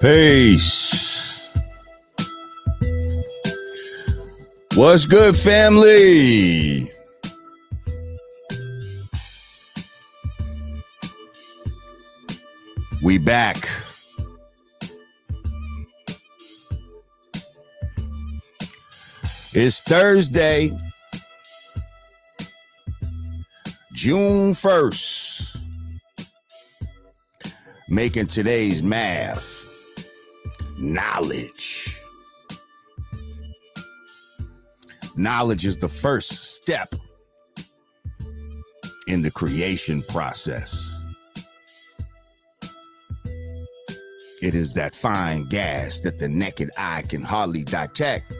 Peace. What's good, family? We back. It's Thursday, June 1st. Making today's math knowledge. Knowledge is the first step in the creation process. It is that fine gas that the naked eye can hardly detect.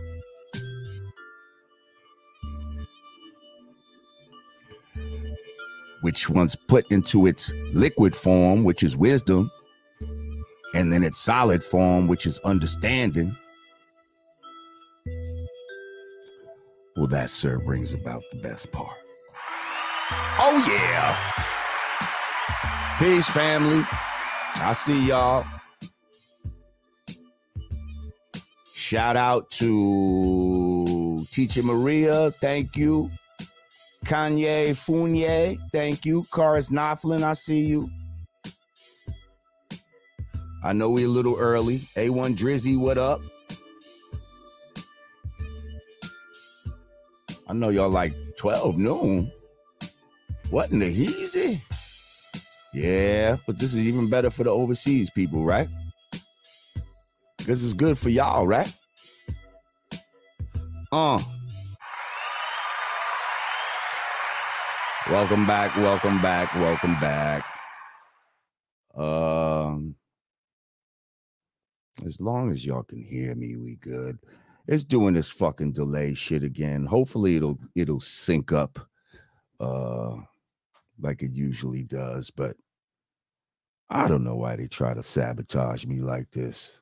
Which once put into its liquid form, which is wisdom, and then its solid form, which is understanding. Well, that, sir, brings about the best part. Oh, yeah. Peace, family. I see y'all. Shout out to Teacher Maria. Thank you. Kanye Fournier. Thank you. Karis Knopflin. I see you. I know we a little early. A1 Drizzy, what up? I know y'all like 12 noon. What in the heezy? Yeah, but this is even better for the overseas people, right? This is good for y'all, right? Uh. Welcome back, welcome back, welcome back. Um as long as y'all can hear me, we good. It's doing this fucking delay shit again. Hopefully it'll it'll sync up uh like it usually does, but I don't know why they try to sabotage me like this.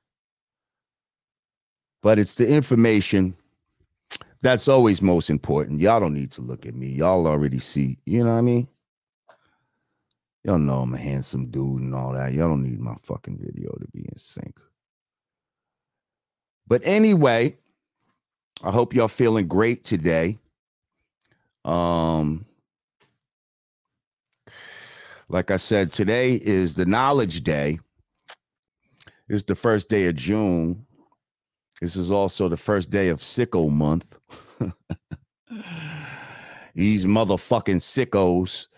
But it's the information that's always most important. Y'all don't need to look at me. Y'all already see, you know what I mean? Y'all know I'm a handsome dude and all that. Y'all don't need my fucking video to be in sync. But anyway, I hope y'all feeling great today. Um like I said, today is the knowledge day. It's the first day of June. This is also the first day of sicko month. These motherfucking sickos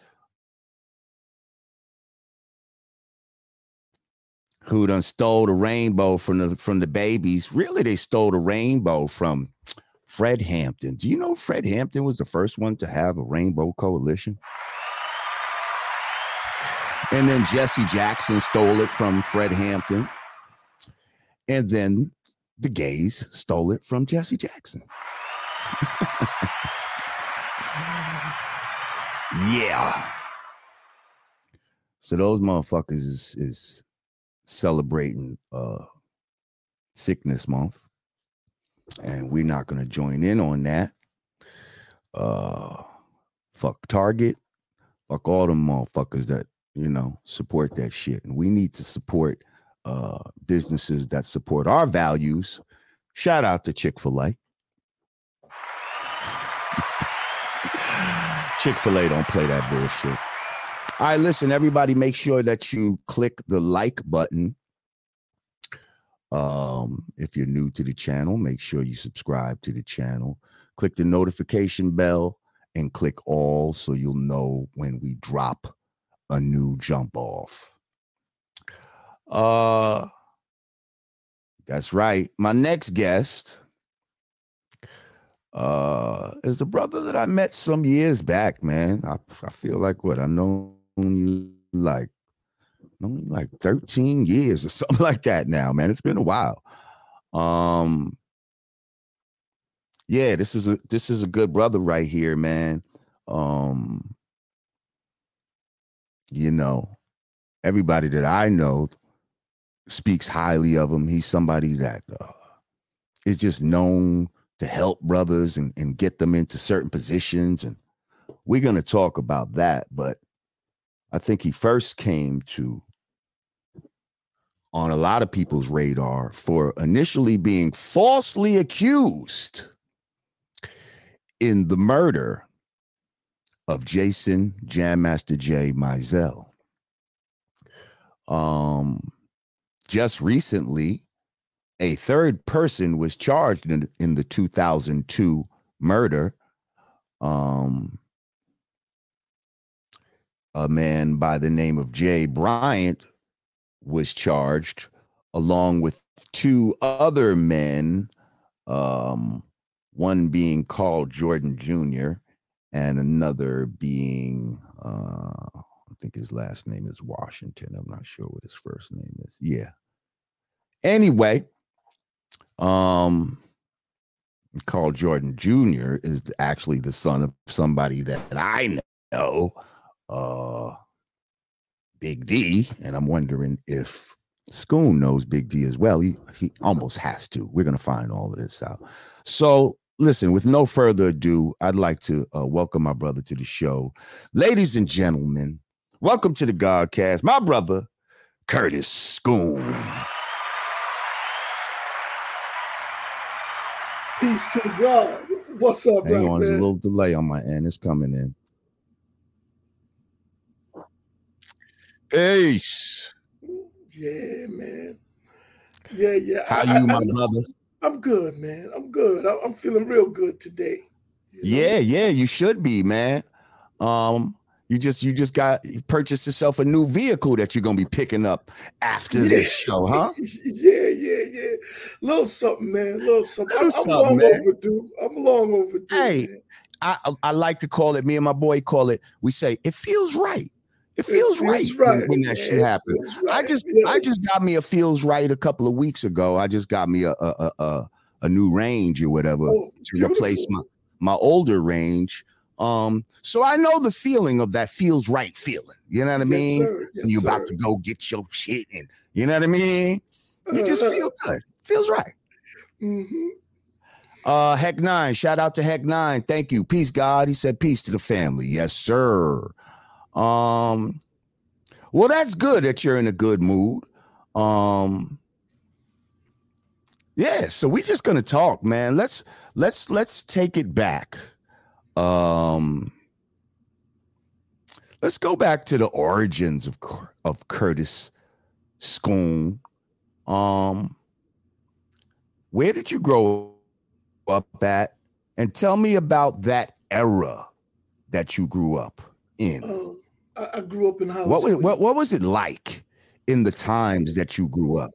who done stole the rainbow from the from the babies. Really, they stole the rainbow from Fred Hampton. Do you know Fred Hampton was the first one to have a rainbow coalition? And then Jesse Jackson stole it from Fred Hampton. And then the gays stole it from Jesse Jackson. yeah. So those motherfuckers is, is celebrating uh sickness month. And we're not gonna join in on that. Uh fuck Target, fuck all them motherfuckers that you know, support that shit. And we need to support uh, businesses that support our values. Shout out to Chick fil A. Chick fil A don't play that bullshit. All right, listen, everybody, make sure that you click the like button. Um, if you're new to the channel, make sure you subscribe to the channel. Click the notification bell and click all so you'll know when we drop a new jump off. Uh that's right. My next guest uh is the brother that I met some years back, man. I, I feel like what I know you like like 13 years or something like that now, man. It's been a while. Um yeah, this is a this is a good brother right here, man. Um you know, everybody that I know speaks highly of him. He's somebody that uh, is just known to help brothers and, and get them into certain positions. And we're going to talk about that. But I think he first came to on a lot of people's radar for initially being falsely accused in the murder of Jason Jam Master Jay Mizell. Um, just recently, a third person was charged in, in the 2002 murder. Um, a man by the name of Jay Bryant was charged along with two other men, um, one being Karl Jordan Jr. and another being, uh, I think his last name is Washington. I'm not sure what his first name is. Yeah. Anyway, um, Karl Jordan Jr. is actually the son of somebody that I know, uh, Big D, and I'm wondering if Scoon knows Big D as well. He he almost has to. We're gonna find all of this out. So listen, with no further ado, I'd like to uh, welcome my brother to the show, ladies and gentlemen. Welcome to the Godcast, my brother Curtis Scoon. Peace to the God. What's up, Hang on, man? there's a little delay on my end. It's coming in. Peace. Yeah, man. Yeah, yeah. How I- you, I- my brother? I'm good, man. I'm good. I- I'm feeling real good today. you know? Yeah, yeah, you should be, man. Um, you just you just got you purchased yourself a new vehicle that you're gonna be picking up after Yeah. this show, huh? Yeah, yeah, yeah. Little something, man. Little something. I'm, Little I'm something, long man. overdue. I'm long overdue. Hey, man. I I- I like to call it. Me and my boy call it. We say it feels right. It It feels, right, when- when, that shit It happens. feels I just I just got me a feels right a couple of weeks ago. I just got me a a a, a, a new range or whatever Oh, to replace my my older range. Um, so I know the feeling of that feels right feeling. You know what I mean? sir. Yes, you about to go get your shit and you know what I mean? You just Uh, feel good. Feels right. mhm. Uh Heck Nine, shout out to Heck Nine. Thank you. Peace, God. He said peace to the family. Yes, sir. Um, well, that's good that you're in a good mood. Um, yeah, so we're just gonna talk, man. Let's let's let's take it back. Um let's go back to the origins of of Curtis Scoon. Um where did you grow up at? And tell me about that era that you grew up in. I, I grew up in Hollis. what was what, what was it like in the times that you grew up?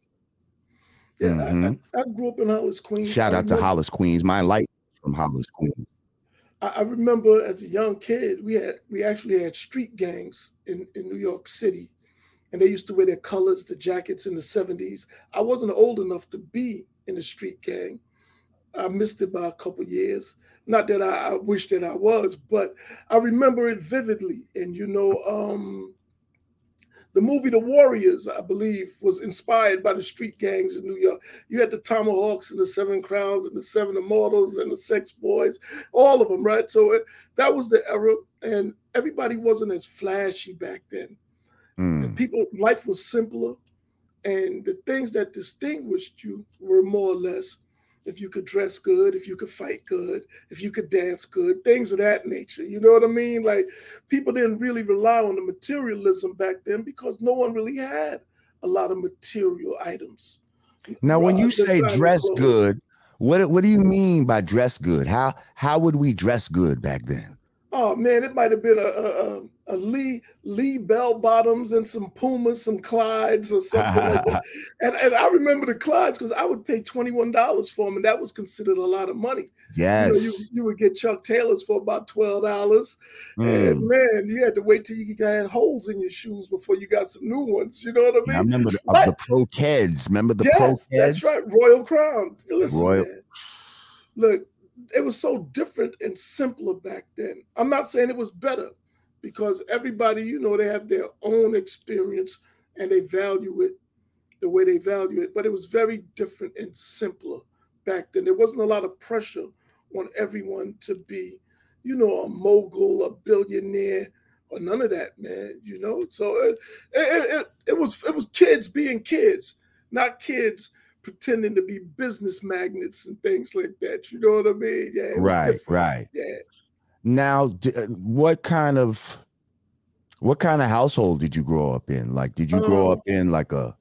Yeah, I- Mhm. I, I grew up in Hollis, Queens. Shout out to remember- Hollis Queens. My light from Hollis Queens. I, I remember as a young kid, we had we actually had street gangs in, in New York City, and they used to wear their colors, the jackets in the '70s. I wasn't old enough to be in a street gang. I missed it by a couple years. Not that I, I wish that I was, but I remember it vividly. And you know, um, the movie The Warriors, I believe, was inspired by the street gangs in New York. You had the Tomahawks and the Seven Crowns and the Seven Immortals and the Sex Boys, all of them, right? So it, that was the era, and everybody wasn't as flashy back then. Mm. People, life was simpler, and the things that distinguished you were more or less if you could dress good, if you could fight good, if you could dance good, things of that nature. You know what I mean? Like people didn't really rely on the materialism back then because no one really had a lot of material items. Now, when you say dress good, what what do you mean by dress good? How how would we dress good back then? Oh man, it might have been a, a, a, Lee Lee bell bottoms and some Pumas, some Clydes or something like that. And and I remember the Clydes because I would pay twenty one dollars for them, and that was considered a lot of money. Yes. You know, you, you would get Chuck Taylors for about twelve dollars, and Mm. man, you had to wait till you had holes in your shoes before you got some new ones. You know what I Yeah, I remember the, uh, the Pro Keds. Remember the Pro yes, Keds? that's right. Royal Crown. Listen, Royal- man. Look, it was so different and simpler back then. I'm not saying it was better because everybody, you know, they have their own experience and they value it the way they value it. But it was very different and simpler back then. There wasn't a lot of pressure on everyone to be, you know, a mogul, a billionaire, or none of that, man. You know, so it, it, it, it was it was kids being kids not kids pretending to be business magnets and things like that. You know what I mean? Yeah. Right, right. Yeah. Now, d- uh, what kind of what kind of household did you grow up in? Like, did you grow Um, up in like a,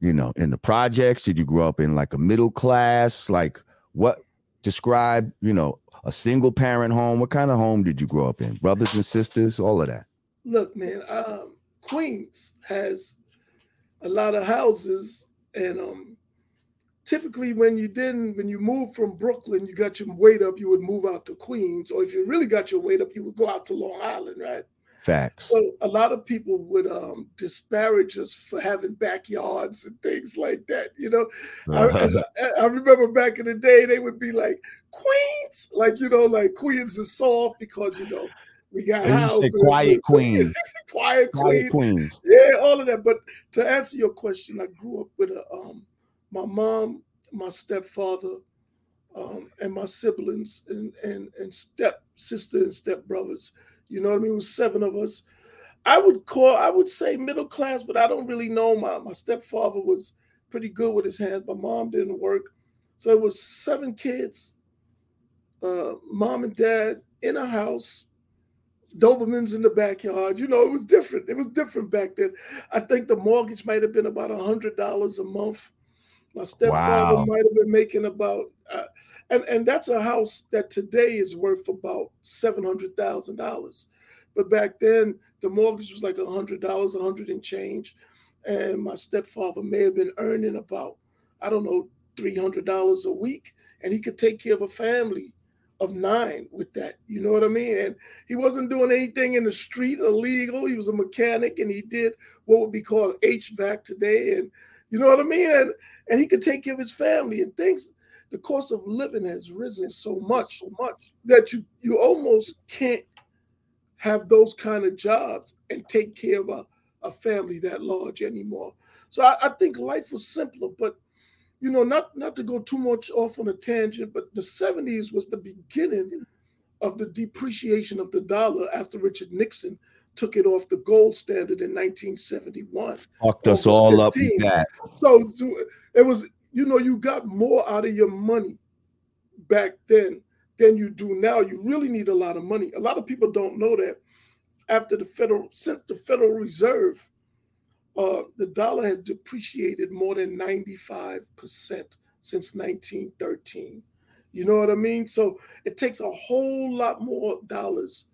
you know, in the projects? Did you grow up in like a middle class? Like, what describe, you know, a single parent home? What kind of home did you grow up in? Brothers and sisters, all of that. Look, man, um, Queens has a lot of houses, and um, typically when you didn't, when you moved from Brooklyn, you got your weight up, you would move out to Queens, or if you really got your weight up, you would go out to Long Island, right? Facts. So a lot of people would um, disparage us for having backyards and things like that. You know, as I, I remember back in the day, they would be like Queens, like you know, like Queens is soft because you know we got say quiet queen. quiet Quiet Queens, queens. yeah, all of that. But to answer your question, I grew up with a um, my mom, my stepfather, um, and my siblings, and and and step sister and step brothers. You know what I mean? It was seven of us. I would call, I would say middle class, but I don't really know. My my stepfather was pretty good with his hands. My mom didn't work, so it was seven kids, uh, mom and dad in a house. Dobermans in the backyard. You know, it was different. It was different back then. I think the mortgage might have been about a hundred dollars a month. My stepfather Wow. might have been making about, uh, and and that's a house that today is worth about seven hundred thousand dollars, but back then the mortgage was like a hundred dollars, a hundred and change, and my stepfather may have been earning about, I don't know, three hundred dollars a week, and he could take care of a family of nine with that. You know what I mean? And he wasn't doing anything in the street illegal. He was a mechanic, and he did what would be called HVAC today, and you know what I mean? And and he could take care of his family and things. The cost of living has risen so much, so much that you you almost can't have those kind of jobs and take care of a, a family that large anymore. So I, I think life was simpler, but you know, not not to go too much off on a tangent, but the 70s was the beginning of the depreciation of the dollar after Richard Nixon took it off the gold standard in 1971. Fucked oh, us August all up with that. So so it was, you know, you got more out of your money back then than you do now. You really need a lot of money. A lot of people don't know that after the federal since the Federal Reserve, uh, the dollar has depreciated more than 95% since 1913. You know what I mean? So it takes a whole lot more dollars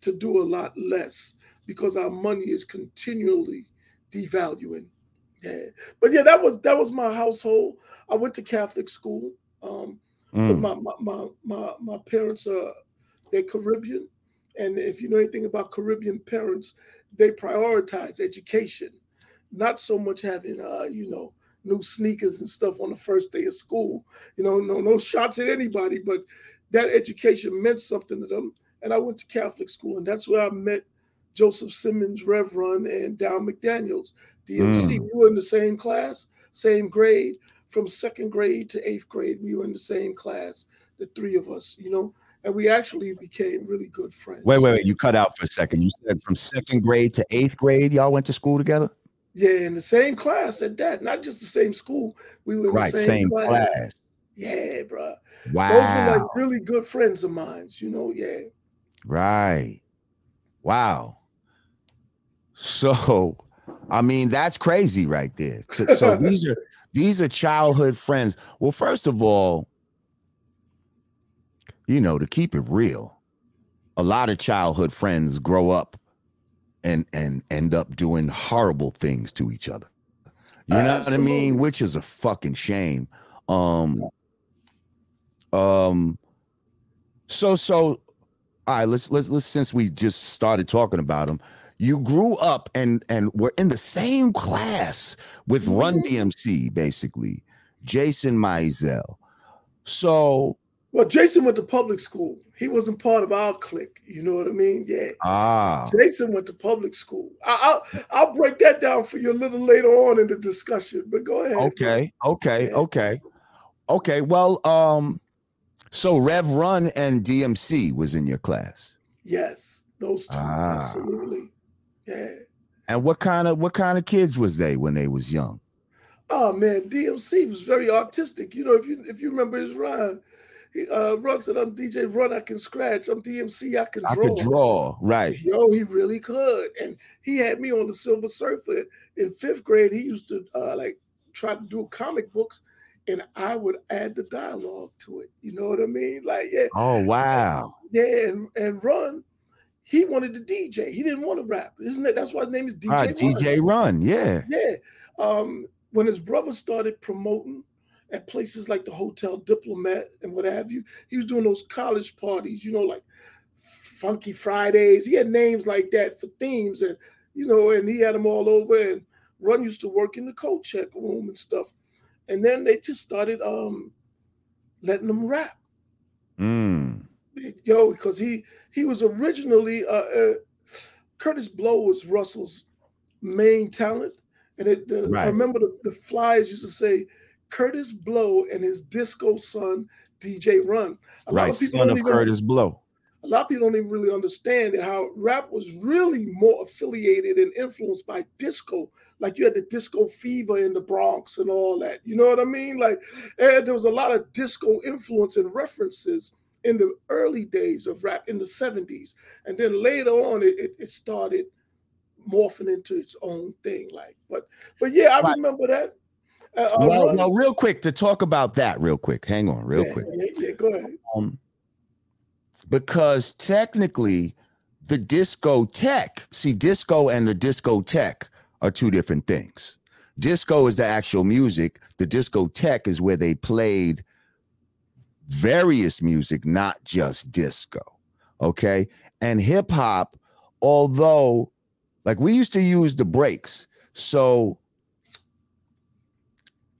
to do a lot less because our money is continually devaluing. Yeah. But yeah, that was that was my household. I went to Catholic school. Um, Mm. my, my my my my parents are they're Caribbean, and if you know anything about Caribbean parents, they prioritize education, not so much having uh you know new sneakers and stuff on the first day of school. You know, no no shots at anybody, but that education meant something to them. And I went to Catholic school, and that's where I met Joseph Simmons, Reverend, and Darryl McDaniels, DMC. Mm. We were in the same class, same grade. From second grade to eighth grade, we were in the same class, the three of us, you know, and we actually became really good friends. Wait, wait, wait. You cut out for a second. You said from second grade to eighth grade, y'all went to school together? Yeah, in the same class at that, not just the same school. We were in Right, the same, same class. class. Yeah, bro. Wow. Those were like really good friends of mine, you know. Yeah. Right. Wow. So, I mean, that's crazy right there. So, so these are these are childhood friends. Well, first of all, you know, to keep it real, a lot of childhood friends grow up and and end up doing horrible things to each other. You know what I mean? Which is a fucking shame. Um um so so all right, let's let's let's since we just started talking about them, you grew up and and were in the same class with Run Mhm. DMC, basically, Jason Mizell. So Well, Jason went to public school. He wasn't part of our clique. You know what I mean? Yeah. ah Jason went to public school. I, I'll I'll break that down for you a little later on in the discussion. But go ahead. bro. okay, okay, Yeah. okay. Okay, well, um, so Rev Run and DMC was in your class. Yes, those two. Ah. Absolutely. Yeah. And what kind of what kind of kids was they when they was young? Oh man, DMC was very artistic. You know, if you if you remember his rhyme, uh, Run said, "I'm DJ Run. I can scratch. I'm DMC. I can draw. I could draw. Right. Yo, he really could. And he had me on the Silver Surfer in fifth grade. He used to uh, like try to do comic books, and I would add the dialogue to it. You know what I mean? Like, yeah. Oh wow. Yeah, and and Run. He wanted to DJ. He didn't want to rap, isn't it? That's why his name is DJ. Run. DJ Run. Yeah. Yeah. Um, when his brother started promoting at places like the Hotel Diplomat and what have you. He was doing those college parties, you know, like Funky Fridays. He had names like that for themes, and you know, and he had them all over. And Run used to work in the coat check room and stuff. And then they just started um letting him rap. Mm. Yo, because he he was originally uh, uh Kurtis Blow was Russell's main talent. And it, right. I remember the, the flyers used to say Kurtis Blow and his disco son DJ Run. A right, lot of people son of even, Kurtis Blow. A lot of people don't even really understand that how rap was really more affiliated and influenced by disco. Like you had the disco fever in the Bronx and all that. You know what I mean? Like and there was a lot of disco influence and references in the early days of rap in the 70s. And then later on it, it, it started morphing into its own thing. Like, but but yeah, I right. remember that. Uh, uh well, real quick to talk about that, real quick. Hang on, real yeah, quick. Yeah, yeah, go ahead. Um, because technically, the discotheque, see, disco and the discotheque are two different things. Disco is the actual music. The discotheque is where they played various music, not just disco. Okay. And hip hop, although, like we used to use the breaks. So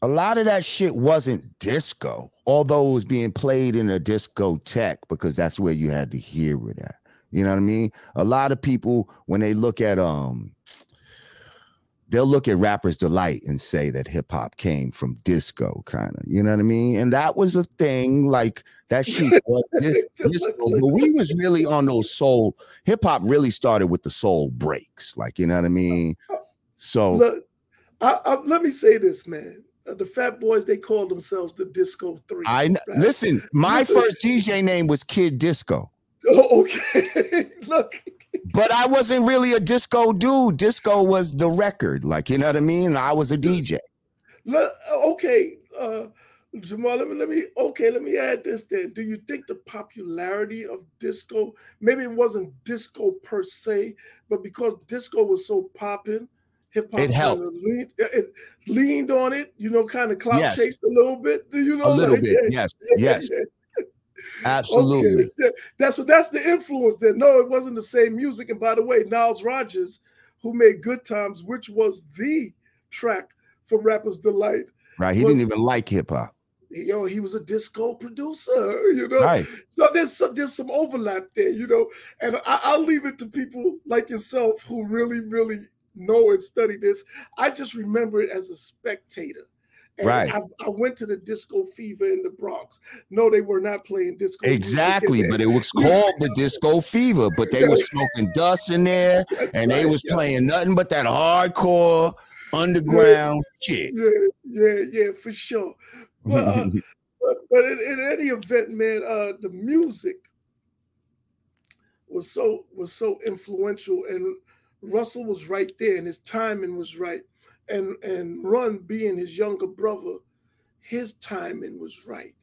a lot of that shit wasn't disco, although it was being played in a discotheque because that's where you had to hear it at. You know what I mean? A lot of people, when they look at um, they'll look at Rapper's Delight and say that hip hop came from disco, kind of. You know what I mean? And that was a thing. Like that shit was disco, but we was really on those soul. Hip hop really started with the soul breaks. Like you know what I mean? So. Look, I, I, let me say this, man the Fat Boys, they called themselves the Disco Three. I right? listen. My listen. first DJ name was Kid Disco. Oh, okay. Look, but I wasn't really a disco dude. Disco was the record, like you know what I mean. I was a DJ. Look, okay, uh, Jamar. Let me let me. Okay, let me add this. Then, do you think the popularity of disco? Maybe it wasn't disco per se, but because disco was so popping hip hop it helped. Leaned, it leaned on it, you know, kind of clout yes. chased a little bit. Do you know? A little like, bit, yeah, yes, yes. Absolutely. Okay. That's so that's the influence there. No, it wasn't the same music. And by the way, Niles Rodgers, who made Good Times, which was the track for Rapper's Delight. Right. He was, didn't even like hip hop. Yo, he was a disco producer, you know. Right. So there's some there's some overlap there, you know. And I, I'll leave it to people like yourself who really, really know and study this. I just remember it as a spectator. And right. I, I, went to the disco fever in the Bronx. No, they were not playing disco. Exactly, but it was called the disco fever. But they were smoking dust in there, That's and right, they was yeah. playing nothing but that hardcore underground yeah, shit. Yeah, yeah, yeah, for sure. But, uh, but, but in, in, any event, man, uh, the music was so was so influential and Russell was right there and his timing was right. And and Run being his younger brother, his timing was right.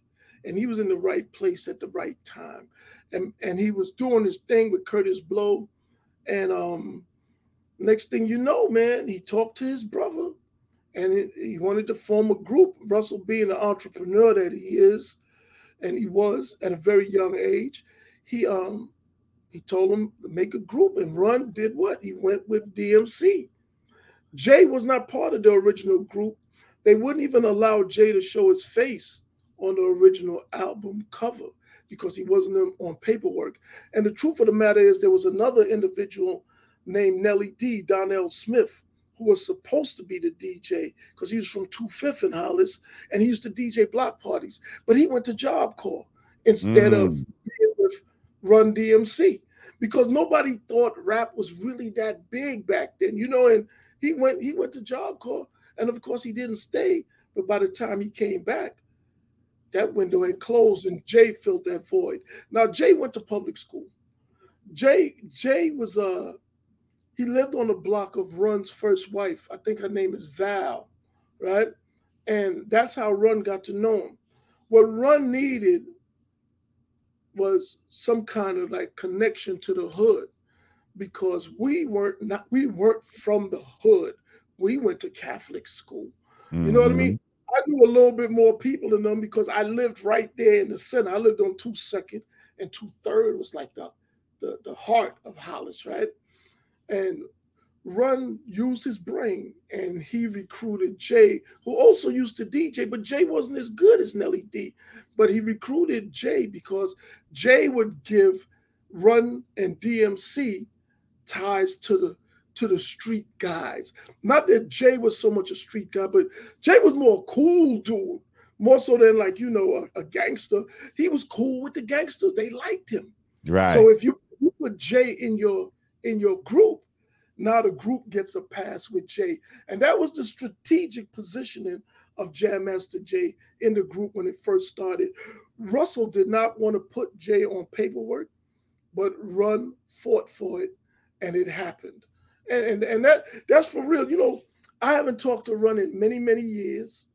And he was in the right place at the right time. And and he was doing his thing with Kurtis Blow. And um next thing you know, man, he talked to his brother and he wanted to form a group. Russell being the entrepreneur that he is, and he was at a very young age, he um he told him to make a group and run. Did what? He went with DMC. Jay was not part of the original group. They wouldn't even allow Jay to show his face on the original album cover because he wasn't on paperwork. And the truth of the matter is, there was another individual named Nelly D, Donnell Smith, who was supposed to be the DJ because he was from 25th in Hollis and he used to DJ block parties. But he went to Job Corps instead mm. of being with Run DMC because nobody thought rap was really that big back then, you know. And he went he went to Job Corps, And of course, he didn't stay. But by the time he came back, that window had closed and Jay filled that void. Now, Jay went to public school. Jay, Jay was uh he lived on the block of Run's first wife. I think her name is Val, right? And that's how Run got to know him. What Run needed was some kind of like connection to the hood because we weren't not we weren't from the hood. We went to Catholic school. Mm-hmm. You know what I mean? Mm-hmm. I knew a little bit more people than them because I lived right there in the center. I lived on two second and two third was like the the, the heart of Hollis, right? And Run used his brain and he recruited Jay, who also used to DJ, but Jay wasn't as good as Nelly D. But he recruited Jay because Jay would give Run and DMC ties to the to the street guys. Not that Jay was so much a street guy, but Jay was more cool dude, more so than like you know a, a gangster. He was cool with the gangsters; they liked him. Right. So if you put Jay in your in your group, now the group gets a pass with Jay. And that was the strategic positioning of Jam Master Jay in the group when it first started. Russell did not want to put Jay on paperwork, but Run fought for it, and it happened. And, and, and that that's for real. You know, I haven't talked to Run in many, many years.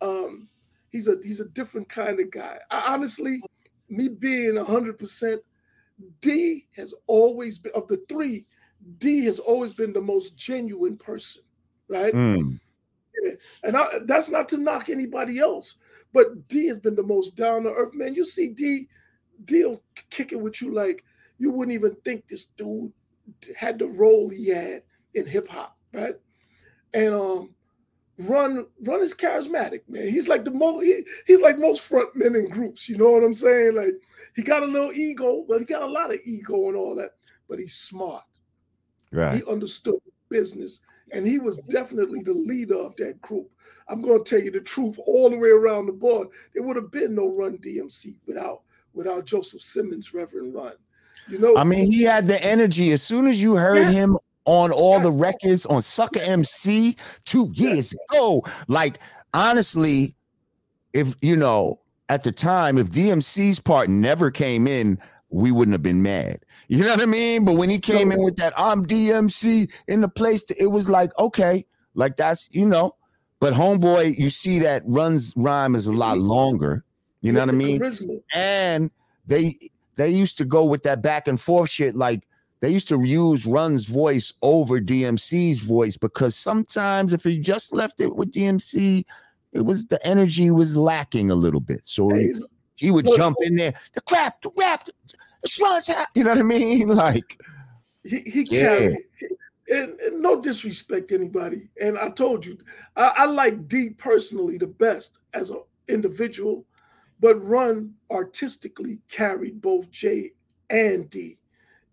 Um, he's a he's a different kind of guy. I, honestly, me being hundred percent, D has always been of the three, D has always been the most genuine person, right? Mm. Yeah. And I, that's not to knock anybody else, but D has been the most down to earth man. You see D, D kicking with you like you wouldn't even think this dude had the role he had in hip hop, right? And um, Run Run is charismatic, man. He's like the most he, he's like most front men in groups. You know what I'm saying? Like he got a little ego, but he got a lot of ego and all that. But he's smart. Right. He understood business, and he was definitely the leader of that group. I'm going to tell you the truth all the way around the board. There would have been no Run DMC without without Joseph Simmons, Reverend Run. You know, I mean, he had the energy. As soon as you heard him on all the records on Sucker MC two years ago, like honestly, if you know at the time, if DMC's part never came in, we wouldn't have been mad. You know what I mean? But when he came in with that I'm DMC in the place, it was like, okay, like that's, you know. But homeboy, you see that Run's rhyme is a lot longer. You know what I mean? And they they used to go with that back and forth shit. Like they used to use Run's voice over DMC's voice because sometimes if you just left it with DMC, it was the energy was lacking a little bit. So hey, he would jump in there, the crap, the rap, it's. You know what I mean? Like he, he yeah. And, and, no disrespect to anybody. And I told you, I, I like D personally the best as an individual, but Run artistically carried both J and D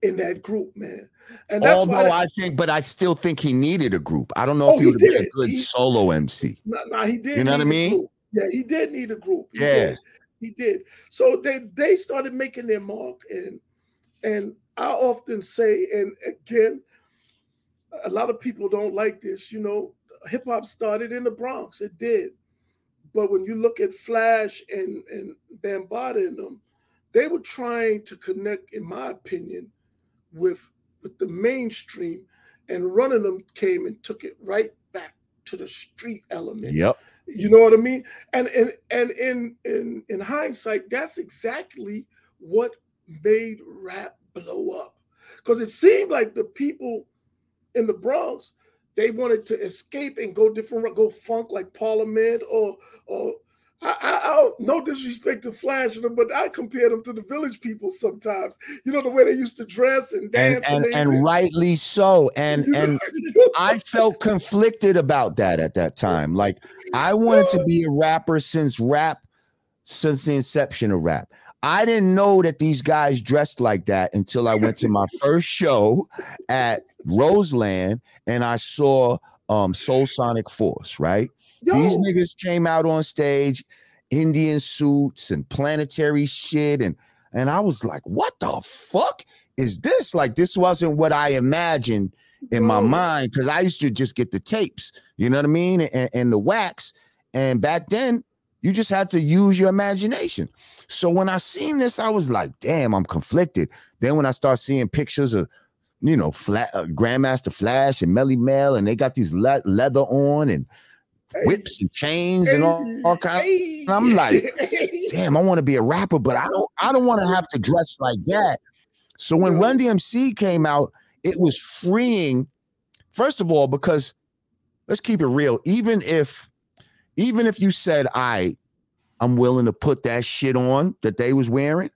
in that group, man. And that's Although I, I think, but I still think he needed a group. I don't know oh, if he would have been a good he, solo MC. No, nah, nah, he did. You know what I mean? Yeah, he did need a group. He yeah. Did. He did. So they they started making their mark, and and I often say, and again, a lot of people don't like this. You know, hip hop started in the Bronx. It did, but when you look at Flash and and Bambaataa and them, they were trying to connect, in my opinion, with with the mainstream, and running them came and took it right back to the street element. Yep. You know what I mean? And and and in in in hindsight, that's exactly what made rap blow up. Because it seemed like the people in the Bronx, they wanted to escape and go different, go funk like Parliament or or I, I, I, no disrespect to Flash, them, but I compare them to the village people sometimes. You know the way they used to dress and dance, and, and, and, and rightly so. And and I felt conflicted about that at that time. Like I wanted to be a rapper since rap, since the inception of rap. I didn't know that these guys dressed like that until I went to my first show at Roseland and I saw um Soulsonic Force, right? Yo. These niggas came out on stage, Indian suits and planetary shit, and and I was like, what the fuck is this? Like, this wasn't what I imagined in my mind because I used to just get the tapes, you know what I mean, and, and the wax. And back then, you just had to use your imagination. So when I seen this, I was like, damn, I'm conflicted. Then when I start seeing pictures of, you know, flat, uh, Grandmaster Flash and Melle Mel, and they got these le- leather on and whips and chains and all, all kinds. hey. I'm like, damn, I want to be a rapper, but I don't I don't want to have to dress like that. So when. Run DMC came out, it was freeing, first of all, because let's keep it real. Even if even if you said, I I'm willing to put that shit on that they was wearing,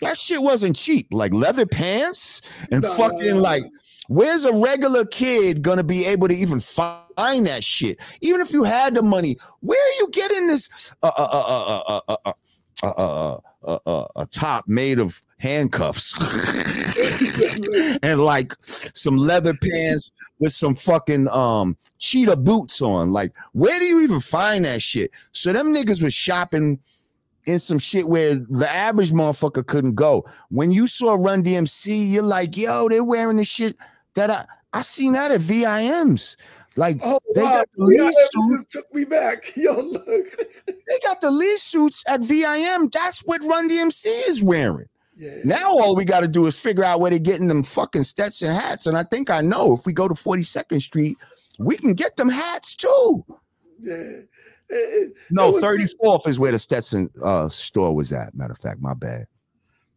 that shit wasn't cheap. Like leather pants and Nah. fucking like Where's a regular kid gonna be able to even find that shit? Even if you had the money, where are you getting this uh, uh, uh, uh, uh, uh, uh, uh, uh, uh, a top made of handcuffs and like some leather pants with some fucking um cheetah boots on? Like, where do you even find that shit? So them niggas was shopping in some shit where the average motherfucker couldn't go. When you saw Run DMC, you're like, yo, they're wearing the shit that I I seen that at VIMs. Like Oh, They wow. got the lead that suit. took me back. Yo, look. they got the Lee suits at VIM. That's what Run DMC is wearing. Yeah. Now all we got to do is figure out where they're getting them fucking Stetson hats. And I think I know if we go to 42nd Street, we can get them hats too. Yeah. It- No, It was- 34th is where the Stetson uh, store was at. Matter of fact, my bad.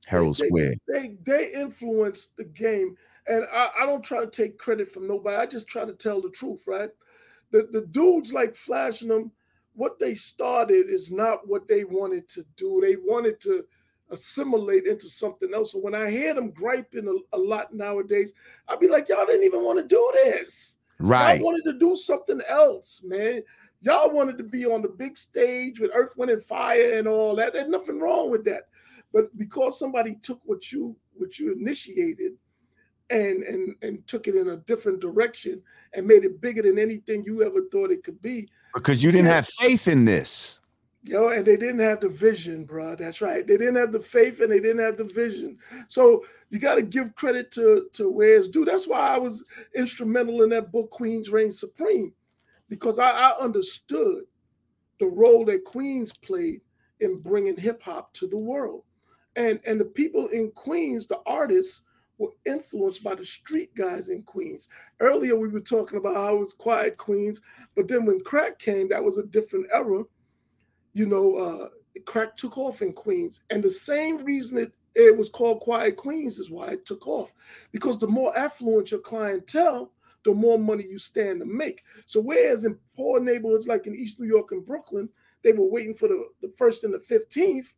Herald they, Square. They they influenced the game, and I, I don't try to take credit from nobody. I just try to tell the truth, right? The the dudes like flashing them. What they started is not what they wanted to do. They wanted to assimilate into something else. So when I hear them griping a, a lot nowadays, I'd be like, y'all didn't even want to do this. Right. Y'all wanted to do something else, man. Y'all wanted to be on the big stage with Earth, Wind, and Fire and all that. There's nothing wrong with that. But because somebody took what you what you initiated and and and took it in a different direction and made it bigger than anything you ever thought it could be, Because you didn't have faith in this. Yo, and they didn't have the vision, bro. That's right. They didn't have the faith and they didn't have the vision. So you got to give credit to to where it's due. That's why I was instrumental in that book, Queens Reign Supreme, because I, I understood the role that Queens played in bringing hip hop to the world, and and the people in Queens, the artists, were influenced by the street guys in Queens. Earlier we were talking about how it was quiet Queens, but then when crack came, that was a different era you know, uh, crack took off in Queens. And the same reason it, it was called Quiet Queens is why it took off. Because the more affluent your clientele, the more money you stand to make. So whereas in poor neighborhoods like in East New York and Brooklyn, they were waiting for the, the first and the 15th,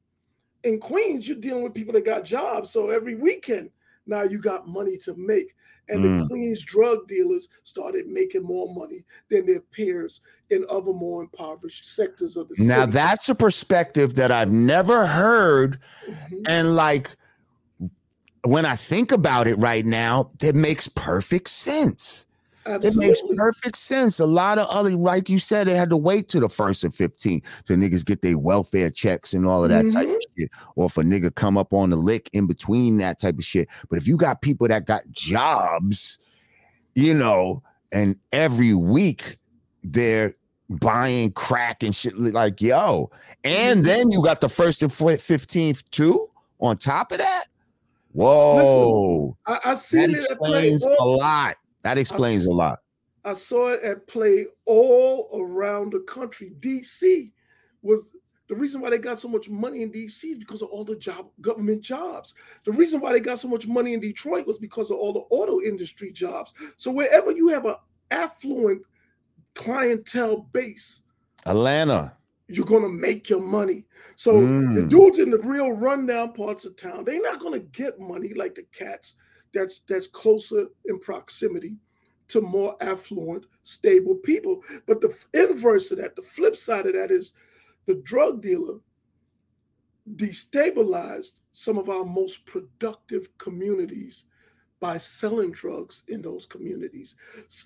in Queens, you're dealing with people that got jobs. So every weekend, now you got money to make. And the Mm. Queens drug dealers started making more money than their peers in other more impoverished sectors of the Now city. Now that's a perspective that I've never heard. Mhm. And like when I think about it right now, that makes perfect sense. It makes perfect sense. A lot of other, like you said, they had to wait to the first of 15 to niggas get their welfare checks and all of that type of shit. Or if a nigga come up on the lick in between that type of shit. But if you got people that got jobs, you know, and every week they're buying crack and shit like yo. And Mhm. then you got the first and fo- 15th too on top of that. Whoa. I, I that it explains a lot. That explains a lot. I saw it at play all around the country. DC was the reason why they got so much money in DC is because of all the job government jobs. The reason why they got so much money in Detroit was because of all the auto industry jobs. So wherever you have an affluent clientele base, Atlanta. you're gonna make your money. So the Mm. dudes in the real rundown parts of town, they're not gonna get money like the cats that's that's closer in proximity to more affluent, stable people. But the inverse of that, the flip side of that is the drug dealer destabilized some of our most productive communities by selling drugs in those communities.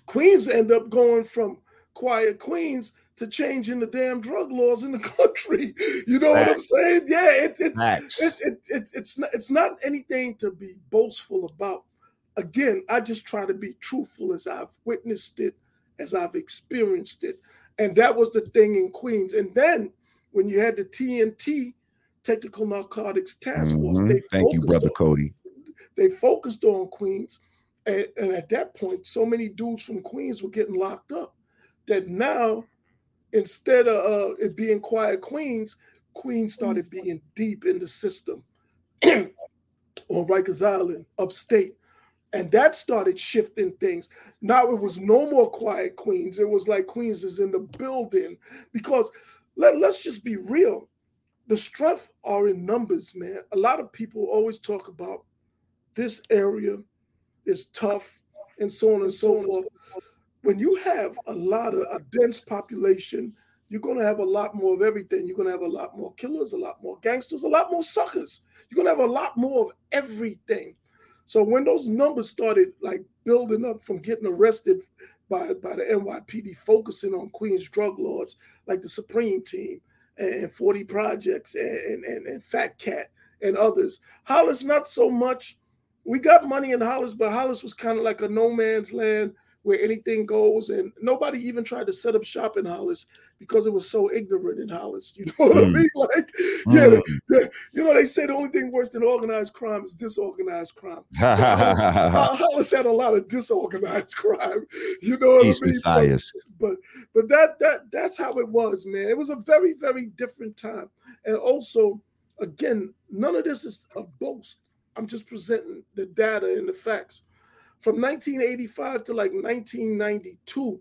Queens end up going from quiet Queens to changing the damn drug laws in the country. You know what I'm saying? Yeah, it, it, Facts. it, it, it, it's not it's not anything to be boastful about, again, I just try to be truthful as I've witnessed it, as I've experienced it. And that was the thing in Queens. And then when you had the TNT, Technical Narcotics Task Force, Mhm. Thank you, brother on, Cody. they focused on Queens. And, and at that point, so many dudes from Queens were getting locked up that now, instead of uh, it being quiet Queens, Queens started being deep in the system on Rikers Island, upstate. And that started shifting things. Now it was no more quiet Queens. It was like Queens is in the building because let, let's just be real. The strength are in numbers, man. A lot of people always talk about this area is tough and so on and so forth. When you have a lot of a dense population, you're going to have a lot more of everything. You're going to have a lot more killers, a lot more gangsters, a lot more suckers. You're going to have a lot more of everything. So when those numbers started like building up from getting arrested by, by the NYPD, focusing on Queens drug lords like the Supreme Team and 40 Projects and, and, and Fat Cat and others, Hollis not so much. We got money in Hollis, but Hollis was kind of like a no man's land where anything goes, and nobody even tried to set up shop in Hollis because it was so ignorant in Hollis. You know what Mm. I mean? Like, yeah, Mm. the- you know, they say the only thing worse than organized crime is disorganized crime. Hol- Hollis had a lot of disorganized crime. You know what Peace, I mean? But- Matthias. but but that that that's how it was, man. It was a very very different time, and also, again, none of this is a boast. I'm just presenting the data and the facts. From 1985 to like 1992,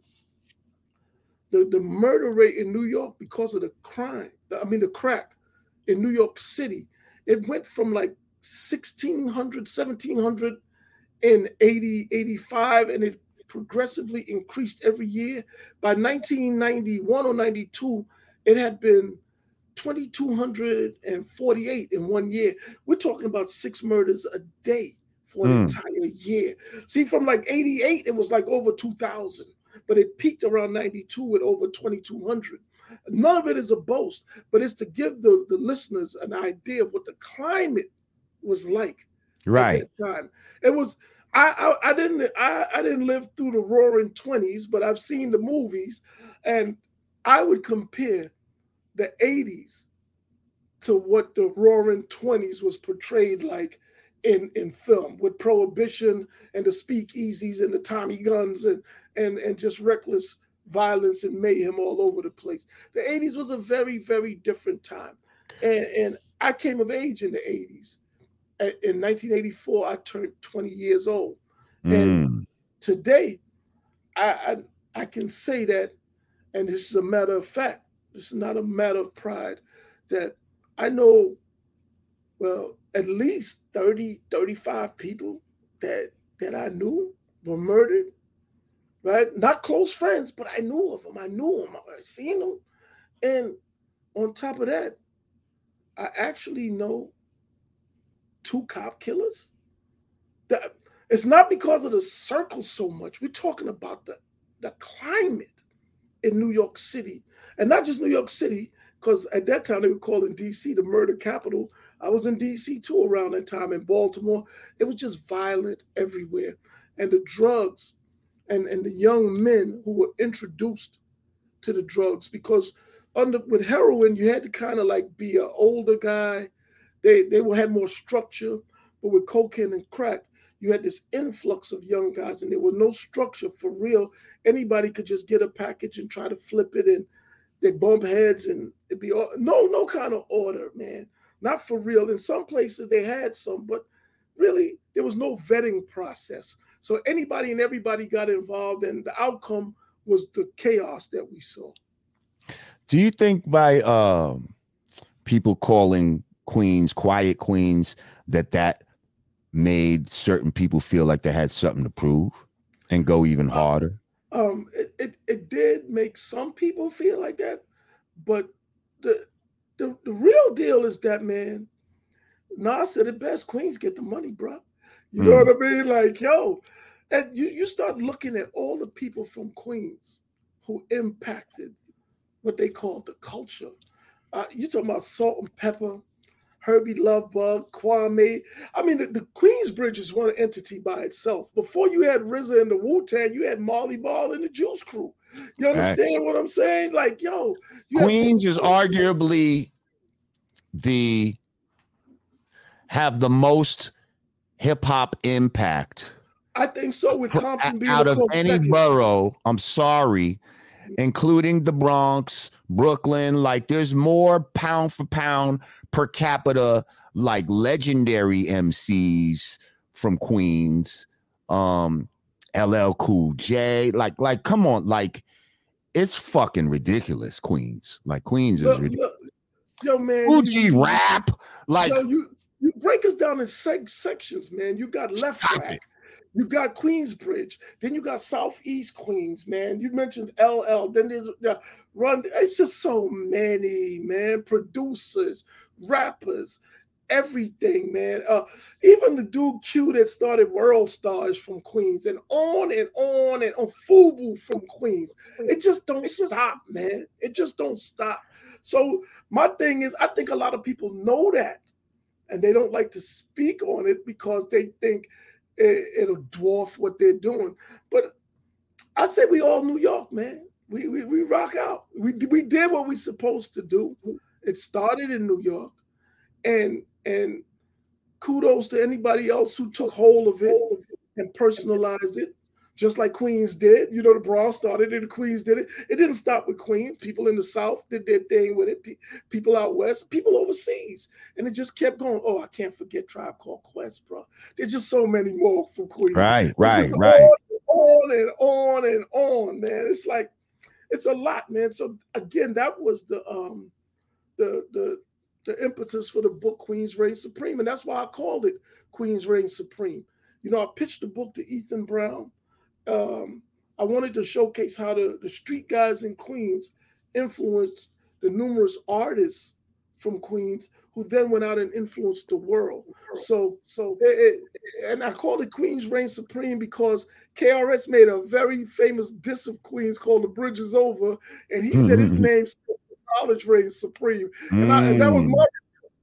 the the murder rate in New York because of the crime, I mean the crack in New York City, it went from like 1600, 1700 in 80, 85, and it progressively increased every year. By 1991 or 92, it had been 2,248 in one year. We're talking about six murders a day for an Mm. entire year. See, from like 88, it was like over 2,000, but it peaked around 92 with over 2,200. None of it is a boast, but it's to give the, the listeners an idea of what the climate was like at Right. that time. It was I, I I didn't I, I didn't live through the roaring 20s, but I've seen the movies and I would compare the 80s to what the roaring 20s was portrayed like in in film with prohibition and the speakeasies and the Tommy guns and and and just reckless violence and mayhem all over the place. The 80s was a very very different time. And and I came of age in the 80s in 1984 i turned 20 years old And- Mm. today I, I i can say that and this is a matter of fact this is not a matter of pride that i know well at least 30 35 people that that i knew were murdered right not close friends but i knew of them i knew them i seen them and on top of that i actually know two cop killers. That it's not because of the circle so much. We're talking about the the climate in New York City, and not just New York City, because at that time they were calling DC the murder capital. I was in DC too around that time in Baltimore. It was just violent everywhere, and the drugs, and and the young men who were introduced to the drugs because under with heroin you had to kind of like be an older guy. They they had more structure but with cocaine and crack you had this influx of young guys and there was no structure for real. Anybody could just get a package and try to flip it and they bump heads and it'd be all, no no kind of order man not for real. In some places they had some but really there was no vetting process. So anybody and everybody got involved and the outcome was the chaos that we saw. Do you think by um, people calling queens quiet queens that that made certain people feel like they had something to prove and go even Uh, harder? um it, it, it did make some people feel like that but the, the the real deal is that man Nas said it best queens get the money bro you know Mm. what i mean like yo and you, you start looking at all the people from queens who impacted what they call the culture uh, you talking about Salt-N-Pepa Herbie Lovebug, Kwame. I mean, the, the Queensbridge is one entity by itself. Before you had RZA and the Wu Tang, you had Marley Marl and the Juice Crew. You understand what I'm saying? Like, yo, Queens is arguably the have the most hip hop impact. I think so. With Compton being out of any second. borough, I'm sorry, including the Bronx, Brooklyn. Like, there's more pound for pound per capita, like legendary MCs from Queens. Um, LL Cool J. Like, like, come on, like, it's fucking ridiculous. Queens, like, Queens is ridiculous. look, yo, man. Fuji you- rap, like, yo, you you break us down in seg- sections, man. You got left rack, it. you got Queensbridge, then you got Southeast Queens, man. You mentioned LL, then there's uh, Run. It's just so many, man. Producers, rappers, everything, man. Uh, even the dude Q that started WorldStar's from Queens, and on and on and on. Fubu from Queens. It just don't stop, man. It just don't stop. So my thing is, I think a lot of people know that, and they don't like to speak on it because they think it, it'll dwarf what they're doing. But I say we all New York, man. We we, we rock out. We we did what we supposed to do. It started in New York, and and kudos to anybody else who took hold of it and personalized it, just like Queens did. You know, the Bronx started it, the Queens did it. It didn't stop with Queens. People in the South did their thing with it. People out west, people overseas, and it just kept going. Oh, I can't forget Tribe Called Quest, bro. There's just so many more from Queens. right, right, right. On, on and on and on, man. It's like it's a lot, man. So again, that was the um the the the impetus for the book Queen's Reign Supreme, and that's why I called it Queen's Reign Supreme. You know, I pitched the book to Ethan Brown. Um, I wanted to showcase how the, the street guys in Queens influenced the numerous artists from Queens who then went out and influenced the world. So, so, it, it- and I called it Queen's Reign Supreme because KRS made a very famous diss of Queens called "The Bridge Is Over," and he said his name's Knowledge Reign Supreme, and, I, and that was Mm. my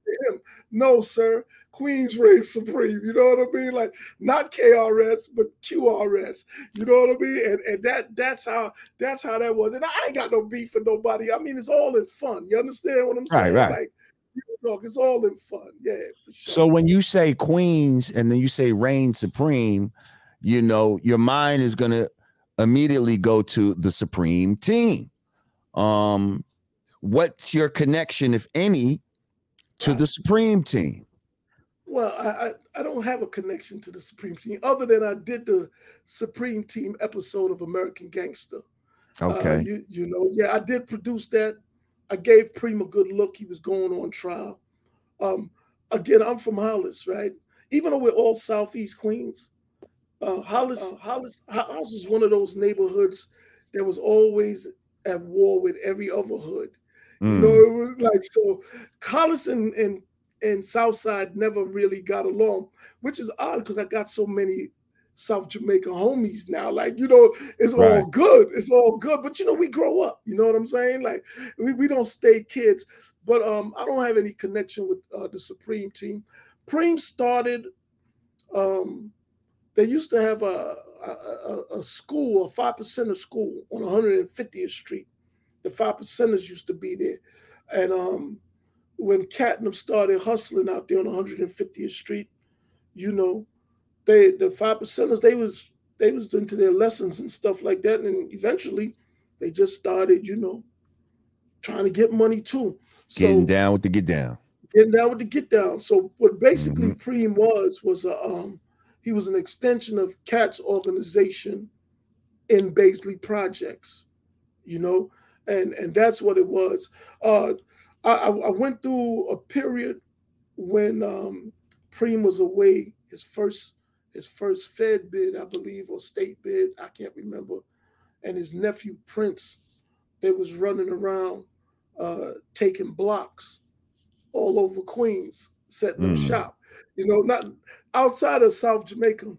to him. No, sir. Queens Reign Supreme. You know what I mean? Like not KRS, but QRS. You know what I mean? And and that that's how that's how that was. And I ain't got no beef with nobody. I mean, it's all in fun. You understand what I'm Right, saying? right. Like real talk, it's all in fun. Yeah, for sure. So when you say Queens and then you say reign supreme, you know, your mind is gonna immediately go to the supreme team. Um, what's your connection, if any, to the supreme team? Well, I, I I don't have a connection to the Supreme Team other than I did the Supreme Team episode of American Gangster. Uh, Okay. you you know, yeah, I did produce that. I gave Preem a good look. He was going on trial. Um, again, I'm from Hollis, right? Even though we're all Southeast Queens, uh, Hollis, Hollis, Hollis is one of those neighborhoods that was always at war with every other hood. You Mm, know, it was like so. Hollis and and Southside never really got along, which is odd because I got so many South Jamaica homies now. Like, you know, it's all good. It's all good. But you know, we grow up. You know what I'm saying? Like, we, we don't stay kids. But um, I don't have any connection with uh, the Supreme team. Preem started. Um, they used to have a a, a, a school, a five percent of school on 150th Street. The five percenters used to be there, and um, when Catnip started hustling out there on 150th Street, you know, they the five percenters they was they was into their lessons and stuff like that, and eventually they just started, you know, trying to get money too. So Getting down with the get down. getting down with the get down. So what basically Mhm. Preem was was a um he was an extension of Cat's organization in Baisley Projects, you know, and and that's what it was. Uh, I, I went through a period when um, Preem was away. His first his first Fed bid, I believe, or state bid, I can't remember, and his nephew Prince, they was running around uh, taking blocks all over Queens, setting up Mm. shop. You know, not outside of South Jamaica,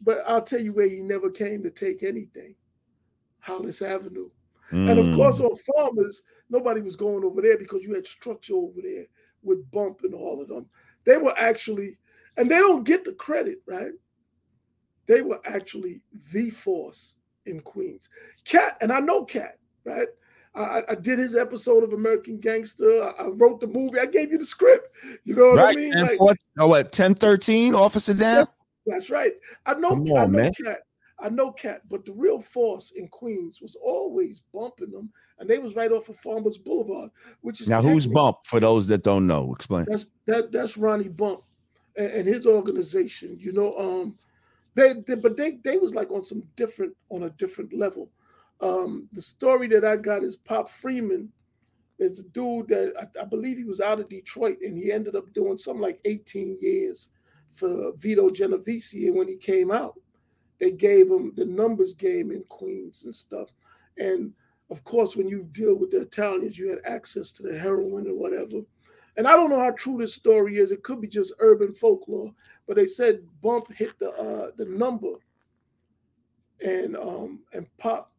but I'll tell you where he never came to take anything. Hollis Avenue. And of course, Mm, on farmers, nobody was going over there because you had structure over there. with Bump and all of them. They were actually, and they don't get the credit, right? They were actually the force in Queens. Cat, and I know Cat, right? I, I, did his episode of American Gangster. I, I, wrote the movie. I gave you the script. You know what right. I mean? like, oh, what, 1013, Officer Dan? That's right. I know, on, I know man. Cat. I know Cat, but the real force in Queens was always bumping them, and they was right off of Farmers Boulevard, which is now who's Bump for those that don't know. Explain. That's that that's Ronnie Bump and, and his organization. You know, um, they, they, but they they was like on some different on a different level. Um, the story that I got is Pop Freeman is a dude that I, I believe he was out of Detroit and he ended up doing something like 18 years for Vito Genovese. And when he came out, they gave him the numbers game in Queens and stuff. And of course, when you deal with the Italians, you had access to the heroin or whatever. And I don't know how true this story is. It could be just urban folklore, but they said Bump hit the uh, the number, and um, and Pop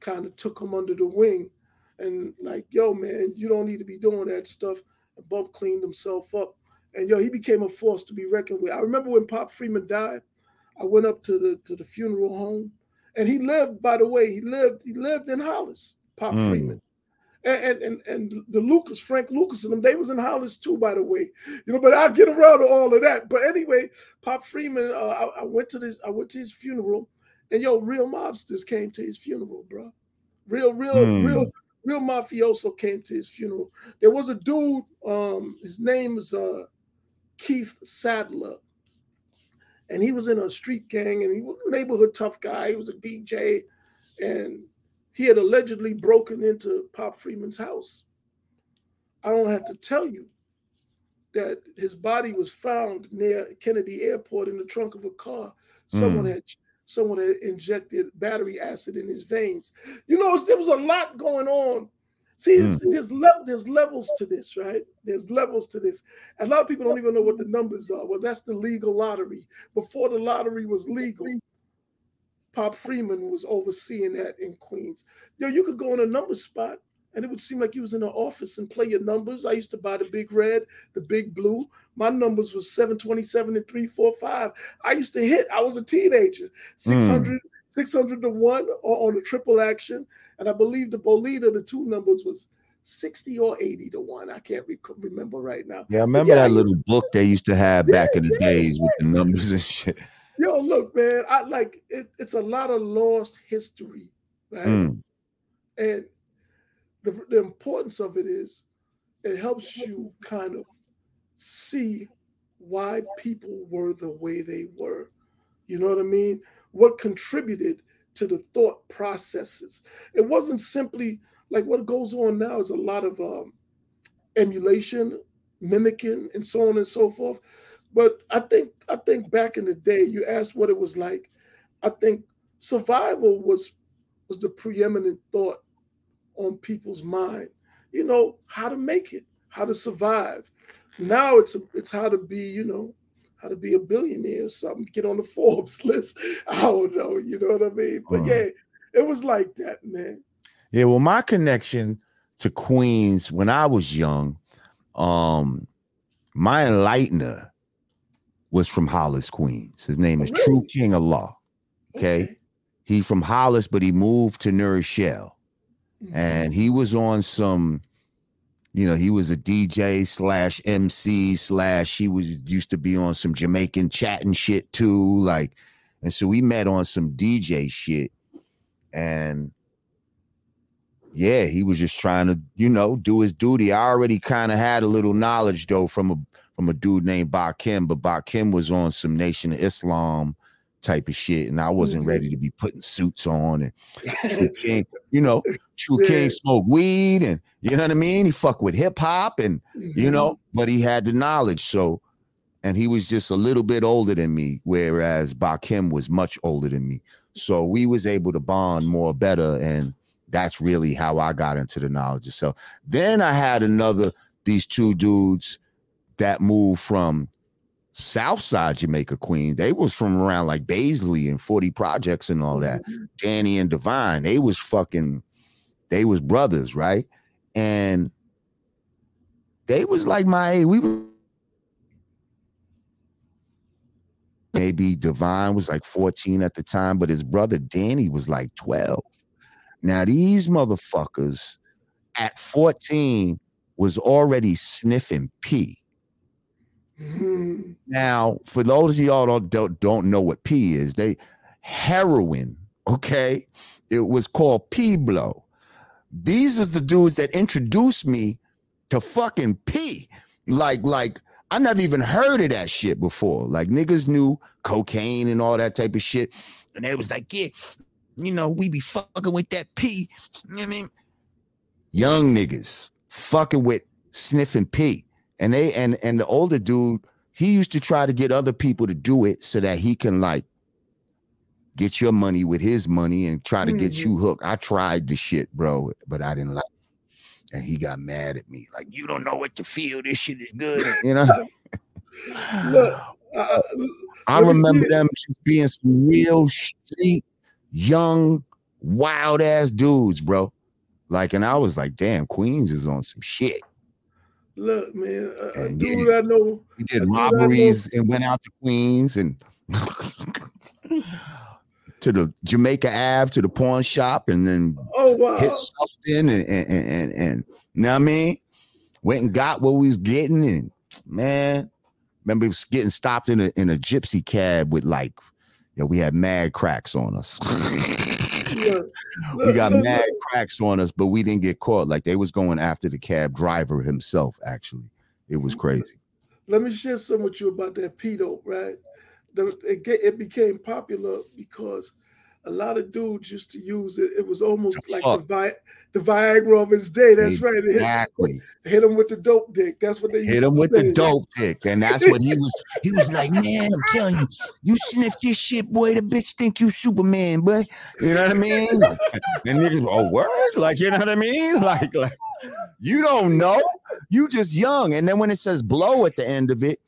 kind of took him under the wing, and like, yo, man, you don't need to be doing that stuff. And Bump cleaned himself up, and yo, he became a force to be reckoned with. I remember when Pop Freeman died, I went up to the to the funeral home, and he lived. By the way, he lived he lived in Hollis. Pop mm. Freeman. And, and and the Lucas, Frank Lucas, and them, they was in Hollis too, by the way. You know, but I'll get around to all of that. But anyway, Pop Freeman, uh, I, I, went to this, I went to his funeral, and yo, real mobsters came to his funeral, bro. Real, real, mm. real, real mafioso came to his funeral. There was a dude, um, his name is uh Keith Sadler. And he was in a street gang and he was a neighborhood tough guy. He was a DJ. And he had allegedly broken into Pop Freeman's house. I don't have to tell you that his body was found near Kennedy Airport in the trunk of a car. Someone mm. had someone had injected battery acid in his veins. You know, there was a lot going on. See, mm. there's le- there's levels to this, right? There's levels to this. A lot of people don't even know what the numbers are. Well, that's the legal lottery. Before the lottery was legal, Pop Freeman was overseeing that in Queens. Yo, you could go in a number spot and it would seem like you was in an office and play your numbers. I used to buy the big red, the big blue. My numbers was 727 and 345. I used to hit. I was a teenager. 600, mm. 600 to 1 on the triple action. And I believe the Bolita, the two numbers was 60 or 80 to 1. I can't re- remember right now. Yeah, I remember yeah, that little book they used to have yeah, back in the yeah, days with the numbers and shit. Yo, look, man, I like it, it's a lot of lost history, right? Mm. And the, the importance of it is it helps you kind of see why people were the way they were. You know what I mean? What contributed to the thought processes. It wasn't simply like what goes on now is a lot of um, emulation, mimicking, and so on and so forth. But I think I think back in the day, you asked what it was like. I think survival was was the preeminent thought on people's mind. You know how to make it, how to survive. Now it's it's how to be, you know, how to be a billionaire or something, get on the Forbes list. I don't know, you know what I mean? But uh-huh. yeah, it was like that, man. Yeah, well, my connection to Queens when I was young, um, my enlightener was from Hollis, Queens. His name is oh, really? True King of Law. Okay? okay. He from Hollis, but he moved to New Rochelle. Mm-hmm. And he was on some, you know, he was a DJ slash MC slash he was used to be on some Jamaican chatting shit too. Like, and so we met on some DJ shit. And yeah, he was just trying to, you know, do his duty. I already kind of had a little knowledge though from a from a dude named Bakim, but Bakim was on some Nation of Islam type of shit, and I wasn't mm-hmm. ready to be putting suits on. And King, you know, True yeah. King smoked weed, and you know what I mean. He fuck with hip hop, and mm-hmm. you know, but he had the knowledge. So, and he was just a little bit older than me, whereas Bakim was much older than me. So we was able to bond more better, and that's really how I got into the knowledge itself. Then I had another these two dudes that moved from Southside Jamaica, Queens. They was from around like Baisley and 40 projects and all that. Mm-hmm. Danny and Divine, they was fucking, they was brothers, right? And they was like my age. We were maybe Divine was like 14 at the time, but his brother Danny was like 12. Now, these motherfuckers at 14 was already sniffing P. Now, for those of y'all don't, don't don't know what P is, they heroin, okay? It was called P blow. These is the dudes that introduced me to fucking P. Like, like I never even heard of that shit before. Like niggas knew cocaine and all that type of shit. And they was like, yeah, you know, we be fucking with that P. You know what I mean? Young niggas fucking with sniffing P. And they and and the older dude, he used to try to get other people to do it so that he can like get your money with his money and try to get Mhm. you hooked. I tried the shit, bro, but I didn't like it. And he got mad at me. Like, you don't know what to feel. This shit is good. You know? Look, I, I remember them being some real street, young, wild ass dudes, bro. Like, and I was like, damn, Queens is on some shit. Look, man, a, a dude I know. We did I do not know- robberies and went out to Queens and to the Jamaica Ave to the pawn shop and then Oh wow, hit something and and and, and, and you know what I mean? Went and got what we was getting and man, remember we was getting stopped in a in a gypsy cab with like yeah, we had mad cracks on us. we got mad cracks on us, but we didn't get caught. Like they was going after the cab driver himself, actually. It was crazy. Let me share some with you about that pedo, right? It, it became popular because a lot of dudes used to use it. It was almost like fuck. the, Vi- the Viagra of his day. That's right. Hit, Exactly. hit him with the dope dick. That's what they used hit him with the dope dick, and that's what he was. He was like, "Man, I'm telling you, you sniff this shit, boy. The bitch think you Superman, boy. You know what I mean?" and niggas, oh word, like you know what I mean? Like, like you don't know, you just young. And then when it says blow at the end of it,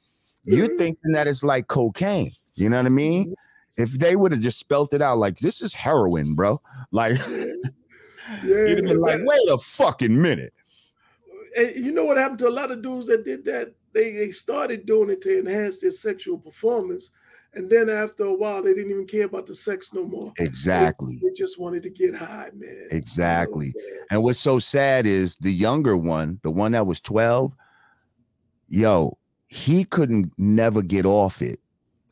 you're Mhm. thinking that it's like cocaine. You know what I mean? If they would have just spelt it out like this is heroin, bro, like Yeah, you'd have been like, wait a fucking minute. and you know what happened to a lot of dudes that did that? They they started doing it to enhance their sexual performance, and then after a while, they didn't even care about the sex no more. Exactly. They just wanted to get high, man. Exactly. man. And what's so sad is the younger one, the one that was 12, yo, he couldn't never get off it.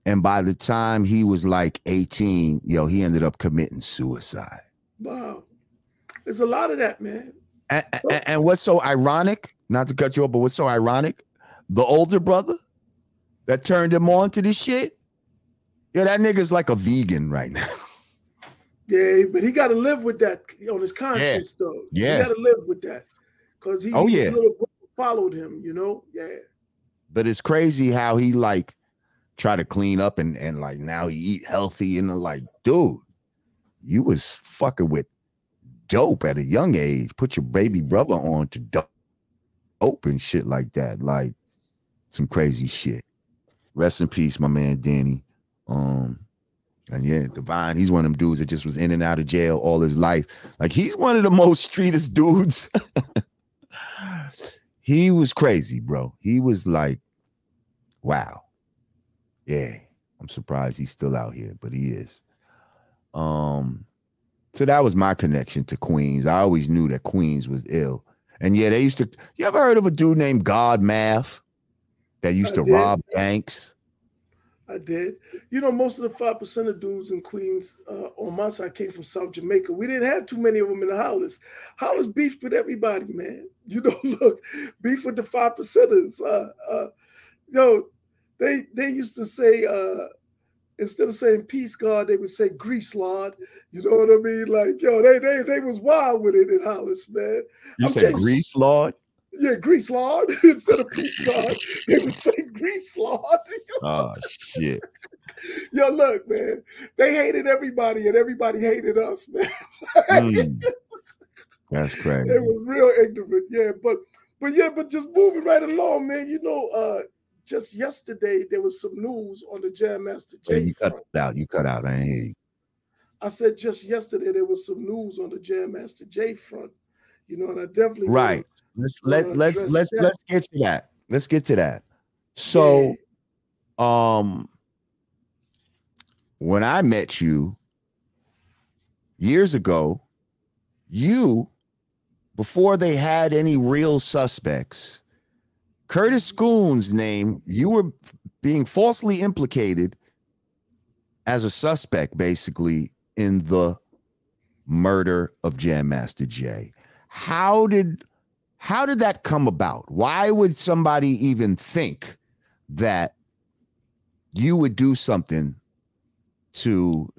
And by the time he was like 18, yo, he ended up committing suicide. Wow. There's a lot of that, man. And, and, and what's so ironic, not to cut you off, but what's so ironic, the older brother that turned him on to this shit, yeah, that nigga's like a vegan right now. Yeah, but he got to live with that on his conscience, though. Yeah. he got to live with that because he, Oh, yeah. little followed him. You know, yeah. but it's crazy how he like try to clean up and and like now he eat healthy and like dude you was fucking with dope at a young age. Put your baby brother on to dope dope and shit like that like some crazy shit. Rest in peace my man danny. Um and yeah divine he's one of them dudes that just was in and out of jail all his life. Like he's one of the most streetest dudes. He was crazy bro. He was like Wow. Yeah. I'm surprised he's still out here, but he is. Um, so that was my connection to Queens. I always knew that Queens was ill. And yeah, they used to you ever heard of a dude named God Math that used I to did. rob banks? I did. You know, most of the five percent of dudes in Queens uh, on my side came from South Jamaica. We didn't have too many of them in the Hollis. Hollis beefed with everybody, man. You know, look, beef with the five percenters. Uh, uh, yo, they they used to say uh, instead of saying peace God, they would say grease lord. You know what I mean? Like, yo, they they they was wild with it in Hollis, man. You I'm said Grease Lord? Yeah, grease lord instead of peace God, they would say grease lord. Oh shit. Yo, look, man, they hated everybody and everybody hated us, man. Mm. That's crazy. They was real ignorant, yeah. But but yeah, but just moving right along, man. You know, uh just yesterday there was some news on the Jam Master Hey, J you cut front. it out. You cut out. I ain't hear you. I said just yesterday there was some news on the Jam Master Jay front. You know, and I definitely right. Let's let let's let's let's get to that. Let's get to that. So, yeah. um, when I met you years ago, you before they had any real suspects, Curtis Scoon's name, you were being falsely implicated as a suspect, basically, in the murder of Jam Master Jay. How did how did that come about? Why would somebody even think that you would do something to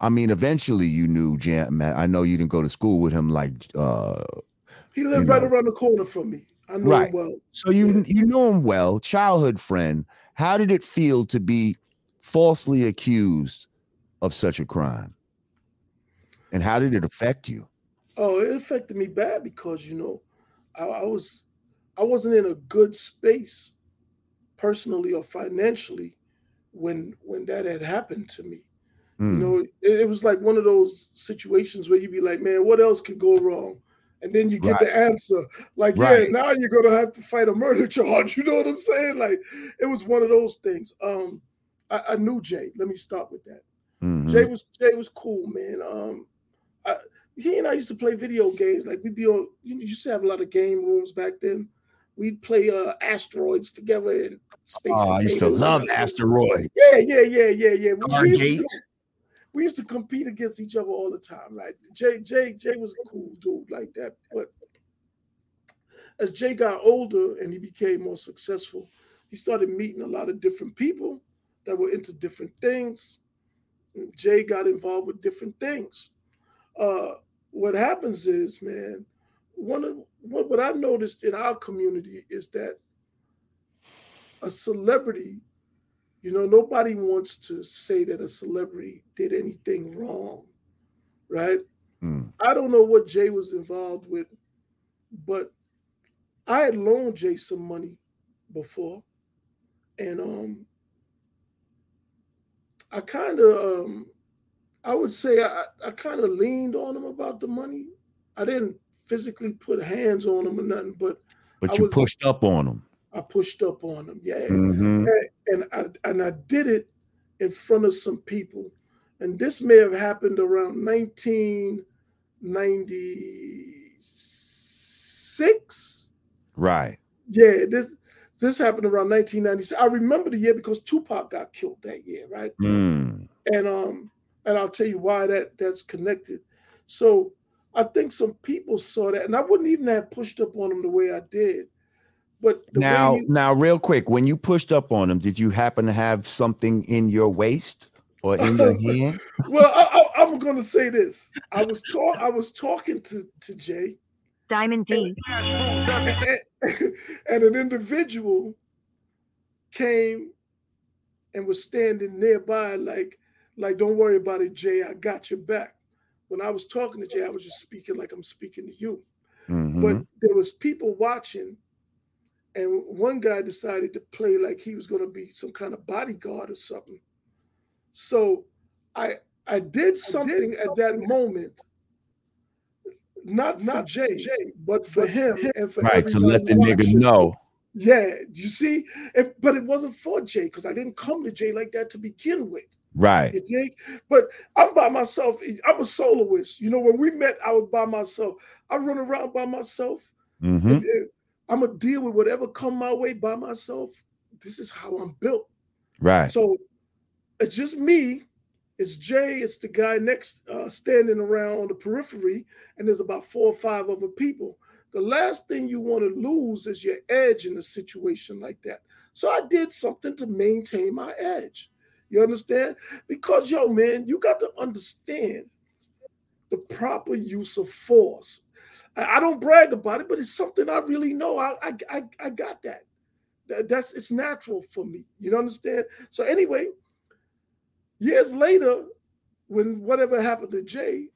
I mean, eventually you knew Jam. I know you didn't go to school with him like uh he lived right know. around the corner from me. I know right. him well. So you yeah. you know him well, childhood friend. How did it feel to be falsely accused of such a crime? And how did it affect you? Oh, it affected me bad because you know, I, I was I wasn't in a good space personally or financially when when that had happened to me. Mm. You hmm. know, it, it, was like one of those situations where you'd be like, man, what else could go wrong? And then you get right. the answer, like, right. yeah, now you're gonna have to fight a murder charge. You know what I'm saying? Like, it was one of those things. Um, I, I knew Jay. Let me start with that. Mm-hmm. Jay was Jay was cool, man. Um, I, he and I used to play video games. Like we'd be on. You used to have a lot of game rooms back then. We'd play uh asteroids together in space. Oh, I used to love asteroids. Yeah, yeah, yeah, yeah, yeah. To, we used to compete against each other all the time, right? Jay, Jay, Jay was a cool dude like that. But as Jay got older and he became more successful, he started meeting a lot of different people that were into different things. Jay got involved with different things. Uh, what happens is, man, one of what, what I noticed in our community is that a celebrity, you know, nobody wants to say that a celebrity did anything wrong, right? Mm. I don't know what Jay was involved with, but I had loaned Jay some money before, and um, I kind of, um, I would say I, I kind of leaned on him about the money. I didn't physically put hands on him or nothing, but but I you was, pushed up on him. I pushed up on him, yeah, mm-hmm. and, and I and I did it in front of some people, and this may have happened around 1996. Right. Yeah, this this happened around 1996. I remember the year because Tupac got killed that year, right? Mm. And um, and I'll tell you why that that's connected. So I think some people saw that, and I wouldn't even have pushed up on them the way I did. But now, you, now, real quick, when you pushed up on him, did you happen to have something in your waist or in your hand? well, I, am going to say this. I was talk, I was talking to to Jay, Diamond D. And, and an individual came and was standing nearby, like, like, don't worry about it, Jay. I got your back. When I was talking to Jay, I was just speaking like I'm speaking to you. Mm-hmm. But there was people watching, and one guy decided to play like he was going to be some kind of bodyguard or something. So I I did something, I did something at that moment not not Jay, Jay but for but him, him and for right to let the nigga know. Yeah, you see, if, but it wasn't for Jay because I didn't come to Jay like that to begin with. Right. You dig? But I'm by myself. I'm a soloist. You know, when we met, I was by myself. I run around by myself. Mm-hmm. If, if, I'm gonna deal with whatever come my way by myself. This is how I'm built. Right. So it's just me it's Jay, it's the guy next uh, standing around on the periphery, and there's about four or five other people. The last thing you want to lose is your edge in a situation like that. So I did something to maintain my edge. You understand? Because, yo, man, you got to understand the proper use of force. I, don't brag about it, but it's something I really know. I, I, I, I got that. that. That's it's natural for me. You understand? So anyway, Years later, when whatever happened to Jay,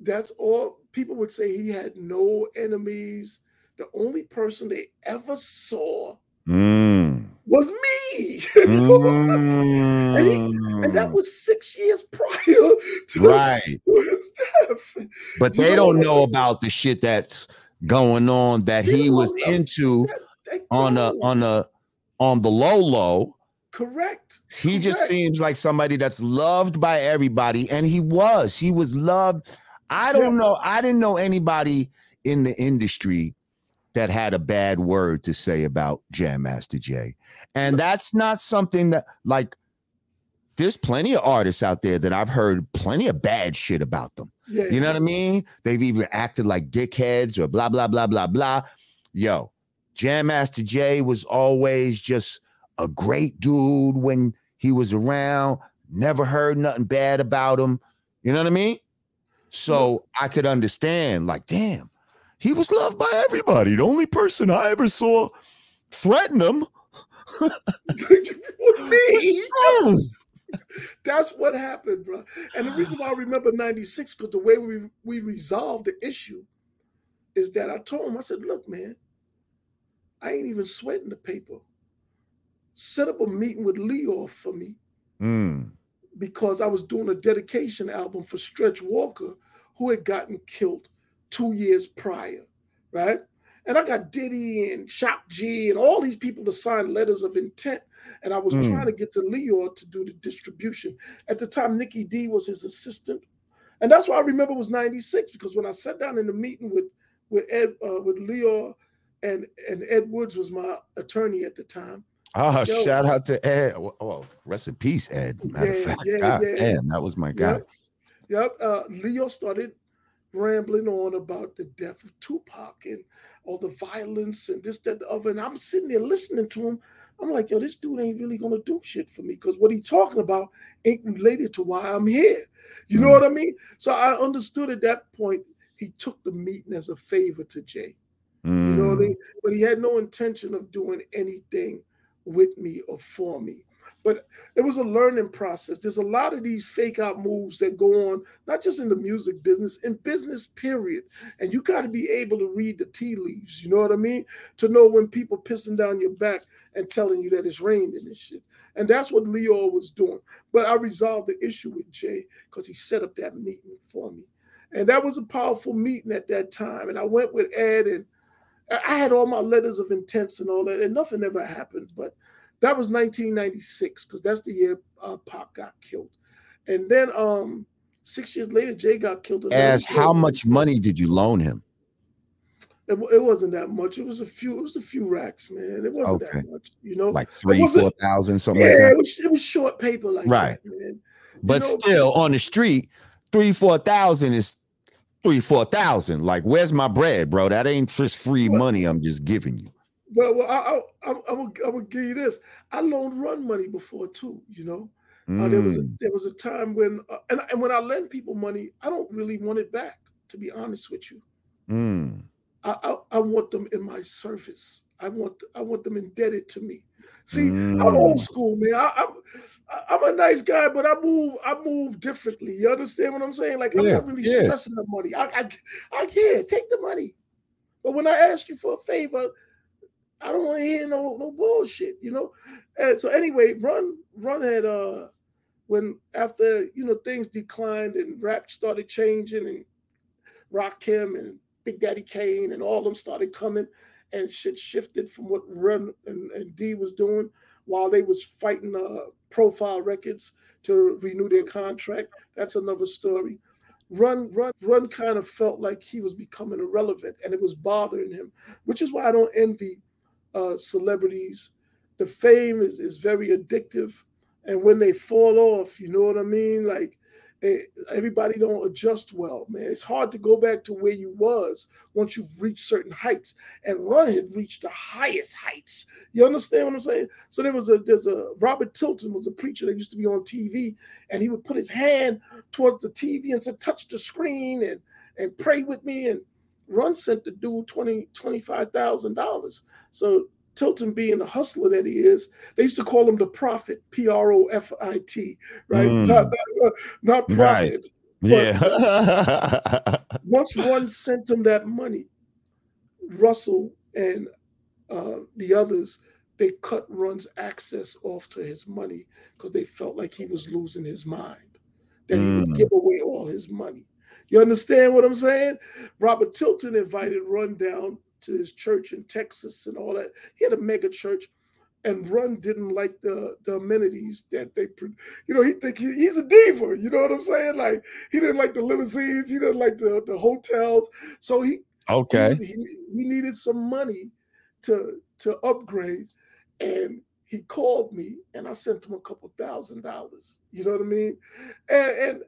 that's all people would say he had no enemies. The only person they ever saw mm. Was me. mm. and, he, and, that was six years prior to, right. to his death. But they don't know about the shit that's going on that he was into on a on a on the low low. Correct. He Correct. just seems like somebody that's loved by everybody, and he was. He was loved. I don't Yeah. know. I didn't know anybody in the industry that had a bad word to say about Jam Master Jay, and that's not something that like. There's plenty of artists out there that I've heard plenty of bad shit about them. Yeah. You know what I mean? They've even acted like dickheads or blah blah blah blah blah. Yo, Jam Master Jay was always just a great dude when he was around. Never heard nothing bad about him. You know what I mean? So I could understand, like, damn, he was loved by everybody. The only person I ever saw threaten him was That's what happened, bro. And the reason why I remember 96, because the way we, we resolved the issue is that I told him, I said, look, man, I ain't even sweating the paper. Set up a meeting with Lyor for me Mm, because I was doing a dedication album for Stretch Walker, who had gotten killed two years prior, right? And I got Diddy and Shop G and all these people to sign letters of intent. And I was Mm. trying to get to Lyor to do the distribution. At the time, Nikki D was his assistant. And that's why I remember it was 96, because when I sat down in the meeting with with Ed, uh, with Lyor and, and Ed Woods was my attorney at the time. Ah, Yo. shout out to Ed. Oh, rest in peace, Ed. Matter of fact, yeah, God yeah. damn, that was my guy. Yep. Yep. Uh, Lyor started rambling on about the death of Tupac and all the violence and this, that, the other. And I'm sitting there listening to him. I'm like, yo, this dude ain't really gonna do shit for me because what he talking about ain't related to why I'm here. You know Mm. what I mean? So I understood at that point he took the meeting as a favor to Jay. You know what I Mm. mean? But he had no intention of doing anything with me or for me. But it was a learning process. There's a lot of these fake out moves that go on, not just in the music business, in business, period. And you got to be able to read the tea leaves, you know what I mean? To know when people pissing down your back and telling you that it's raining and shit. And that's what Lyor was doing. But I resolved the issue with Jay because he set up that meeting for me. And that was a powerful meeting at that time. And I went with Ed and I had all my letters of intents and all that, and nothing ever happened. But that was 1996 because that's the year uh, Pac got killed. And then um six years later, Jay got killed. year. how much money did you loan him? It, it wasn't that much. It was a few. It was a few racks, man. It wasn't Okay. that much, you know. Like three, four thousand, something yeah, like it was it was short paper like Right. that, man. But know- still, on the street, three, four thousand is three, four thousand. Like, where's my bread, bro? That ain't just free money. I'm just giving you. But well, I, I, I'm, I'm, gonna- I'm gonna give you this. I loaned Run money before too, you know. Uh, there was a, Mm, there was a time when uh, and, and when I lend people money, I don't really want it back. To be honest with you, mm. I I, I want them in my service. I want I want them indebted to me. See, I'm Mm. old school, man. I, I'm I'm a nice guy, but I move I move differently. You understand what I'm saying? Like I'm not really yeah. stressing the money. I I I yeah, take the money, but when I ask you for a favor, I don't want to hear no no bullshit. You know. And so anyway, Run Run had uh when after you know things declined and rap started changing and Rakim and Big Daddy Kane and all them started coming and shit shifted from what Run and, and D was doing while they was fighting uh profile records to renew their contract. That's another story. Run, Run, Run kind of felt like he was becoming irrelevant and it was bothering him, which is why I don't envy uh celebrities. The fame is, is very addictive. And when they fall off, you know what I mean? Like eh, everybody don't adjust well, man. It's hard to go back to where you was once you've reached certain heights. And Run had reached the highest heights. You understand what I'm saying? So there was a there's a Robert Tilton was a preacher that used to be on TV, and he would put his hand towards the TV and said, touch the screen and and pray with me. And Run sent the dude 20 $25,000. So Tilton being the hustler that he is, they used to call him the prophet, P R O F I T, right? Mm. Not, not, not Right. Yeah. Once Run sent him that money, Russell and uh, the others, they cut Run's access off to his money because they felt like he was losing his mind, that he would Mm. give away all his money. You understand what I'm saying? Robert Tilton invited Run down to his church in Texas and all that. He had a mega church, and Run didn't like the, the amenities that they, you know, he think he, he's a diva. You know what I'm saying? Like he didn't like the limousines, he didn't like the, the hotels. So he okay, he, he, he needed some money to to upgrade, and he called me, and I sent him a couple thousand dollars. You know what I mean? And and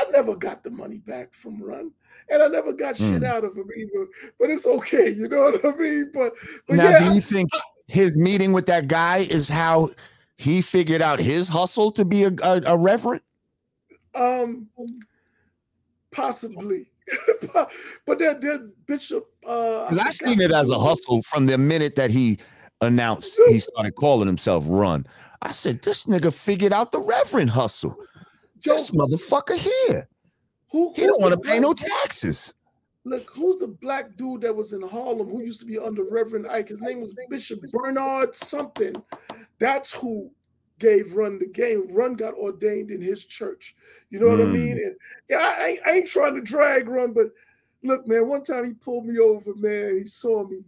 I I never got the money back from Run and I never got mm. shit out of him either. But it's okay, you know what I mean? But, but now, yeah, do you think his meeting with that guy is how he figured out his hustle to be a, a, a reverend? Um, possibly. but that that bishop uh I seen it as a hustle from the minute that he announced he started calling himself run. I said, this nigga figured out the reverend hustle. This motherfucker here. Who, he don't want to pay no taxes. Look, who's the black dude that was in Harlem who used to be under Reverend Ike? His name was Bishop Bernard something. That's who gave Run the game. Run got ordained in his church. You know mm. what I mean? Hmm. And yeah, I, I, ain't trying to drag Run, but look, man, one time he pulled me over, man. He saw me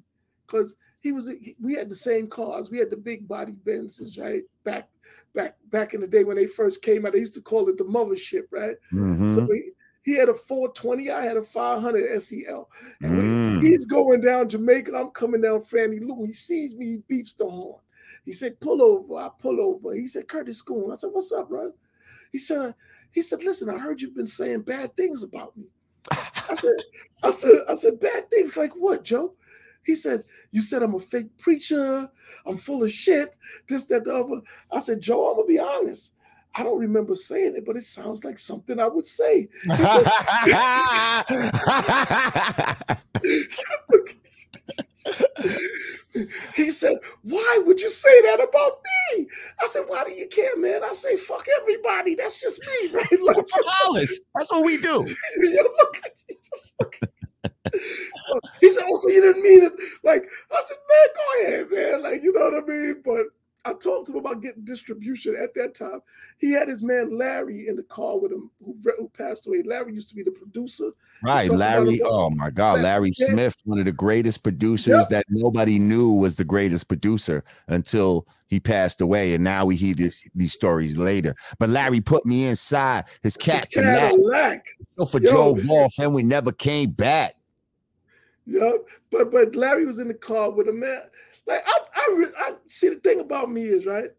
because he was we had the same cars. We had the big body Benzes, right? Back back back in the day when they first came out, they used to call it the mothership, right? Mm-hmm. So we, he had a 420. I had a 500 SEL. And mm. he's going down Jamaica. I'm coming down Fannie Lou. He sees me. He beeps the horn. He said, "Pull over." I pull over. He said, "Curtis Scoon." I said, "What's up, bro?" He said, "He said, listen, I heard you've been saying bad things about me." I said, "I said, I said bad things like what, Joe?" He said, You said I'm a fake preacher. I'm full of shit. This, that, the other. I said, Joe, I'm going to be honest. I don't remember saying it, but it sounds like something I would say. He said, Why would you say that about me? I said, Why do you care, man? I say, Fuck everybody. That's just me, right? Like, That's what we do. He said, "Oh, so you didn't mean it?" Like I said, "Man, go ahead, man. Like you know what I mean." But I talked to him about getting distribution at that time. He had his man Larry in the car with him, who, who passed away. Larry used to be the producer. Right, Larry. Oh my God, Larry yeah. Smith, one of the greatest producers yep. that nobody knew was the greatest producer until he passed away, and now we hear this, these stories later. But Larry put me inside his Cadillac. For Yo. Joe Wolf, and we never came back. Yep, but but Larry was in the car with a man. Like I, I, I see the thing about me is right.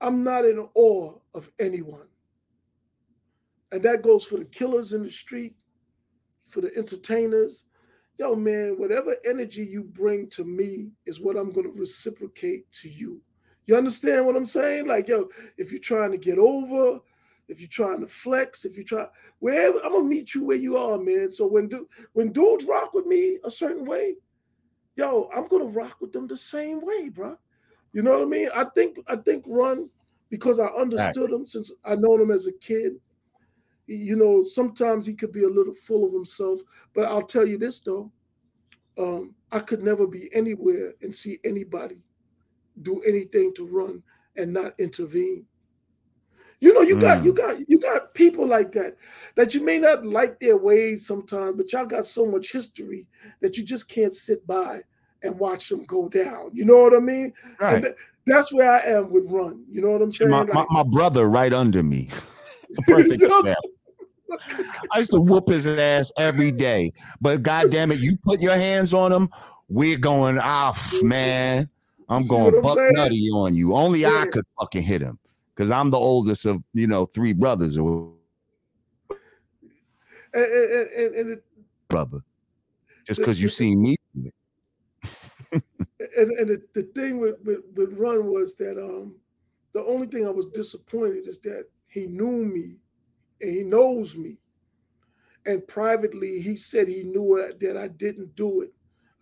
I'm not in awe of anyone, and that goes for the killers in the street, for the entertainers. Yo, man, whatever energy you bring to me is what I'm going to reciprocate to you. You understand what I'm saying? Like, yo, if you're trying to get over, if you're trying to flex, if you try wherever I'm gonna meet you where you are, man. So when du- when dudes rock with me a certain way, yo, I'm gonna rock with them the same way, bro. You know what I mean? I think I think Run because I understood him since I known him as a kid. You know, sometimes he could be a little full of himself, but I'll tell you this though, um, I could never be anywhere and see anybody do anything to Run and not intervene. You know, you got mm. you got you got people like that that you may not like their ways sometimes, but y'all got so much history that you just can't sit by and watch them go down. You know what I mean? Right. Th- that's where I am with Run. You know what I'm saying? My, like, my, my brother right under me. Perfect? I used to whoop his ass every day. But god damn it, you put your hands on him, we're going off, man. I'm going buck saying? nutty on you. Only yeah. I could fucking hit him because I'm the oldest of you know three brothers or and, and, and, and it, brother. Just because you seen me. and and the, the thing with, with with Run was that um the only thing I was disappointed is that he knew me and he knows me. And privately, he said he knew that I didn't do it.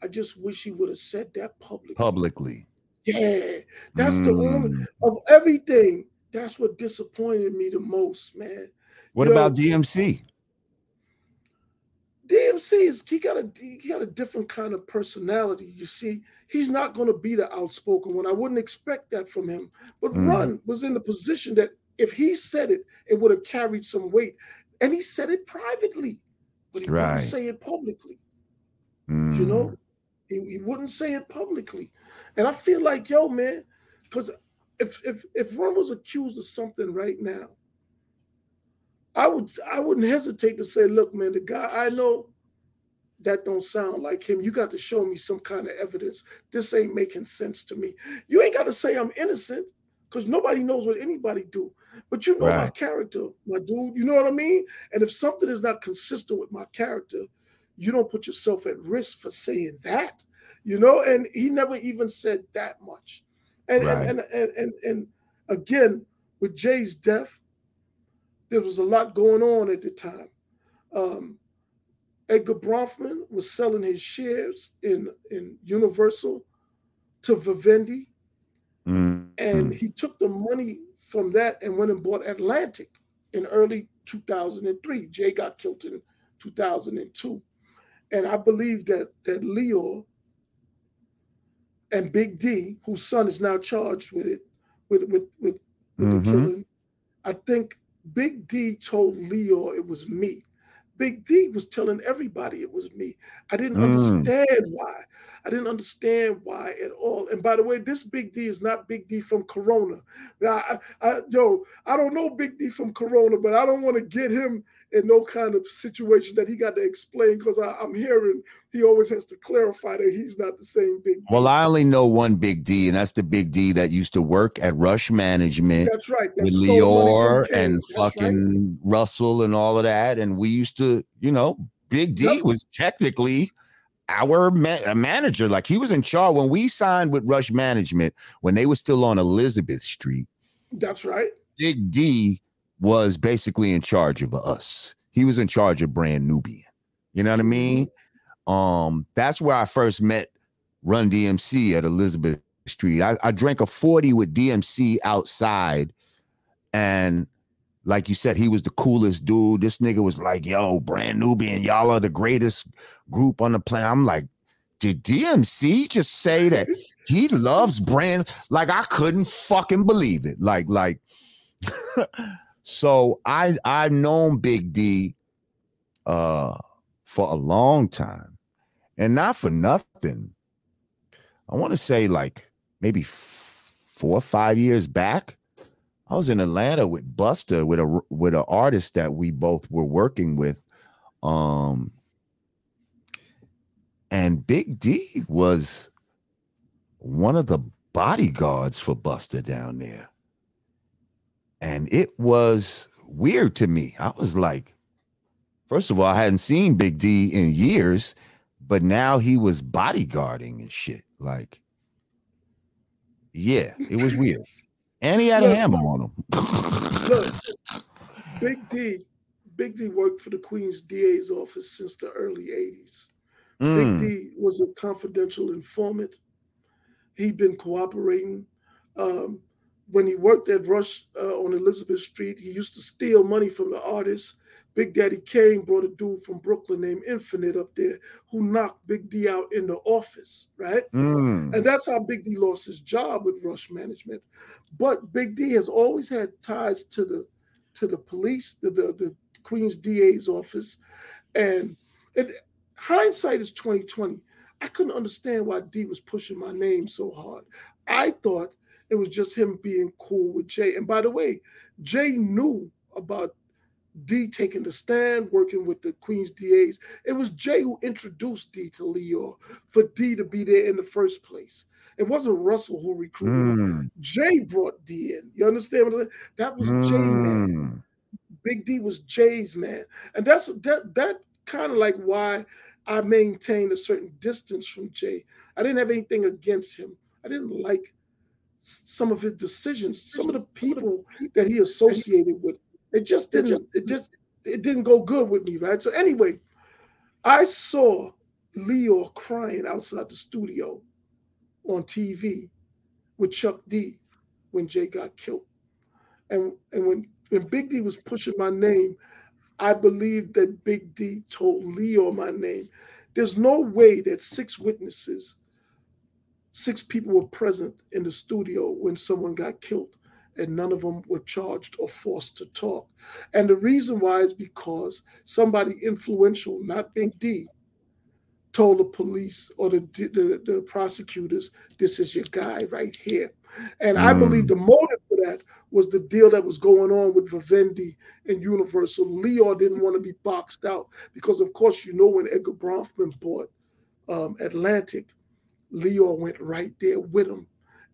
I just wish he would have said that publicly. Publicly. Yeah, that's mm. the only of everything that's what disappointed me the most, man. What you about know, DMC? DMC is he got a he got a different kind of personality. You see, he's not going to be the outspoken one. I wouldn't expect that from him. But mm. Run was in the position that if he said it, it would have carried some weight. And he said it privately, but he Right. wouldn't say it publicly. You Mm. know, he, he wouldn't say it publicly. And I feel like, yo, man, because if if if one was accused of something right now, I would I wouldn't hesitate to say, look, man, the guy I know that don't sound like him. You got to show me some kind of evidence. This ain't making sense to me. You ain't got to say I'm innocent because nobody knows what anybody do. But you know my character, my dude. You know what I mean? And if something is not consistent with my character, you don't put yourself at risk for saying that. You know, and he never even said that much. And Right. and, and and and again, with Jay's death, there was a lot going on at the time. Um, Edgar Bronfman was selling his shares in, in Universal to Vivendi, Mm. and he took the money from that and went and bought Atlantic in early 2003. Jay got killed in 2002. And I believe that that Lyor and Big D, whose son is now charged with it, with with with, with Mhm. the killing, I think Big D told Lyor it was me. Big D was telling everybody it was me. I didn't Mm. understand why. I didn't understand why at all. And by the way, this Big D is not Big D from Corona. Now, I, I, yo, I don't know Big D from Corona, but I don't want to get him in no kind of situation that he got to explain because I'm hearing he always has to clarify that he's not the same Big D. Well, I only know one big D, and that's the big D that used to work at Rush Management That's right. that with stole money from Lyor and That's right. fucking Russell and all of that. And we used to, you know, Big D Yep. was technically our ma- a manager. Like he was in charge when we signed with Rush Management when they were still on Elizabeth Street. That's right. Big D was basically in charge of us. He was in charge of Brand Nubian. You know what I mean? Mm-hmm. Um, that's where I first met Run DMC at Elizabeth Street. I, I drank a 40 with DMC outside, and like you said, he was the coolest dude. This nigga was like, yo, Brand Nubian, y'all are the greatest group on the planet. I'm like, did DMC just say that he loves brand? Like, I couldn't fucking believe it. Like, like, so I I've known Big D uh for a long time, and not for nothing. I want to say like maybe four or five years back, I was in Atlanta with Buster with a with an artist that we both were working with, um, and Big D was one of the bodyguards for Buster down there. And it was weird to me. I was like, first of all, I hadn't seen Big D in years, but now he was bodyguarding and shit. Like, yeah, it was weird. And he had a hammer on him. Look, Big D, Big D worked for the Queen's DA's office since the early 80s. Mm, Big D was a confidential informant. He'd been cooperating. Um, when he worked at Rush uh, on Elizabeth Street, he used to steal money from the artists. Big Daddy Kane brought a dude from Brooklyn named Infinite up there who knocked Big D out in the office, right? mm, And that's how Big D lost his job with Rush Management. But Big D has always had ties to the to the police, the the, the Queen's DA's office, and it, hindsight is twenty twenty. I couldn't understand why D was pushing my name so hard. I thought it was just him being cool with Jay. And by the way, Jay knew about D taking the stand, working with the Queen's DAs. It was Jay who introduced D to Lyor for D to be there in the first place. It wasn't Russell who recruited him. mm, Jay brought D in. You understand what I'm saying? That was Jay, man. mm. Big D was Jay's man. And that's that that kind of like why I maintained a certain distance from Jay. I didn't have anything against him. I didn't like some of his decisions, some of the people that he associated with. It just didn't it just it didn't go good with me, right? So anyway, I saw Lyor crying outside the studio on TV with Chuck D when Jay got killed. And and when when Big D was pushing my name, I believe that Big D told Lyor my name. There's no way that six witnesses, six people were present in the studio when someone got killed. And none of them were charged or forced to talk. And the reason why is because somebody influential, not Big D, told the police or the, the, the prosecutors, this is your guy right here. And mm. I believe the motive for that was the deal that was going on with Vivendi and Universal. Lyor didn't want to be boxed out because, of course, you know, when Edgar Bronfman bought um, Atlantic, Lyor went right there with him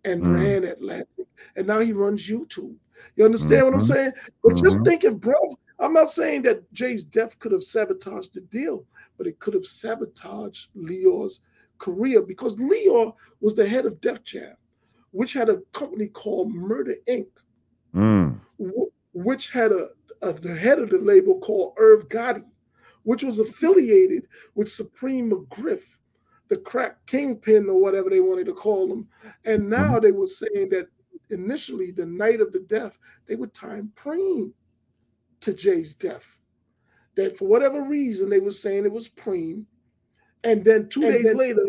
and mm. ran Atlantic. And now he runs YouTube. You understand mm-hmm. what I'm mm-hmm. saying? But mm-hmm. just think if bro, I'm not saying that Jay's death could have sabotaged the deal, but it could have sabotaged Lyor's career because Lyor was the head of Def Jam, which had a company called Murder Inc., mm. which had a, a, the head of the label called Irv Gotti, which was affiliated with Supreme McGriff, the crack kingpin or whatever they wanted to call him. And now mm-hmm. they were saying that initially, the night of the death, they would time Preem to Jay's death. That for whatever reason, they were saying it was Preem. And then two and days then, later,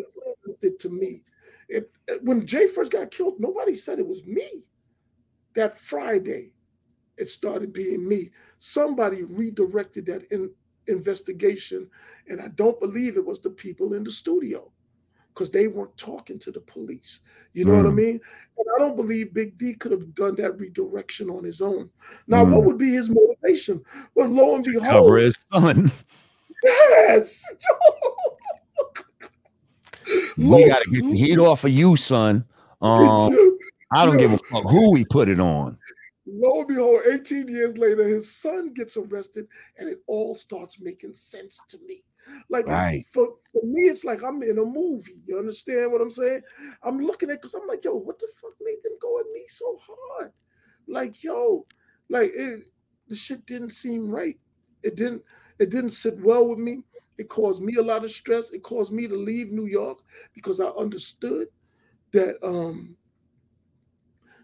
it to me. It, when Jay first got killed, nobody said it was me. That Friday, it started being me. Somebody redirected that in, investigation, and I don't believe it was the people in the studio because they weren't talking to the police. You know mm. what I mm. mean? And I don't believe Big D could have done that redirection on his own. Now, mm. what would be his motivation? Well, lo and behold, cover his son. Yes. we got to get the heat off of you, son. Um, I don't give a fuck who we put it on. Lo and behold, 18 years later, his son gets arrested, and it all starts making sense to me. Like right. for, for me, it's like I'm in a movie. You understand what I'm saying? I'm looking at because I'm like, yo, what the fuck made them go at me so hard? Like, yo, like it, the shit didn't seem right. It didn't. It didn't sit well with me. It caused me a lot of stress. It caused me to leave New York because I understood that um,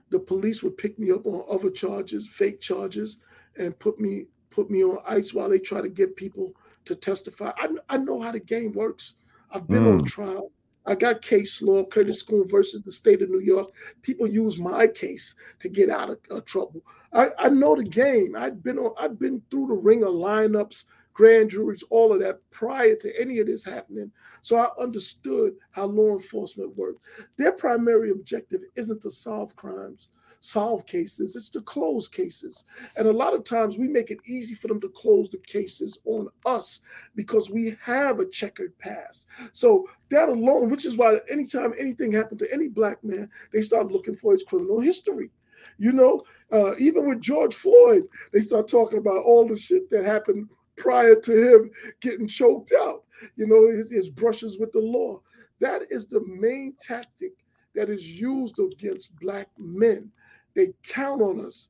the police would pick me up on other charges, fake charges, and put me put me on ice while they try to get people to testify. I, I know how the game works. I've been mm. on trial. I got case law, Curtis Scoon versus the state of New York. People use my case to get out of uh, trouble. I, I know the game. I've been on. I've been through the ring of lineups, grand juries, all of that prior to any of this happening. So I understood how law enforcement works. Their primary objective isn't to solve crimes solve cases, it's to close cases. And a lot of times we make it easy for them to close the cases on us because we have a checkered past. So that alone, which is why anytime anything happened to any black man, they start looking for his criminal history. You know, uh, even with George Floyd, they start talking about all the shit that happened prior to him getting choked out. You know, his, his brushes with the law. That is the main tactic that is used against black men. They count on us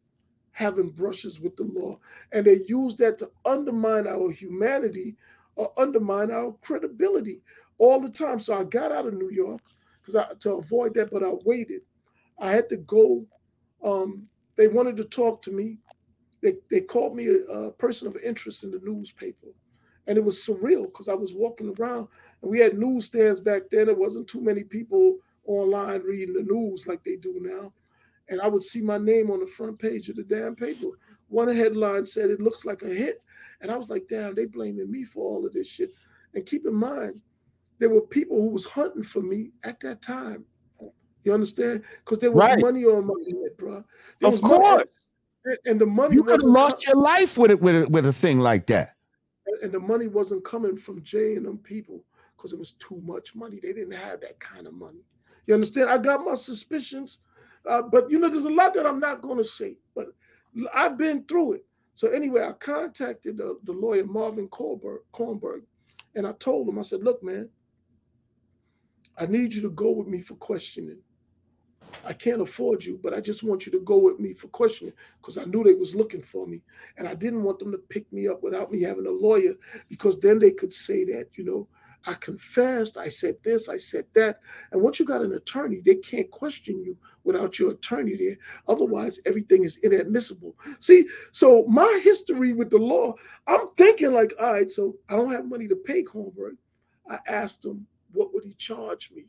having brushes with the law, and they use that to undermine our humanity or undermine our credibility all the time. So I got out of New York because I to avoid that, but I waited. I had to go. Um, they wanted to talk to me. They they called me a, a person of interest in the newspaper, and it was surreal because I was walking around and we had newsstands back then. There wasn't too many people online reading the news like they do now and I would see my name on the front page of the damn paper. One headline said it looks like a hit, and I was like, damn, they blaming me for all of this shit. And keep in mind, there were people who was hunting for me at that time. You understand? Because there was right. money on my head, bro. There of course. And the money you could have lost your life with it with a, with a thing like that. And the money wasn't coming from Jay and them people because it was too much money. They didn't have that kind of money. You understand? I got my suspicions uh, but you know, there's a lot that I'm not going to say, but I've been through it. So anyway, I contacted the, the lawyer Marvin Kornberg, Kornberg, and I told him, I said, "Look, man, I need you to go with me for questioning. I can't afford you, but I just want you to go with me for questioning because I knew they was looking for me, and I didn't want them to pick me up without me having a lawyer because then they could say that, you know, I confessed, I said this, I said that. And once you got an attorney, they can't question you without your attorney there. Otherwise, everything is inadmissible. See, so my history with the law, I'm thinking like, all right, so I don't have money to pay Kornberg. I asked him, what would he charge me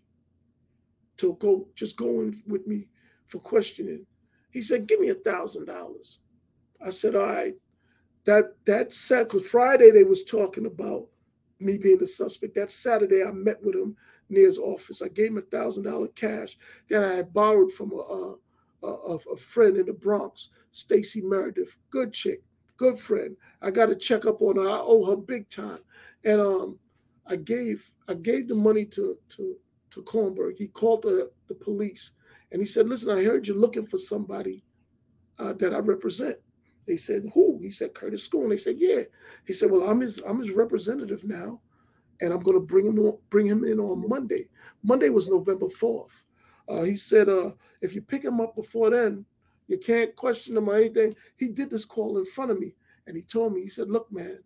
to go just going with me for questioning? He said, "Give me a thousand dollars." I said, "All right." That that said, because Friday they was talking about me being the suspect. That Saturday I met with him near his office. I gave him a thousand dollar cash that I had borrowed from a, a, a, a friend in the Bronx, Stacy Meredith, good chick, good friend. I got to check up on her. I owe her big time, and um, I gave I gave the money to to to Kornberg. He called the the police and he said, "Listen, I heard you're looking for somebody uh, that I represent." They said, "Who?" He said, "Curtis Scoon." They said, "Yeah." He said, "Well, I'm his I'm his representative now." and I'm going to bring him on, bring him in on Monday. Monday was November 4th. Uh, he said, uh, if you pick him up before then, you can't question him or anything. He did this call in front of me, and he told me, he said, look, man,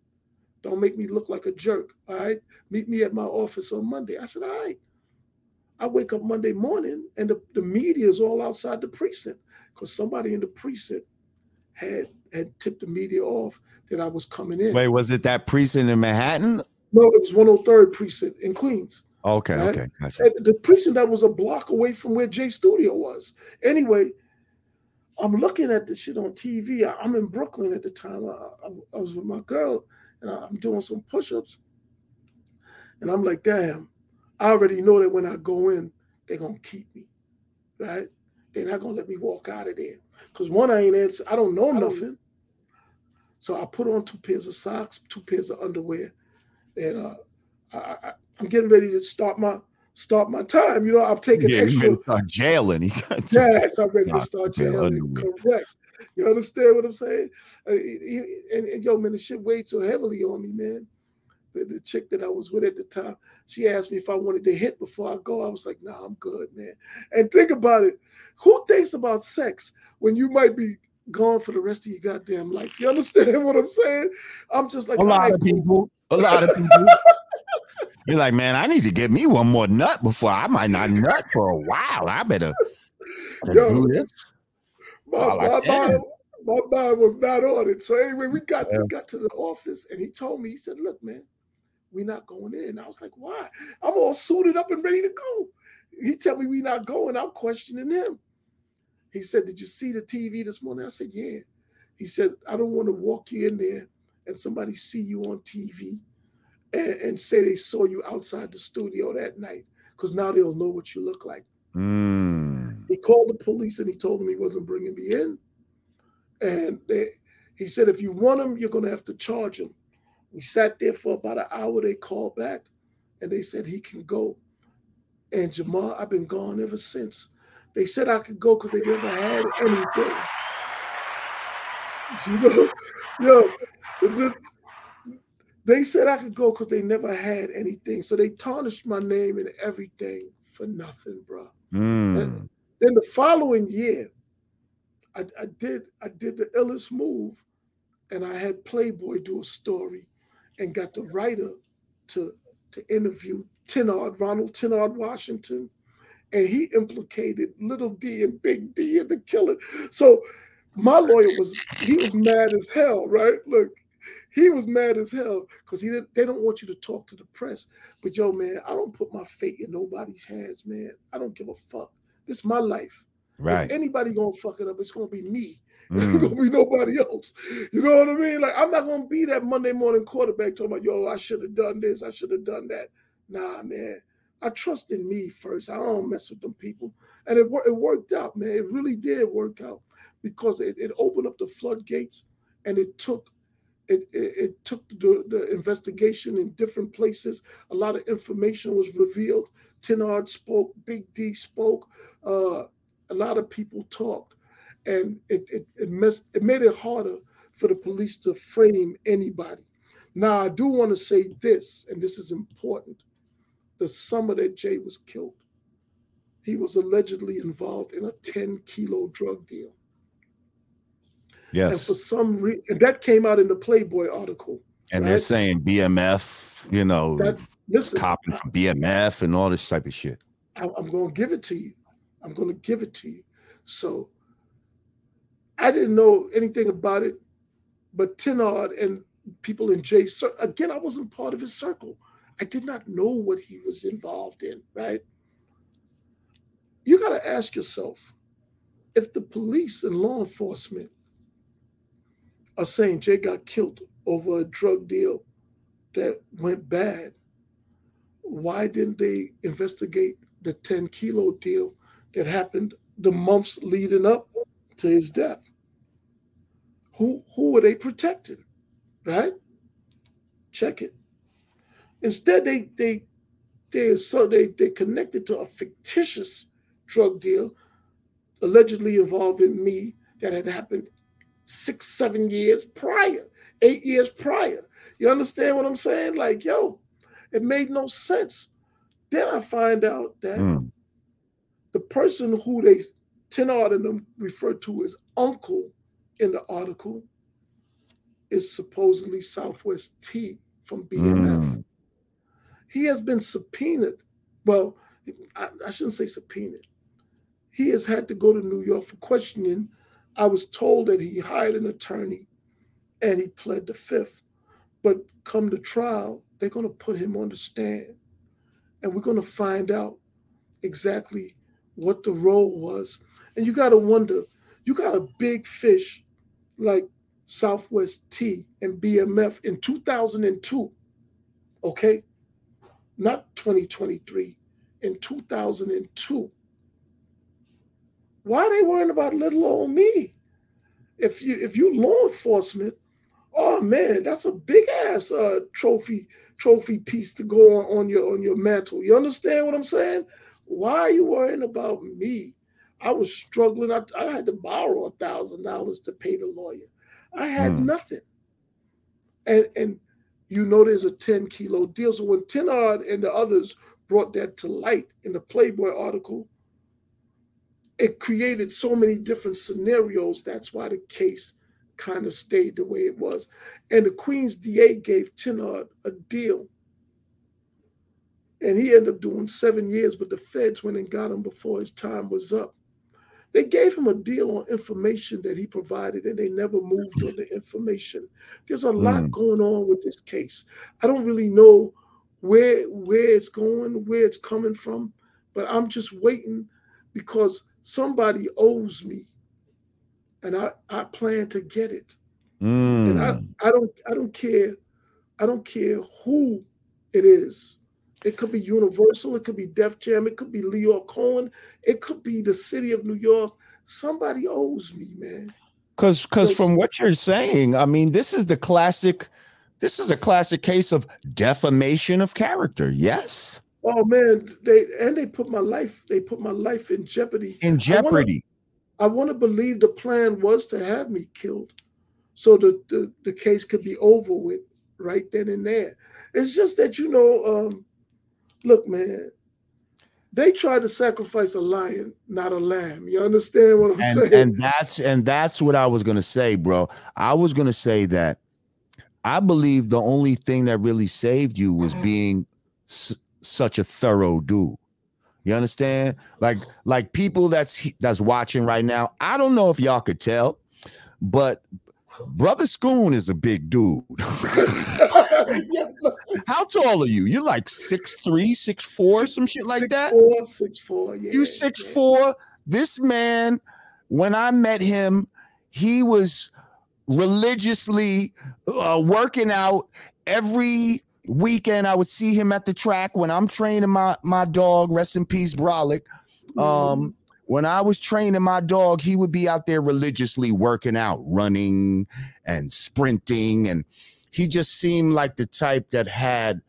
don't make me look like a jerk. All right, meet me at my office on Monday. I said, all right. I wake up Monday morning, and the, the media is all outside the precinct because somebody in the precinct had had tipped the media off that I was coming in. Wait, was it that precinct in Manhattan no, it was 103rd precinct in Queens. Okay, right? okay, gotcha. the precinct that was a block away from where Jay Studio was. Anyway, I'm looking at the shit on TV. I, am in Brooklyn at the time. I, I, I was with my girl, and I, I'm doing some push-ups, and I'm like, damn, I already know that when I go in, they're gonna keep me, right? They're not gonna let me walk out of there. Cause one, I ain't answer, I don't know nothing. So I put on two pairs of socks, two pairs of underwear, and uh, I, am getting ready to start my start my time. You know, I'm taking yeah, extra. start jailing. yes, I'm ready to start jailing. Correct. You understand what I'm saying? Uh, and, and, yo, man, the shit weighed so heavily on me, man. The, the, chick that I was with at the time, she asked me if I wanted to hit before I go. I was like, nah, I'm good, man. And think about it. Who thinks about sex when you might be gone for the rest of your goddamn life? You understand what I'm saying? I'm just like a lot of people. A lot of people. You're like, man, I need to get me one more nut before I might not nut for a while. I better, Yo, do this. My, my, mind, my mind was not on it. So anyway, we got yeah. we got to the office and he told me, he said, Look, man, we're not going in. I was like, why? I'm all suited up and ready to go. He tell me we not going. I'm questioning him. He said, Did you see the TV this morning? I said, Yeah. He said, I don't want to walk you in there and somebody see you on TV and, and say they saw you outside the studio that night because now they'll know what you look like. Mm. He called the police and he told them he wasn't bringing me in. And they, he said, if you want him, you're going to have to charge him. We sat there for about an hour. They called back and they said he can go. And Jamar, I've been gone ever since. They said I could go because they never had anything. You know, yo, they said I could go because they never had anything. So they tarnished my name and everything for nothing, bro. Mm. then the following year, I, I, did I did the illest move, and I had Playboy do a story, and got the writer to to interview Tennard, Ronald Tenard Washington, and he implicated Little D and Big D in the killing. So my lawyer was he was mad as hell, right? Look, he was mad as hell because he didn't, they don't want you to talk to the press. But yo, man, I don't put my fate in nobody's hands, man. I don't give a fuck. This is my life. Right. If anybody gonna fuck it up, it's gonna be me. Mm. Gonna be nobody else. You know what I mean? Like I'm not gonna be that Monday morning quarterback talking about, yo, I should have done this, I should have done that. Nah, man. I trust in me first. I don't mess with them people. And it, it worked out, man. It really did work out because it, it opened up the floodgates and it took it, it, it, took the, the, investigation in different places. A lot of information was revealed. Tennard spoke, Big D spoke, uh, a lot of people talked, and it it it, messed, it made it harder for the police to frame anybody. Now I do want to say this, and this is important: the summer that Jay was killed, he was allegedly involved in a 10 kilo drug deal. Yes. And for some reason, that came out in the Playboy article. And right? they're saying BMF, you know, that, listen, copying from BMF and all this type of shit. I, I'm going to give it to you. I'm going to give it to you. So I didn't know anything about it, but Tennard and people in Jay, again, I wasn't part of his circle. I did not know what he was involved in, right? You got to ask yourself if the police and law enforcement are saying Jay got killed over a drug deal that went bad, why didn't they investigate the 10 kilo deal that happened the months leading up to his death? Who who were they protecting? Right? Check it. Instead, they they they so they they connected to a fictitious drug deal allegedly involving me that had happened six, seven years prior, eight years prior. You understand what I'm saying? Like, yo, it made no sense. Then I find out that mm. the person who they Tenard and them referred to as uncle in the article is supposedly Southwest T from BMF. Mm. He has been subpoenaed. Well, I, I shouldn't say subpoenaed. He has had to go to New York for questioning. I was told that he hired an attorney and he pled the fifth. But come to trial, they're going to put him on the stand and we're going to find out exactly what the role was. And you got to wonder you got a big fish like Southwest T and BMF in 2002, okay? Not 2023, in 2002. Why are they worrying about little old me? If you if you law enforcement, oh man, that's a big ass uh, trophy trophy piece to go on, on your on your mantle. You understand what I'm saying? Why are you worrying about me? I was struggling. I, I had to borrow a thousand dollars to pay the lawyer. I had hmm. nothing. And and you know there's a 10 kilo deal. So when Tenard and the others brought that to light in the Playboy article, it created so many different scenarios. That's why the case kind of stayed the way it was. And the Queen's DA gave Tenard a deal. And he ended up doing seven years, but the feds went and got him before his time was up. They gave him a deal on information that he provided, and they never moved on the information. There's a lot mm. going on with this case. I don't really know where where it's going, where it's coming from, but I'm just waiting because somebody owes me and I, I plan to get it. Mm. And I, hmm. I don't I don't care I don't care who it is. It could be Universal, it could be Def Jam, it could be Lyor Cohen, it could be the city of New York. Somebody owes me, man. Cause because from what you're saying, I mean, this is the classic, this is a classic case of defamation of character. Yes. Oh man, they and they put my life, they put my life in jeopardy. In jeopardy. I want to believe the plan was to have me killed so the, the, the case could be over with right then and there. It's just that, you know, um, look, man, they tried to sacrifice a lion, not a lamb. You understand what I'm and, saying? And that's and that's what I was gonna say, bro. I was gonna say that I believe the only thing that really saved you was being s- such a thorough dude. You understand? Like like people that's that's watching right now. I don't know if y'all could tell, but Brother Scoon is a big dude. How tall are you? You're like six three, six four, some shit like six, that. Four, six four. Yeah, you six yeah. four. This man, when I met him, he was religiously uh, working out every weekend I would see him at the track when I'm training my my dog. Rest in peace, Brolic. Um, mm-hmm. When I was training my dog, he would be out there religiously working out, running and sprinting, and he just seemed like the type that had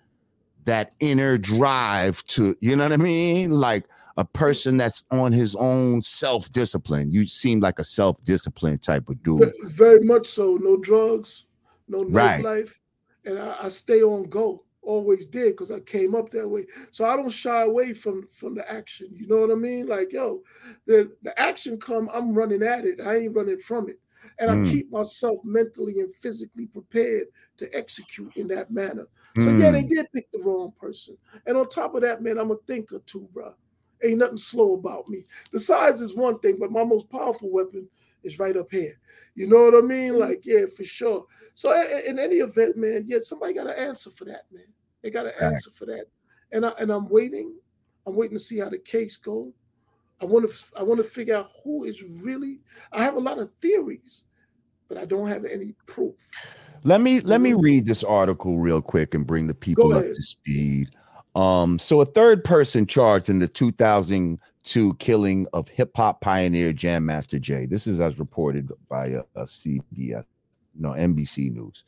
that inner drive to, you know what I mean, like a person that's on his own self discipline. You seem like a self discipline type of dude. Very much so. No drugs, no nightlife. Right and I, I stay on go. Always did because I came up that way. So I don't shy away from from the action. You know what I mean? Like yo, the the action come, I'm running at it. I ain't running from it, and mm. I keep myself mentally and physically prepared to execute in that manner. So mm. yeah, they did pick the wrong person. And on top of that, man, I'm a thinker too, bro. Ain't nothing slow about me. The size is one thing, but my most powerful weapon is right up here. You know what I mean? Mm-hmm. Like, yeah, for sure. So in any event, man, yeah, somebody got to answer for that, man. They got to answer for that. And I and I'm waiting. I'm waiting to see how the case go. I want to I want to figure out who is really. I have a lot of theories, but I don't have any proof. Let me let me read this article real quick and bring the people up to speed. Um, so a third person charged in the 2002 killing of hip hop pioneer Jam Master Jay. This is as reported by a, a CBS, no NBC News.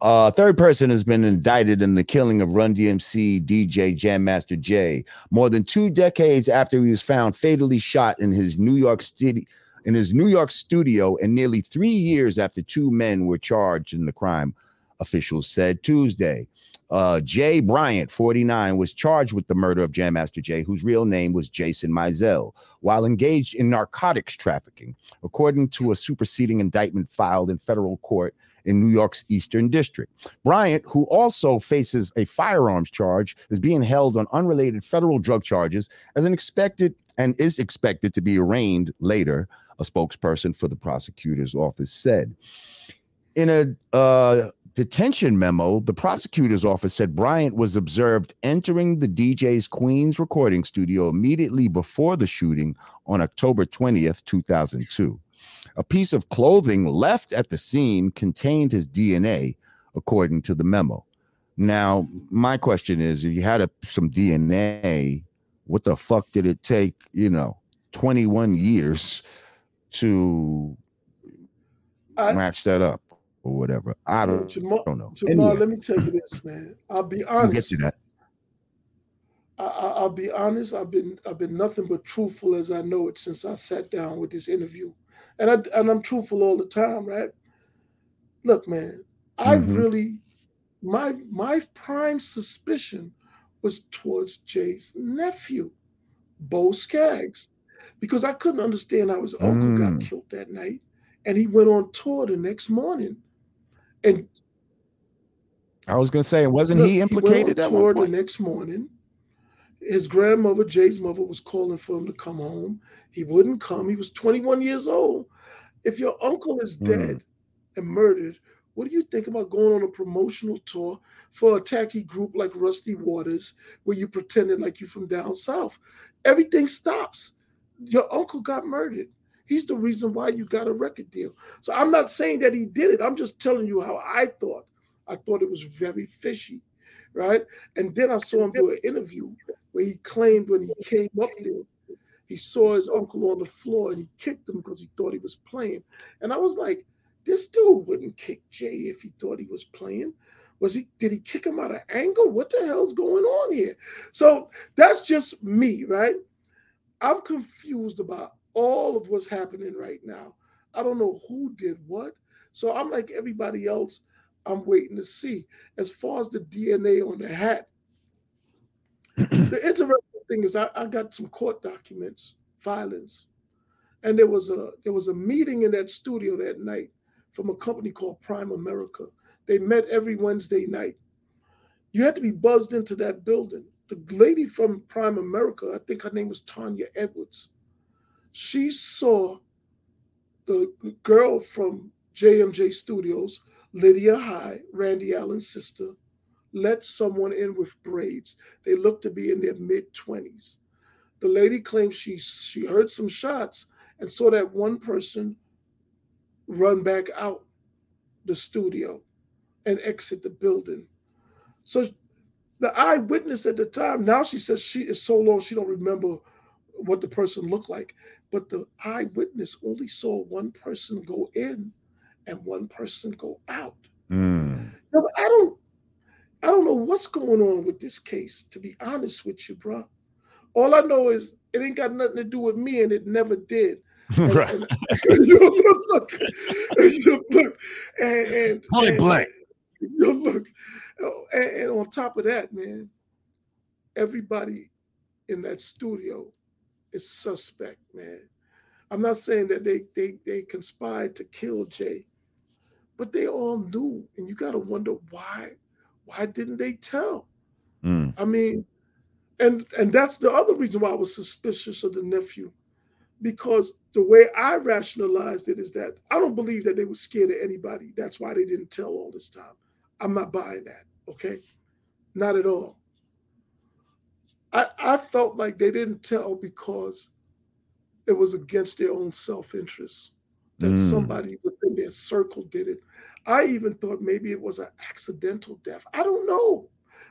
Uh, third person has been indicted in the killing of Run DMC DJ Jam Master Jay. More than two decades after he was found fatally shot in his New York City in his New York studio, and nearly three years after two men were charged in the crime, officials said Tuesday. Uh, Jay Bryant, 49, was charged with the murder of Jam Master Jay, whose real name was Jason Mizell, while engaged in narcotics trafficking, according to a superseding indictment filed in federal court in New York's Eastern District. Bryant, who also faces a firearms charge, is being held on unrelated federal drug charges as an expected and is expected to be arraigned later, a spokesperson for the prosecutor's office said. In a uh, detention memo, the prosecutor's office said Bryant was observed entering the DJ's Queens recording studio immediately before the shooting on October 20th, 2002. A piece of clothing left at the scene contained his DNA, according to the memo. Now, my question is if you had a, some DNA, what the fuck did it take, you know, 21 years to I, match that up or whatever? I don't, Jamar, don't know. Jamar, anyway. let me tell you this, man. I'll be honest. I'll get you that. I, will be honest. I've been I've been nothing but truthful as I know it since I sat down with this interview and I and I'm truthful all the time, right? Look, man, I mm-hmm. really my my prime suspicion was towards Jay's nephew, Bo Skaggs, because I couldn't understand how his uncle mm. got killed that night, and he went on tour the next morning, and I was gonna say, wasn't look, he implicated he went on tour the next morning? His grandmother, Jay's mother, was calling for him to come home. He wouldn't come. He was 21 years old. If your uncle is mm. dead mm. and murdered, what do you think about going on a promotional tour for a tacky group like Rusty Waters, where you pretended like you're from down south? Everything stops. Your uncle got murdered. He's the reason why you got a record deal. So I'm not saying that he did it. I'm just telling you how I thought. I thought it was very fishy, right? And then I saw him do an interview where he claimed when he came up there he saw his uncle on the floor and he kicked him because he thought he was playing. And I was like, this dude wouldn't kick Jay if he thought he was playing. Was he did he kick him out of anger? What the hell's going on here? So that's just me, right? I'm confused about all of what's happening right now. I don't know who did what. So I'm like everybody else, I'm waiting to see. As far as the DNA on the hat, the interesting thing is I, I got some court documents, filings, and there was a there was a meeting in that studio that night from a company called Prime America. They met every Wednesday night. You had to be buzzed into that building. The lady from Prime America, I think her name was Tanya Edwards, she saw the girl from JMJ Studios, Lydia High, Randy Allen's sister, let someone in with braids. They looked to be in their mid 20s. The lady claims she she heard some shots and saw that one person run back out the studio and exit the building. So the eyewitness at the time, now she says she is so long she don't remember what the person looked like. But the eyewitness only saw one person go in and one person go out. Mm. No, I don't I don't know what's going on with this case, to be honest with you, bro. All I know is it ain't got nothing to do with me, and it never did. And, right. And, you look, you look, and, and point and, blank. You look, and, and on top of that, man, everybody in that studio is suspect, man. I'm not saying that they they they conspired to kill Jay, but they all knew, and you got to wonder why why didn't they tell? Mm. I mean, and and that's the other reason why I was suspicious of the nephew, because the way I rationalized it is that I don't believe that they were scared of anybody. That's why they didn't tell all this time. I'm not buying that. Okay, not at all. I I felt like they didn't tell because it was against their own self-interest that Mm. somebody within their circle did it. I even thought maybe it was an accidental death. I don't know.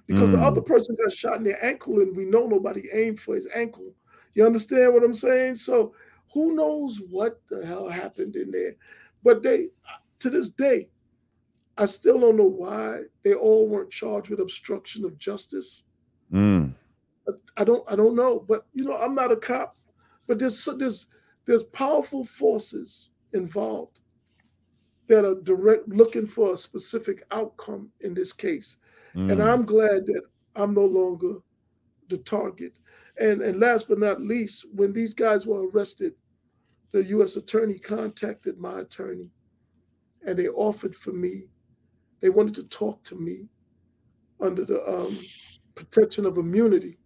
Because the Mm. other person got shot in their ankle and we know nobody aimed for his ankle. You understand what I'm saying? So who knows what the hell happened in there? But they to this day, I still don't know why they all weren't charged with obstruction of justice. Mm. I don't I don't know, but you know I'm not a cop, but there's there's there's powerful forces involved that are direct looking for a specific outcome in this case, and Mm. I'm glad that I'm no longer the target. And and last but not least, when these guys were arrested, the U.S. attorney contacted my attorney, and they offered for me. They wanted to talk to me under the um, protection of immunity.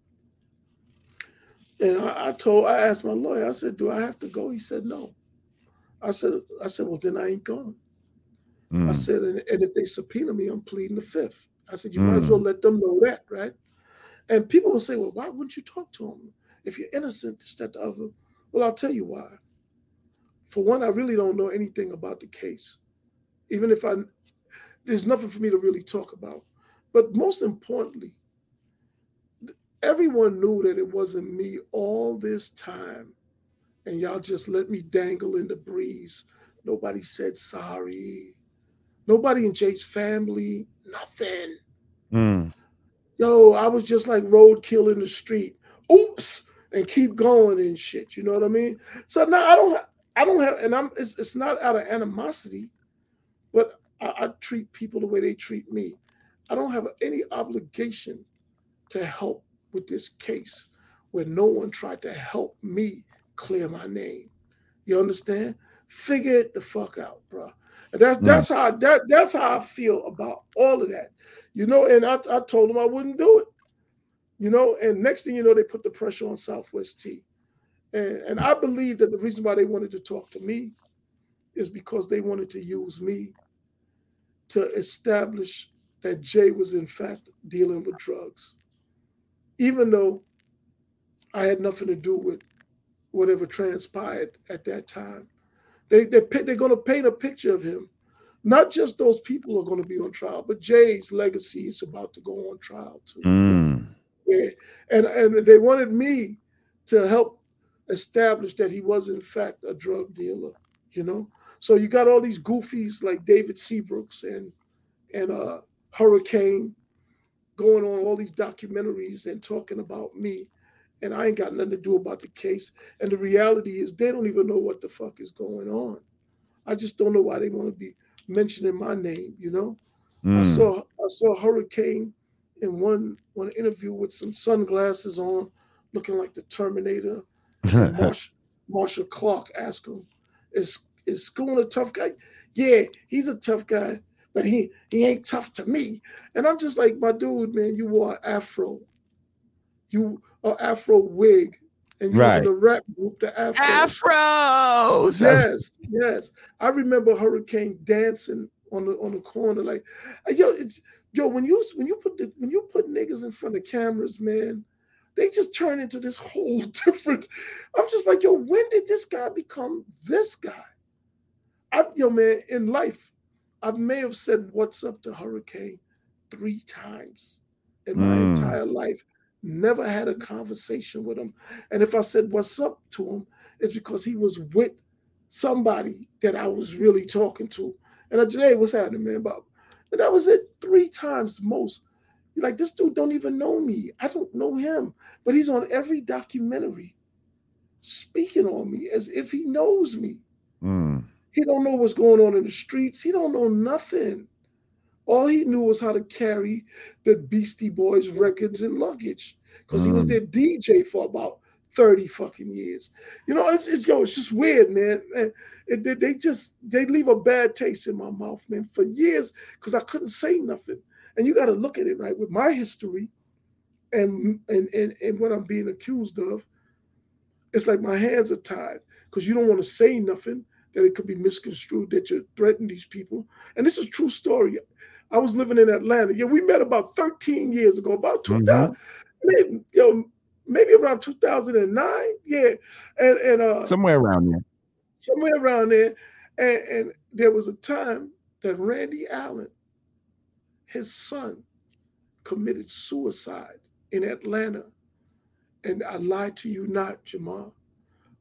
And I, I told, I asked my lawyer, I said, "Do I have to go?" He said, "No." I said, "I said, well, then I ain't going." I Mm. said, and, and if they subpoena me, I'm pleading the fifth. I said, you might as well Mm. let them know that, right? And people will say, well, why wouldn't you talk to them if you're innocent? This, that, the other. Well, I'll tell you why. For one, I really don't know anything about the case, even if I there's nothing for me to really talk about. But most importantly, everyone knew that it wasn't me all this time, and y'all just let me dangle in the breeze. Nobody said sorry. Nobody in Jay's family, nothing. Mm. Yo, I was just like roadkill in the street. Oops, and keep going and shit. You know what I mean? So now I don't, I don't have, and I'm. It's, it's not out of animosity, but I, I treat people the way they treat me. I don't have any obligation to help with this case where no one tried to help me clear my name. You understand? Figure it the fuck out, bro. And that's Mm. that's how that that's how I feel about all of that. You know, and I, I told them I wouldn't do it. You know, and next thing you know, they put the pressure on Southwest T. And and I believe that the reason why they wanted to talk to me is because they wanted to use me to establish that Jay was in fact dealing with drugs. Even though I had nothing to do with whatever transpired at that time. They, they, they're going to paint a picture of him. Not just those people are going to be on trial, but Jay's legacy is about to go on trial too. Mm. Yeah. And, and they wanted me to help establish that he was, in fact, a drug dealer, you know? So you got all these goofies like David Seabrooks and, and uh, Hurricane going on all these documentaries and talking about me and I ain't got nothing to do about the case. And the reality is, they don't even know what the fuck is going on. I just don't know why they want to be mentioning my name. You know, I Mm. saw I saw Hurricane in one one interview with some sunglasses on, looking like the Terminator. Marshall Clark asked him, "Is is Scoon a tough guy?" Yeah, he's a tough guy, but he he ain't tough to me. And I'm just like, my dude, man, you wore afro, you a afro wig, and you was in the rap group, the Afro. Afros. Yes, yes. I remember Hurricane dancing on the on the corner, like, uh, yo, it's yo. When you when you put the when you put niggas in front of cameras, man, they just turn into this whole different. I'm just like, yo, when did this guy become this guy? I, yo, man, in life, I may have said what's up to Hurricane three times in my Mm. entire life. Never had a conversation with him. And if I said what's up to him, it's because he was with somebody that I was really talking to. And I just, hey, what's happening, man? Bob? And that was it three times most. Like this dude don't even know me. I don't know him, but he's on every documentary speaking on me as if he knows me. Mm. He don't know what's going on in the streets. He don't know nothing. All he knew was how to carry the Beastie Boys records and luggage because he was Mm. their DJ for about 30 fucking years. You know, it's, it's yo, it's just weird, man. And it, they, they just they leave a bad taste in my mouth, man, for years because I couldn't say nothing. And you got to look at it right with my history and, and and and what I'm being accused of. It's like my hands are tied because you don't want to say nothing that it could be misconstrued that you're threatening these people. And this is a true story. I was living in Atlanta. Yeah, we met about 13 years ago, about 2000. Man, yo, maybe around 2009. Yeah, and and uh, somewhere around there. Somewhere around there, and, and there was a time that Randy Allen, his son, committed suicide in Atlanta. And I lied to you not, Jamar.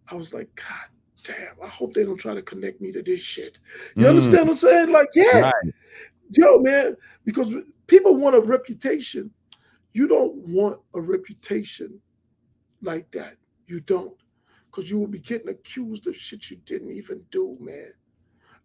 I was like, God damn, I hope they don't try to connect me to this shit. You mm. understand what I'm saying? Like, yeah. Right. Yo, man, because people want a reputation. You don't want a reputation like that. You don't. Because you will be getting accused of shit you didn't even do, man.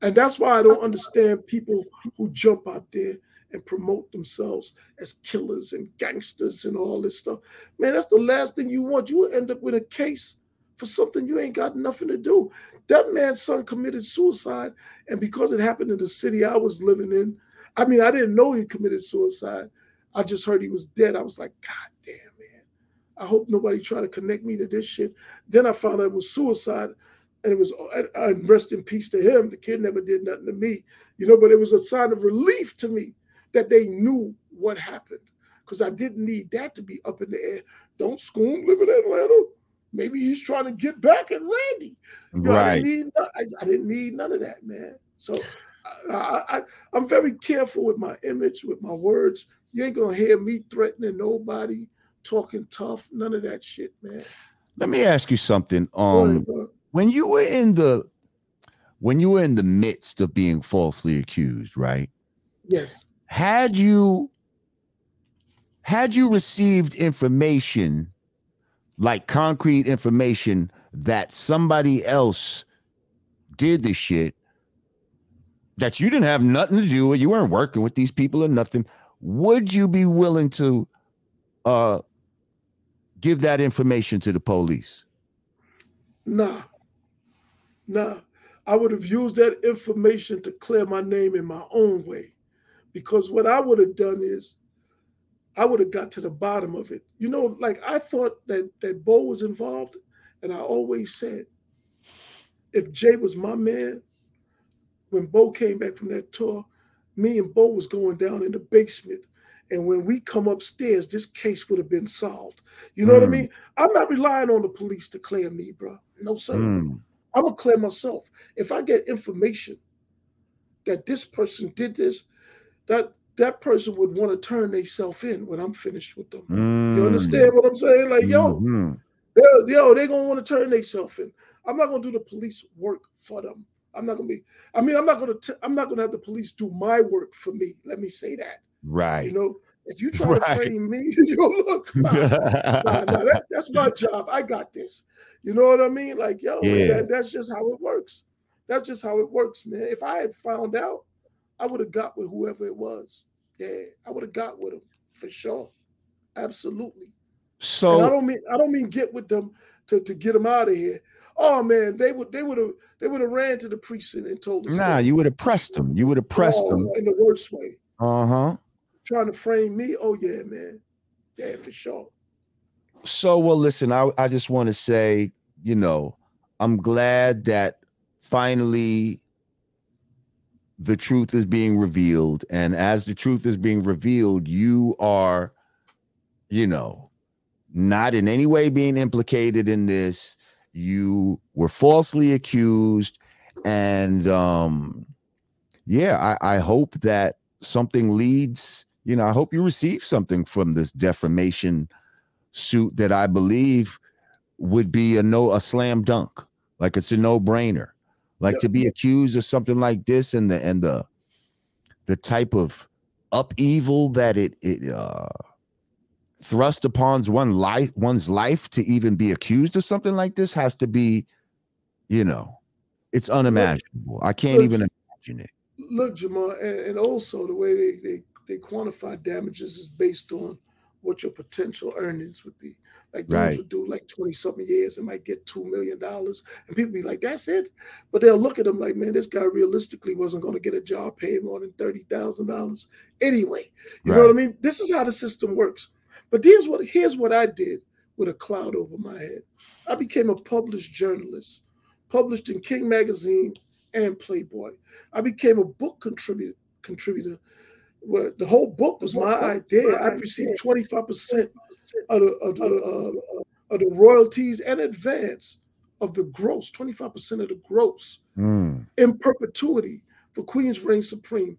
And that's why I don't understand people who jump out there and promote themselves as killers and gangsters and all this stuff. Man, that's the last thing you want. You will end up with a case for something you ain't got nothing to do. That man's son committed suicide, and because it happened in the city I was living in, I mean, I didn't know he committed suicide. I just heard he was dead. I was like, God damn, man. I hope nobody try to connect me to this shit. Then I found out it was suicide and it was and rest in peace to him. The kid never did nothing to me, you know. But it was a sign of relief to me that they knew what happened because I didn't need that to be up in the air. Don't Scoon live in Atlanta? Maybe he's trying to get back at Randy. You know, right. I didn't, need, I, I didn't need none of that, man. So I, I, am very careful with my image, with my words. You ain't gonna hear me threatening nobody, talking tough, none of that shit, man. Let me ask you something. Um, ahead, when you were in the when you were in the midst of being falsely accused, right? Yes. Had you had you received information like concrete information that somebody else did the shit that you didn't have nothing to do with, you weren't working with these people or nothing, would you be willing to uh give that information to the police? Nah. Nah. I would have used that information to clear my name in my own way. Because what I would have done is I would have got to the bottom of it. You know, like I thought that that Bo was involved, and I always said, if Jay was my man, when Bo came back from that tour, me and Bo was going down in the basement. And when we come upstairs, this case would have been solved. You know mm. what I mm. mean? I'm not relying on the police to clear me, bro. No, sir. Mm. I'm gonna clear myself. If I get information that this person did this, that that person would want to turn themselves in when I'm finished with them. Mm. You understand what I'm saying? Like, yo, mm-hmm. yo, they're gonna want to turn themselves in. I'm not gonna do the police work for them. I'm not gonna be. I mean, I'm not gonna. T- I'm not gonna have the police do my work for me. Let me say that. Right. You know, if you try right. to frame me, you look. Nah, nah, nah, that, that's my job. I got this. You know what I mean? Like, yo, yeah. that, that's just how it works. That's just how it works, man. If I had found out, I would have got with whoever it was. Yeah, I would have got with them for sure. Absolutely. So and I don't mean I don't mean get with them to, to get them out of here. Oh man, they would they would have they would have ran to the precinct and told us. Nah, you would have pressed them. You would have pressed oh, them in the worst way. Uh huh. Trying to frame me. Oh yeah, man. Yeah, for sure. So well, listen. I I just want to say, you know, I'm glad that finally the truth is being revealed and as the truth is being revealed you are you know not in any way being implicated in this. You were falsely accused and um yeah i i hope that something leads you know i hope you receive something from this defamation suit that i believe would be a no a slam dunk like it's a no-brainer like to be accused of something like this and the and the the type of upheaval that it it uh thrust upon one life one's life to even be accused of something like this has to be you know it's unimaginable. I can't look, even imagine it. look jamar and, and also the way they, they they quantify damages is based on what your potential earnings would be like dudes right. would do like 20 something years and might get $2 million. And people be like, that's it. But they'll look at him like, man, this guy realistically wasn't going to get a job paying more than $30,000 anyway. You right. know what I mean? This is how the system works. But here's what here's what I did with a cloud over my head. I became a published journalist, published in King Magazine and Playboy. I became a book contributor contributor well, the whole book was my idea. I received 25% of the, of the, uh, of the royalties and advance of the gross, 25% of the gross Mm. in perpetuity for Queen's Reign Supreme.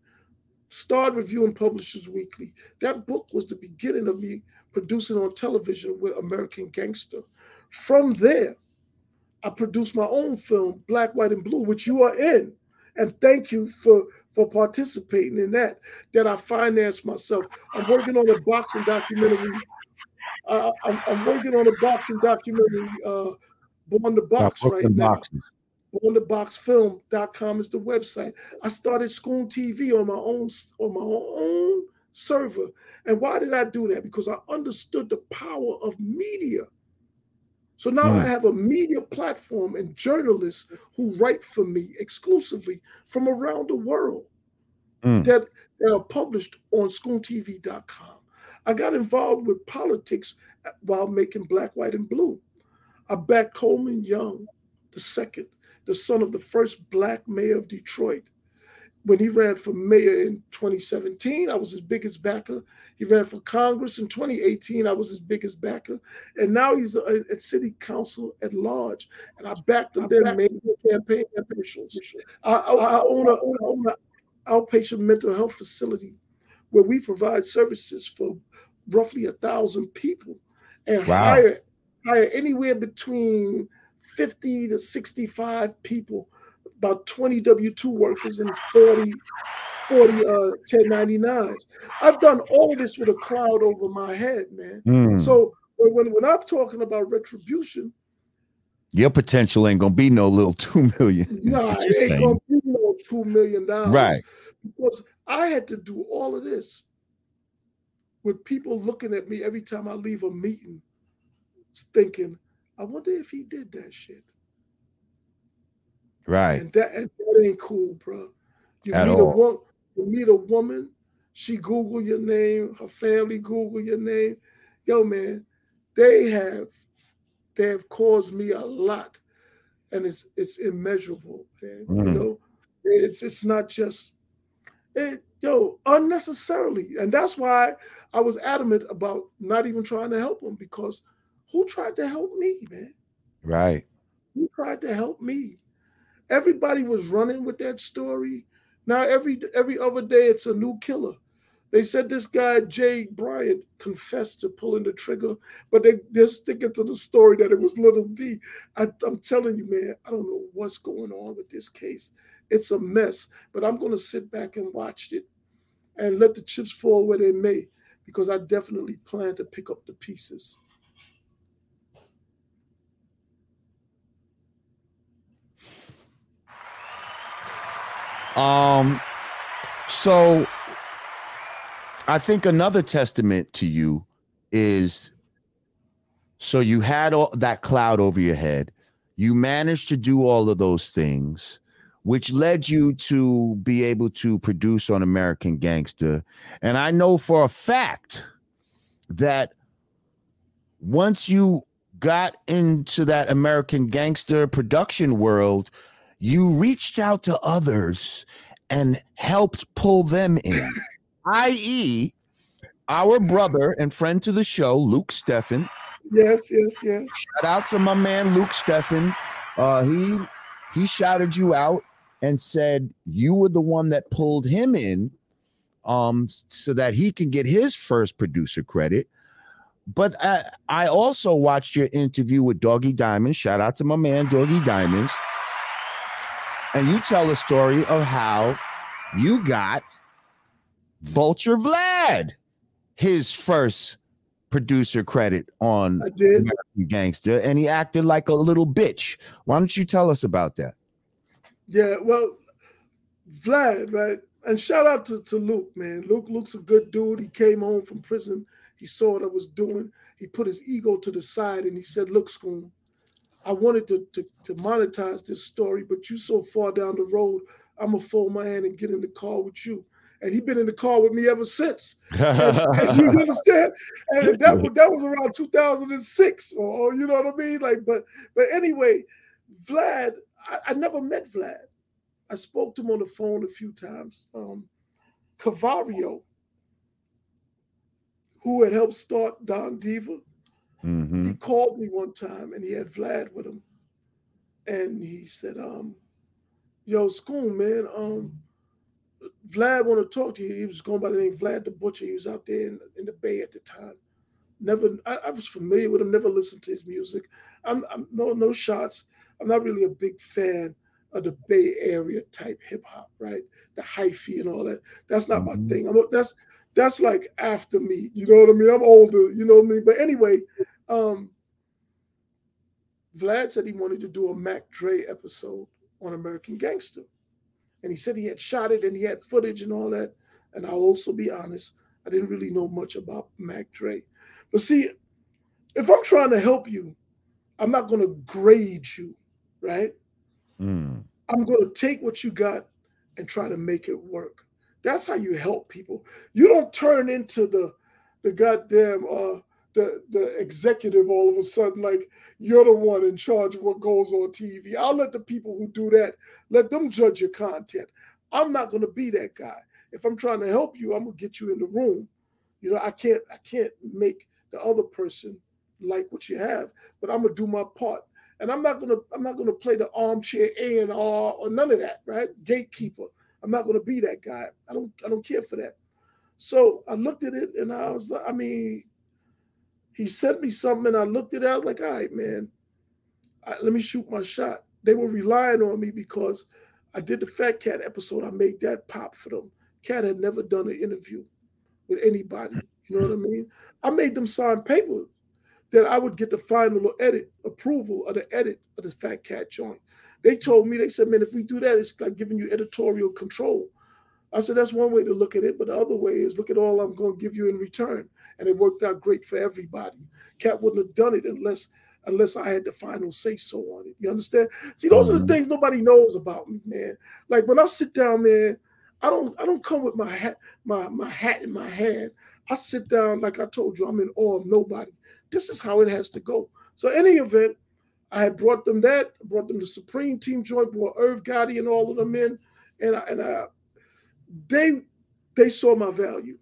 Starred Review and Publishers Weekly. That book was the beginning of me producing on television with American Gangster. From there, I produced my own film, Black, White, and Blue, which you are in. And thank you for for participating in that. That I financed myself. I'm working on a boxing documentary. Uh, I'm, I'm working on a boxing documentary, uh, Born the Box, right now boxes. ontheboxfilm.com is the website. I started Scoon TV on my own on my own server. And why did I do that? Because I understood the power of media. So now Mm. I have a media platform and journalists who write for me exclusively from around the world Mm. that, that are published on scoontv.com. I got involved with politics while making Black, White, and Blue. I backed Coleman Young, the second, the son of the first black mayor of Detroit. When he ran for mayor in 2017, I was his biggest backer. He ran for Congress in 2018, I was his biggest backer. And now he's a- at city council at large. And I backed him then, made him campaign officials. I, I, I own a, I own a outpatient mental health facility where we provide services for roughly a thousand people and Wow. hire hire anywhere between 50 to 65 people, about 20 W2 workers and 40, 40 uh, 1099s. I've done all this with a cloud over my head, man. Mm. So when, when I'm talking about retribution, Your potential ain't gonna be no little two million. nah, it ain't saying. gonna be no two million dollars. Right. Because I had to do all of this with people looking at me every time I leave a meeting, thinking, I wonder if he did that shit. Right. And that and that ain't cool, bro. You At meet a all. woman, you meet a woman, she Google your name, her family Google your name. Yo, man, they have they have caused me a lot, and it's it's immeasurable, man. You Mm. know, it's it's not just it, yo, unnecessarily. And that's why I was adamant about not even trying to help them because who tried to help me, man? Right. Who tried to help me? Everybody was running with that story. Now every every other day it's a new killer. They said this guy Jay Bryant confessed to pulling the trigger, but they they're sticking to the story that it was Little D. I, I'm telling you, man, I don't know what's going on with this case. It's a mess, but I'm going to sit back and watch it and let the chips fall where they may, because I definitely plan to pick up the pieces. Um, so I think another testament to you is so you had all that cloud over your head. You managed to do all of those things, which led you to be able to produce on American Gangster. And I know for a fact that once you got into that American Gangster production world, you reached out to others and helped pull them in, i.e., our brother and friend to the show, Luke Steffen. Yes, yes, yes. Shout out to my man Luke Steffen. Uh, he he shouted you out and said you were the one that pulled him in, um, so that he can get his first producer credit. But I, I also watched your interview with Doggy Diamonds. Shout out to my man Doggy Diamonds. And you tell a story of how you got Vulture Vlad his first producer credit on. American Gangster, and he acted like a little bitch. Why don't you tell us about that? Yeah, well, Vlad, right? And shout out to, to Luke, man. Luke Luke's a good dude. He came home from prison. He saw what I was doing. He put his ego to the side and he said, Look, Scoon, I wanted to, to, to monetize this story, but you so far down the road, I'm gonna fold my hand and get in the car with you. And he been in the car with me ever since. And- and you understand? And that was that was around 2006, or, or you know what I mean? Like, but but anyway, Vlad, I, I never met Vlad. I spoke to him on the phone a few times. Um, Cavario, who had helped start Don Diva, Mm-hmm. He called me one time and he had Vlad with him. And he said, um, yo, Scoon, man, um, Vlad want to talk to you. He was going by the name Vlad the Butcher. He was out there in, in the Bay at the time. Never, I, I, was familiar with him. Never listened to his music. I'm, I'm no, no shots. I'm not really a big fan of the Bay Area type hip hop, right? The hyphy and all that. That's not mm-hmm. my thing. I'm, that's that's like after me. You know what I mean? I'm older. You know what I mean? But anyway, um, Vlad said he wanted to do a Mac Dre episode on American Gangster. And he said he had shot it and he had footage and all that. And I'll also be honest, I didn't really know much about Mac Dre. But see, if I'm trying to help you, I'm not going to grade you, right? Mm. I'm going to take what you got and try to make it work. That's how you help people. You don't turn into the the goddamn uh the the executive all of a sudden like you're the one in charge of what goes on TV. I'll let the people who do that let them judge your content. I'm not going to be that guy. If I'm trying to help you, I'm going to get you in the room. You know, I can't I can't make the other person like what you have, but I'm going to do my part. And I'm not going to I'm not going to play the armchair A and R or none of that, right? Gatekeeper. I'm not going to be that guy. I don't I don't care for that. So I looked at it and I was like, I mean, he sent me something and I looked at it. I was like, all right, man, I, let me shoot my shot. They were relying on me because I did the Fat Cat episode. I made that pop for them. Cat had never done an interview with anybody. You know what I mean? I made them sign paper that I would get the final edit approval of the edit of the Fat Cat joint. They told me, they said, man, if we do that, it's like giving you editorial control. I said, that's one way to look at it. But the other way is look at all I'm going to give you in return and it worked out great for everybody. Cat wouldn't have done it unless unless I had the final say so on it. You understand? See, those mm-hmm. are the mm-hmm. things nobody knows about me, man. Like when I sit down, man, I don't I don't come with my hat my my hat in my hand. I sit down like I told you, I'm in awe of nobody. This is how it has to go. So any event, I had brought them that, brought them the Supreme Team joint, brought Irv Gotti and all of them in, and I, and I, they they saw my value.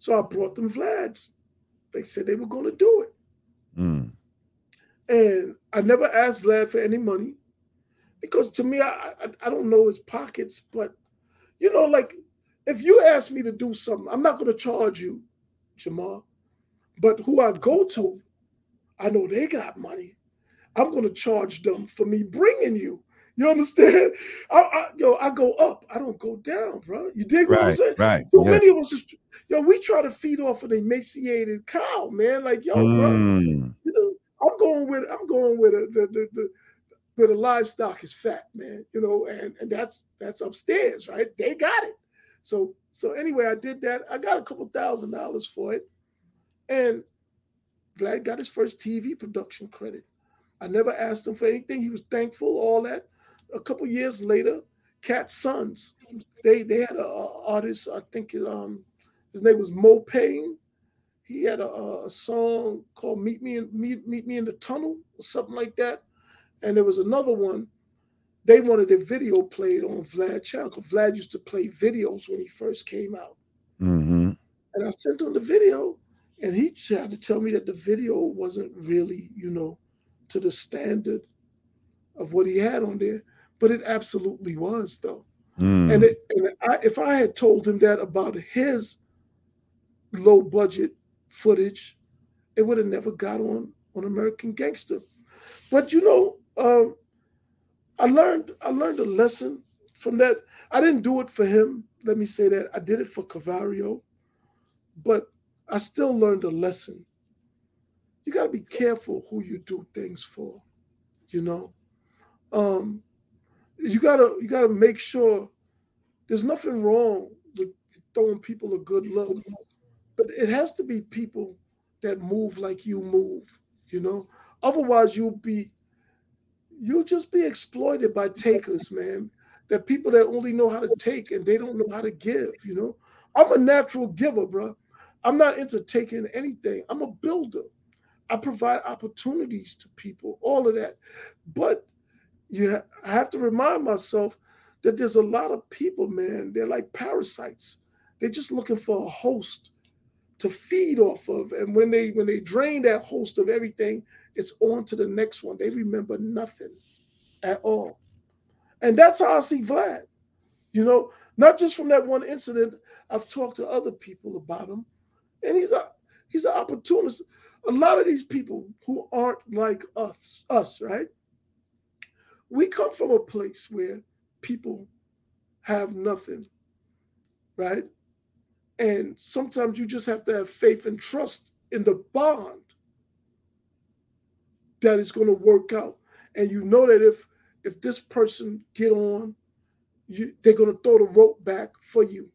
So I brought them Vlads. They said they were going to do it. Mm. And I never asked Vlad for any money because to me, I, I, I don't know his pockets, but you know, like if you ask me to do something, I'm not going to charge you, Jamar. But who I go to, I know they got money. I'm going to charge them for me bringing you. You understand? I, I, yo, I go up. I don't go down, bro. You dig right, what I'm saying? Right. So yeah. many of us, yo, we try to feed off an emaciated cow, man. Like, yo, mm. bro, you know, I'm going with, I'm going with a, the, the, the, where the livestock is fat, man. You know, and and that's that's upstairs, right? They got it. So so anyway, I did that. I got a couple thousand dollars for it, and Vlad got his first TV production credit. I never asked him for anything. He was thankful, all that a couple years later, Cat Sons, they they had a, a, artist. I think um his name was Mo Payne. He had a, a song called "Meet Me in Meet, Meet Me in the Tunnel" or something like that. And there was another one. They wanted a video played on Vlad channel because Vlad used to play videos when he first came out. Mm-hmm. And I sent him the video, and he tried to tell me that the video wasn't really, you know, to the standard of what he had on there but it absolutely was though. Mm. And, it, and I, if I had told him that about his low budget footage, it would have never got on on American Gangster. But you know, um, I learned I learned a lesson from that. I didn't do it for him. Let me say that I did it for Cavario, but I still learned a lesson. You got to be careful who you do things for. You know, um, you gotta you gotta make sure there's nothing wrong with throwing people a good look, but it has to be people that move like you move. You know, otherwise you'll be you'll just be exploited by takers, man. That people that only know how to take and they don't know how to give. You know, I'm a natural giver, bro. I'm not into taking anything. I'm a builder. I provide opportunities to people, all of that. But you ha- I have to remind myself that there's a lot of people, man. They're like parasites. They're just looking for a host to feed off of. And when they when they drain that host of everything, it's on to the next one. They remember nothing at all. And that's how I see Vlad. You know, not just from that one incident. I've talked to other people about him, and he's a he's an opportunist. A lot of these people who aren't like us, us, right? We come from a place where people have nothing, right? And sometimes you just have to have faith and trust in the bond that it's going to work out. And you know that if if this person get on, you, they're going to throw the rope back for you.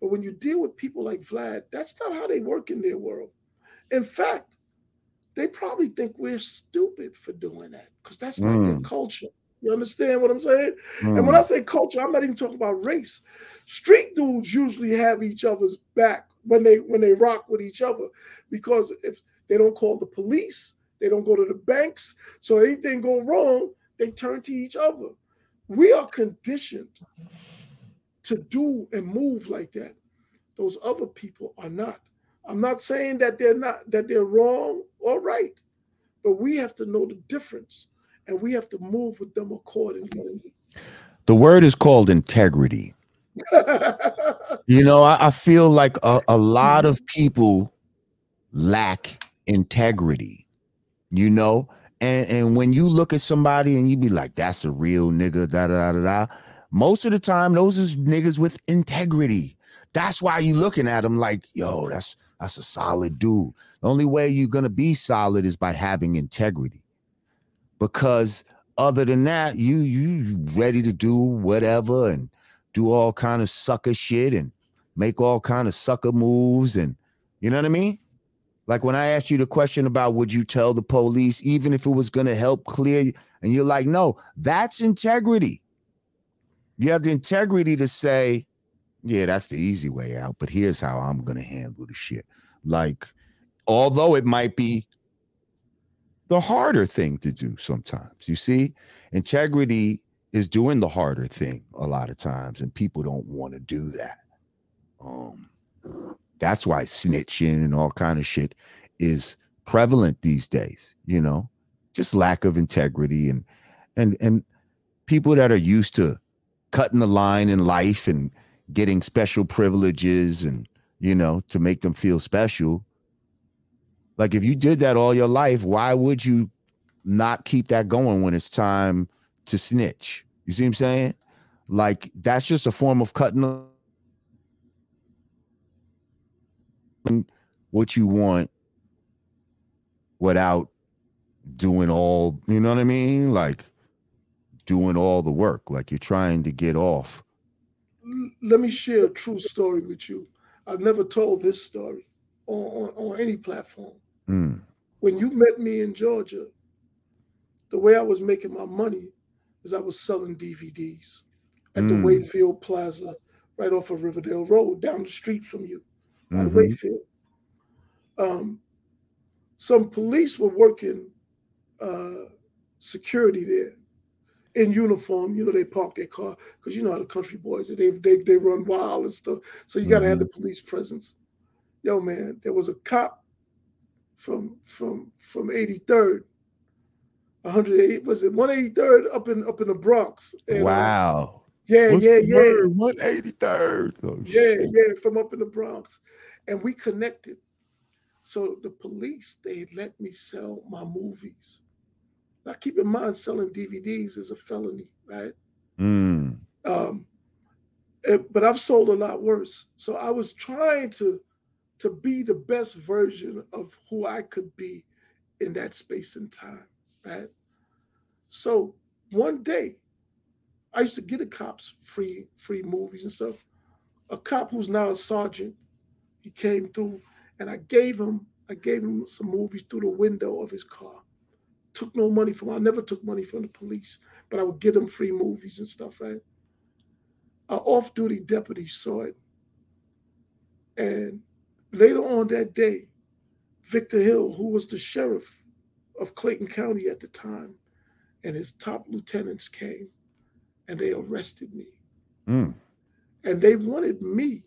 But when you deal with people like Vlad, that's not how they work in their world. In fact, they probably think we're stupid for doing that because that's not mm. their culture. You understand what I'm saying? Mm. And when I say culture, I'm not even talking about race. Street dudes usually have each other's back when they when they rock with each other because if they don't call the police, they don't go to the banks. So anything go wrong, they turn to each other. We are conditioned to do and move like that. Those other people are not. I'm not saying that they're not that they're wrong or right, but we have to know the difference and we have to move with them accordingly. The word is called integrity. you know, I, I feel like a, a, lot of people lack integrity, you know, and, and when you look at somebody and you be like, that's a real nigga, da da da da, most of the time, those is niggas with integrity. That's why you looking at them like, yo, that's that's a solid dude. The only way you're gonna be solid is by having integrity because other than that, you you ready to do whatever and do all kind of sucker shit and make all kind of sucker moves and you know what I mean? Like when I asked you the question about would you tell the police even if it was going to help clear you and you're like no, that's integrity. You have the integrity to say yeah, that's the easy way out, but here's how I'm going to handle the shit. Like although it might be the harder thing to do sometimes. You see, integrity is doing the harder thing a lot of times, and people don't want to do that. Um, that's why snitching and all kind of shit is prevalent these days. You know, just lack of integrity and and and people that are used to cutting the line in life and getting special privileges and you know to make them feel special like if you did that all your life, why would you not keep that going when it's time to snitch? You see what I'm saying? Like that's just a form of cutting what you want without doing all, you know what I mean? Like doing all the work, like you're trying to get off. Let me share a true story with you. I've never told this story on, on, on any platform. Mm. When you met me in Georgia, the way I was making my money is I was selling DVDs at mm. the Wayfield Plaza, right off of Riverdale Road, down the street from you, mm-hmm. at Wayfield. Um, some police were working uh, security there in uniform. You know, they park their car because you know how the country boys they they they run wild and stuff. So you got to mm-hmm. have the police presence. Yo, man, there was a cop from from from 83rd 108 was it 183rd up in up in the Bronx. And, uh, wow. Uh, yeah, What's yeah, yeah. 183rd. Oh, yeah, yeah, from up in the Bronx. And we connected. So the police, they let me sell my movies. Now keep in mind, selling DVDs is a felony, right? Mm. Um, it, but I've sold a lot worse. So I was trying to to be the best version of who I could be in that space and time, right? So one day, I used to get a cops free free movies and stuff. A cop who's now a sergeant, he came through, and I gave him I gave him some movies through the window of his car. Took no money from I never took money from the police, but I would get him free movies and stuff, right? A off-duty deputy saw it, and Later on that day, Victor Hill, who was the sheriff of Clayton County at the time, and his top lieutenants came and they arrested me. Mm. And they wanted me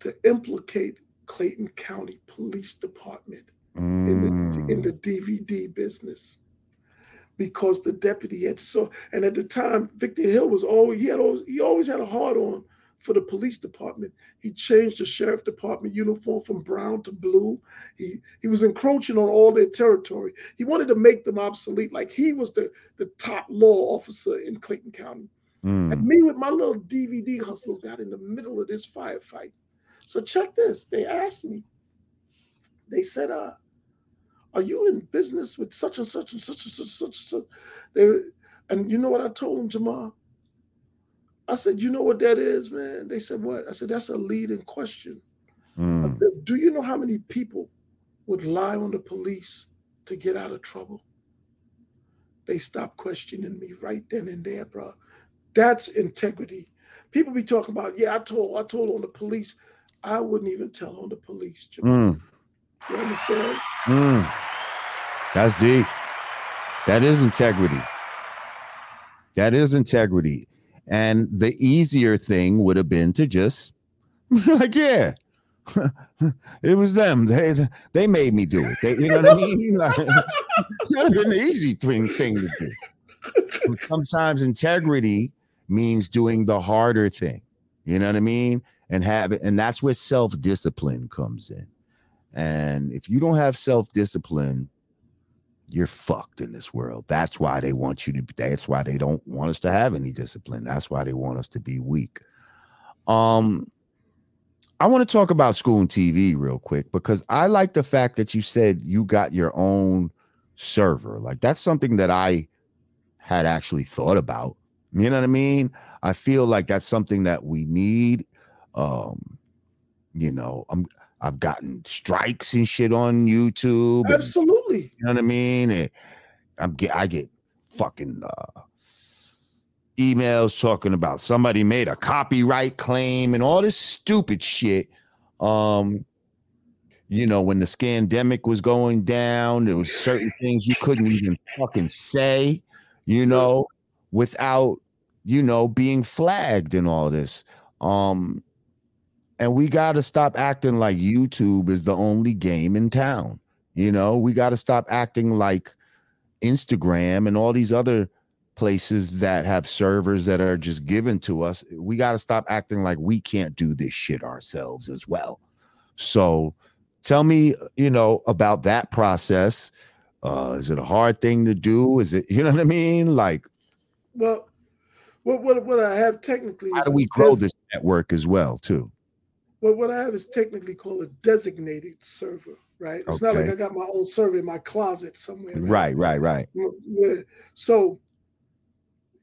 to implicate Clayton County Police Department Mm. in the in the DVD business because the deputy had so and at the time Victor Hill was always he had always he always had a hard on for the police department. He changed the sheriff department uniform from brown to blue. He he was encroaching on all their territory. He wanted to make them obsolete, like he was the the top law officer in Clayton County. Mm. And me with my little DVD hustle got in the middle of this firefight. So check this. They asked me. They said, uh, are you in business with such and such and such and such and such and such? They, and you know what I told them, Jamar? I said, you know what that is, man? They said, what? I said, that's a leading question. I Mm. said, do you know how many people would lie on the police to get out of trouble? They stopped questioning me right then and there, bro. That's integrity. People be talking about, yeah, I told, I told on the police. I wouldn't even tell on the police. Mm. You understand? Mm. That's deep. That is integrity. That is integrity. And the easier thing would have been to just like, yeah, it was them. They they made me do it. They, you know what I mean? Like, that would have been the easy thing, thing to do. But sometimes integrity means doing the harder thing. You know what I mean? And have it, and that's where self-discipline comes in. And if you don't have self-discipline, you're fucked in this world. That's why they want you to that's why they don't want us to have any discipline. That's why they want us to be weak. Um I want to talk about school and TV real quick because I like the fact that you said you got your own server. Like that's something that I had actually thought about. You know what I mean? I feel like that's something that we need. Um, you know, I'm I've gotten strikes and shit on YouTube. and- Absolutely. you know what I mean? And I'm get I get fucking uh, emails talking about somebody made a copyright claim and all this stupid shit. Um, you know, when the scandemic was going down, there was certain things you couldn't even fucking say, you know, without you know being flagged and all this. Um, and we got to stop acting like YouTube is the only game in town. You know, we got to stop acting like Instagram and all these other places that have servers that are just given to us. We got to stop acting like we can't do this shit ourselves as well. So tell me, you know, about that process. Uh, is it a hard thing to do? Is it, you know what I mean? Like, Well, what what what I have technically how do we grow this network as well, too? What what I have is technically called a designated server, right? It's not like I got my own server in my closet somewhere. Right, right, right. Yeah. So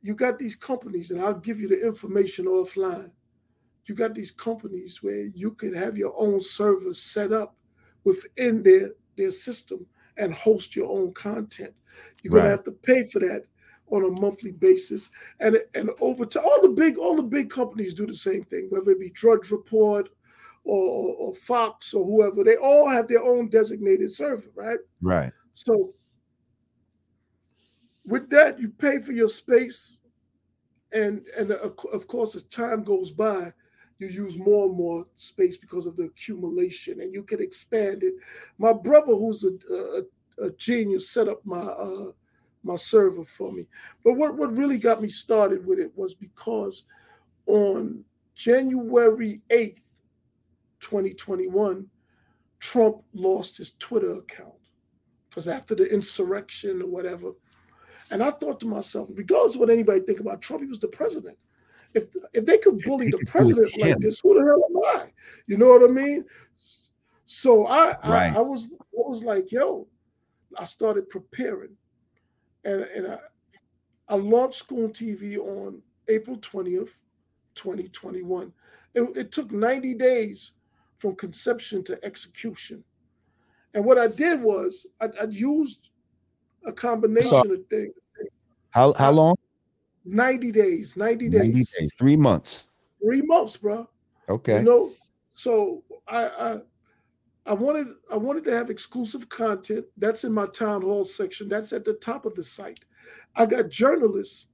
you got these companies, and I'll give you the information offline. You got these companies where you can have your own server set up within their their system and host your own content. You're gonna Right. have to pay for that on a monthly basis, and and over to all the big all the big companies do the same thing, whether it be Drudge Report or, or, Fox or whoever. They all have their own designated server, right? Right. So with that, you pay for your space, and and of of course, as time goes by, you use more and more space because of the accumulation, and you can expand it. My brother, who's a a, a genius, set up my uh, my server for me. But what what really got me started with it was because on January eighth, twenty twenty one, Trump lost his Twitter account because after the insurrection or whatever. And I thought to myself, regardless of what anybody think about Trump, he was the president. If if they could bully the president like this, who the hell am I? You know what I mean? So I Right. I, I was I was like, yo, I started preparing, and and I I launched Scoon TV on April twentieth, twenty twenty one. It, it took ninety days from conception to execution. And what I did was I, I used a combination of things. How how long? 90 days, 90 days, 90 days, three months. three months, bro. Okay. You know, so I, I I wanted I wanted to have exclusive content. That's in my town hall section. That's at the top of the site. I got journalists,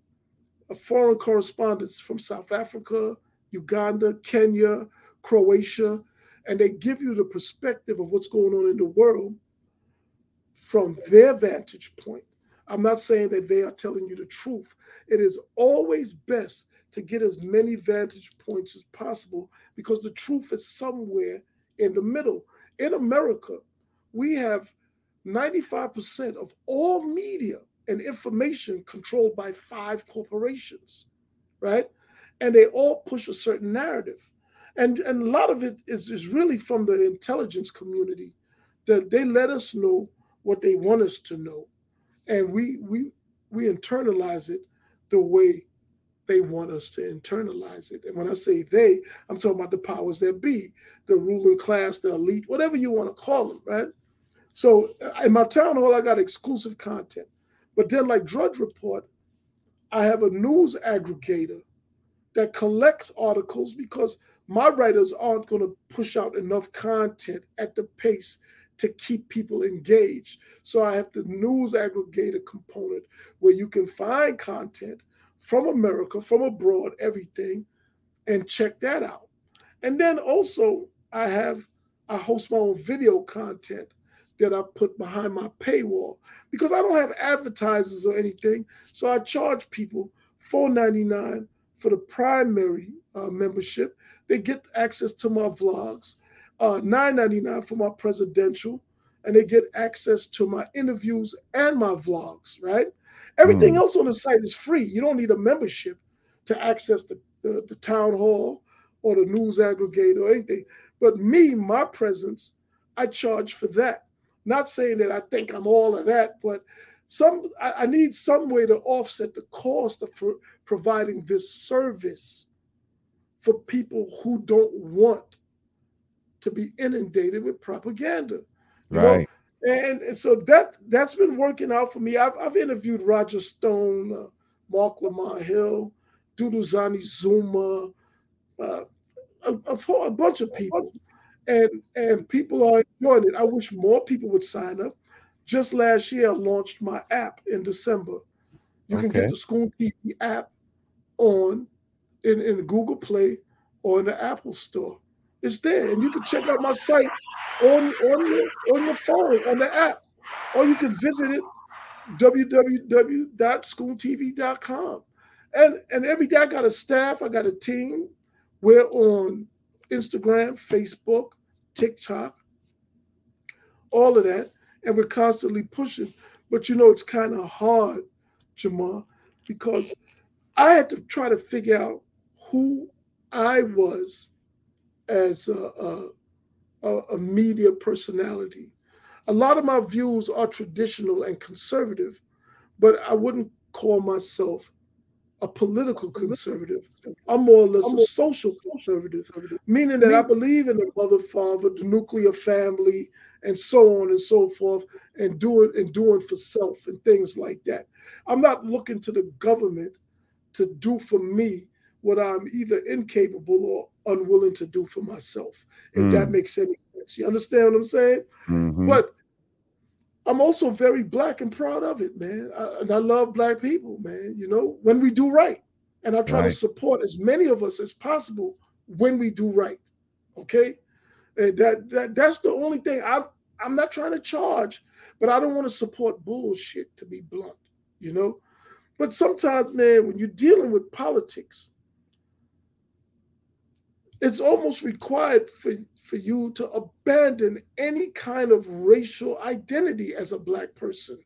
uh, foreign correspondents from South Africa, Uganda, Kenya, Croatia, and they give you the perspective of what's going on in the world from their vantage point. I'm not saying that they are telling you the truth. It is always best to get as many vantage points as possible because the truth is somewhere in the middle. In America, we have 95% of all media and information controlled by five corporations, right? And they all push a certain narrative. And, and a lot of it is, is really from the intelligence community that they let us know what they want us to know. And we we we internalize it the way they want us to internalize it. And when I say they, I'm talking about the powers that be, the ruling class, the elite, whatever you want to call them, right? So uh, in my town hall, I got exclusive content. But then, like Drudge Report, I have a news aggregator that collects articles because my writers aren't going to push out enough content at the pace to keep people engaged. So I have the news aggregator component where you can find content from America, from abroad, everything, and check that out. And then also, I have, I host my own video content that I put behind my paywall because I don't have advertisers or anything. So I charge people $4.99 for the primary uh, membership. They get access to my vlogs, uh, $9.99 for my presidential, and they get access to my interviews and my vlogs, right? Everything mm. else on the site is free. You don't need a membership to access the, the, the town hall or the news aggregator or anything. But me, my presence, I charge for that. Not saying that I think I'm all of that, but some I, I need some way to offset the cost of providing this service for people who don't want to be inundated with propaganda. Right. Know? And, and so that that's been working out for me. I've, I've interviewed Roger Stone, uh, Marc Lamont Hill, Duduzane Zuma, uh, a, a, a, bunch of people, and and people are enjoying it. I wish more people would sign up. Just last year, I launched my app in December. You okay. can get the Scoon TV app on in, in Google Play or in the Apple Store. It's there, and you can check out my site on on your on your phone on the app, or you can visit it www.scoontv.com. And and every day I got a staff, I got a team. We're on Instagram, Facebook, TikTok, all of that, and we're constantly pushing. But you know, it's kind of hard, Jamar, because I had to try to figure out who I was as a, a, a media personality. A lot of my views are traditional and conservative, but I wouldn't call myself a political conservative. I'm more or less a social conservative, meaning that I believe in the mother, father, the nuclear family, and so on and so forth, and doing and doing for self and things like that. I'm not looking to the government to do for me what I'm either incapable or unwilling to do for myself, if mm. that makes any sense. You understand what I'm saying? Mm-hmm. But I'm also very black and proud of it, man. I, and I love black people, man. You know, when we do right. And I try right. to support as many of us as possible when we do right. Okay. And that, that that's the only thing I'm I'm not trying to charge, but I don't want to support bullshit to be blunt, you know. But sometimes, man, when you're dealing with politics, it's almost required for, for you to abandon any kind of racial identity as a black person.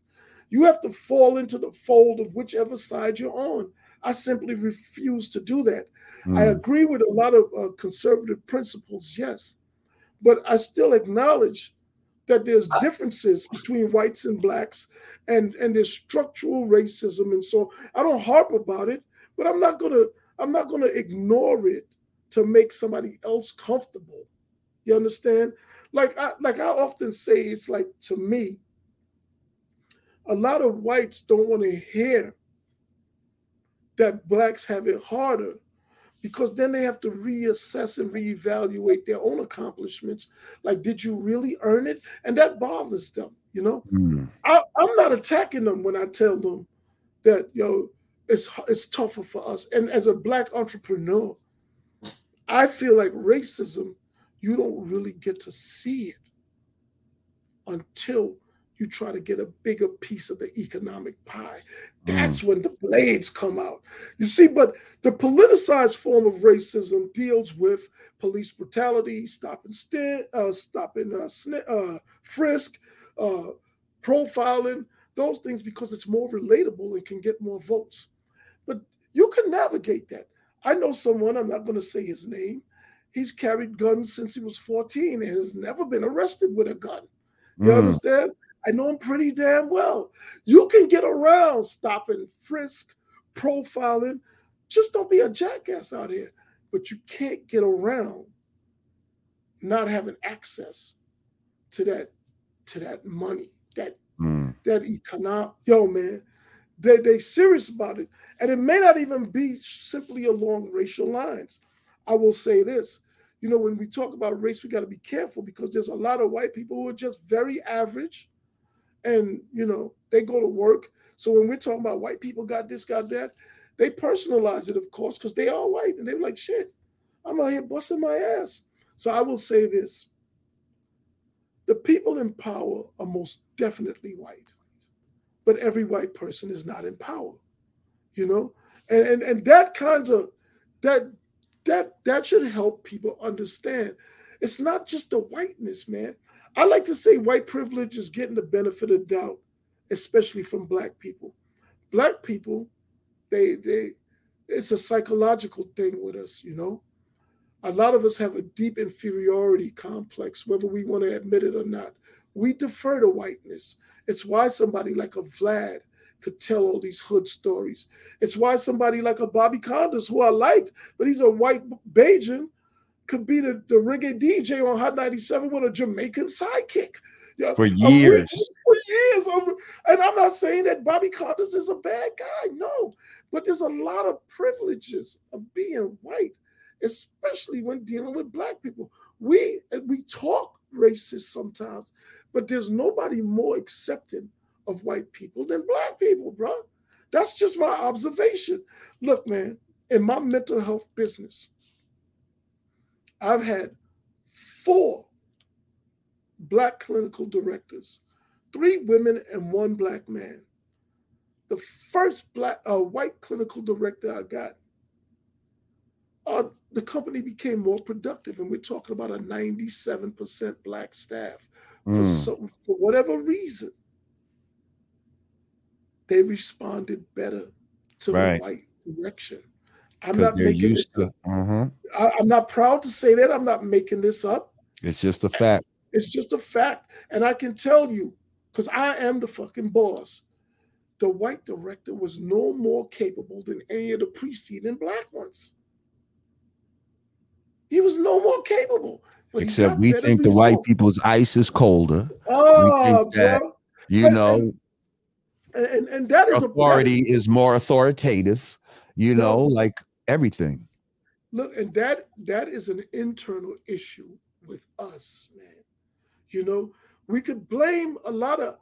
You have to fall into the fold of whichever side you're on. I simply refuse to do that. Mm. I agree with a lot of uh, conservative principles, yes, but I still acknowledge that there's differences between whites and blacks and and there's structural racism and so I don't harp about it, but I'm not going to I'm not to ignore it to make somebody else comfortable. You understand? Like I like I often say, it's like to me, a lot of whites don't want to hear that blacks have it harder because then they have to reassess and reevaluate their own accomplishments. Like, did you really earn it? And that bothers them, you know? Mm. I, am not attacking them when I tell them that, yo, it's it's tougher for us. And as a black entrepreneur, I feel like racism you don't really get to see it until you try to get a bigger piece of the economic pie. That's mm. when the blades come out. You see, but the politicized form of racism deals with police brutality, stop and st- uh, stop and uh, sn- uh, frisk, uh, profiling, those things because it's more relatable and can get more votes. But you can navigate that. I know someone, I'm not going to say his name, he's carried guns since he was 14 and has never been arrested with a gun. You mm. understand? I know him pretty damn well. You can get around stopping, frisk, profiling. Just don't be a jackass out here. But you can't get around not having access to that to that money, that mm. that economic. Yo, man, they they serious about it, and it may not even be simply along racial lines. I will say this: you know, when we talk about race, we got to be careful because there's a lot of white people who are just very average and you know they go to work. So when we're talking about white people got this, got that, they personalize it, of course, because they are white, and they're like, "Shit, I'm out here busting my ass." So I will say this: the people in power are most definitely white, but every white person is not in power, you know, and and and that kinds of that that that should help people understand. It's not just the whiteness, man. I like to say white privilege is getting the benefit of doubt, especially from black people. Black people, they they it's a psychological thing with us, you know. A lot of us have a deep inferiority complex, whether we want to admit it or not. We defer to whiteness. It's why somebody like a Vlad could tell all these hood stories. It's why somebody like a Bobby Konders, who I liked, but he's a white Bajan, could be the, the reggae DJ on Hot 97 with a Jamaican sidekick. For years. For years. And I'm not saying that Bobby Konders is a bad guy. No. But there's a lot of privileges of being white, especially when dealing with black people. We we talk racist sometimes, but there's nobody more accepting of white people than black people, bro. That's just my observation. Look, man, in my mental health business, I've had four black clinical directors, three women and one black man. The first black uh, white clinical director I got, uh, the company became more productive, and we're talking about a 97% black staff. Mm. For, some, for whatever reason, they responded better to right. the white direction. I'm not making this to, uh-huh. I, I'm not proud to say that. I'm not making this up. It's just a fact. It's just a fact. And I can tell you, because I am the fucking boss, the white director was no more capable than any of the preceding black ones. He was no more capable. Except we think the white people's ice is colder. Oh, that, you know, and, and, and that is authority is more authoritative. You know, like everything. Look, and that that is an internal issue with us, man. You know, we could blame a lot of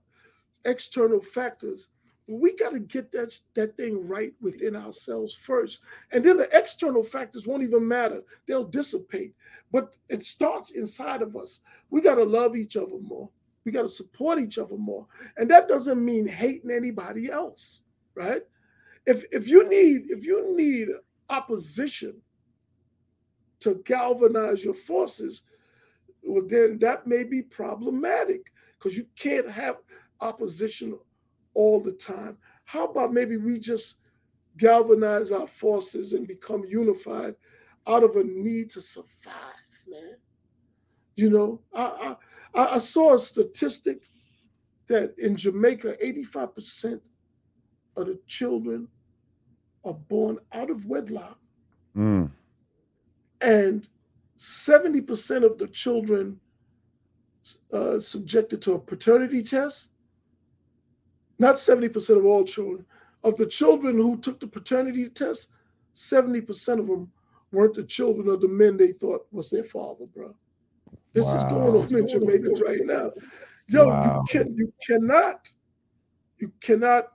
external factors, but we got to get that that thing right within ourselves first, and then the external factors won't even matter; they'll dissipate. But it starts inside of us. We got to love each other more. We got to support each other more, and that doesn't mean hating anybody else, right? If if you need if you need opposition to galvanize your forces, well, then that may be problematic because you can't have opposition all the time. How about maybe we just galvanize our forces and become unified out of a need to survive, man? You know, I, I, I saw a statistic that in Jamaica, 85% of the children are born out of wedlock. Mm. And 70% of the children uh, subjected to a paternity test, not 70% of all children, of the children who took the paternity test, 70% of them weren't the children of the men they thought was their father, bro. This wow. is going on in Jamaica right now. Yo, wow. you can you cannot, you cannot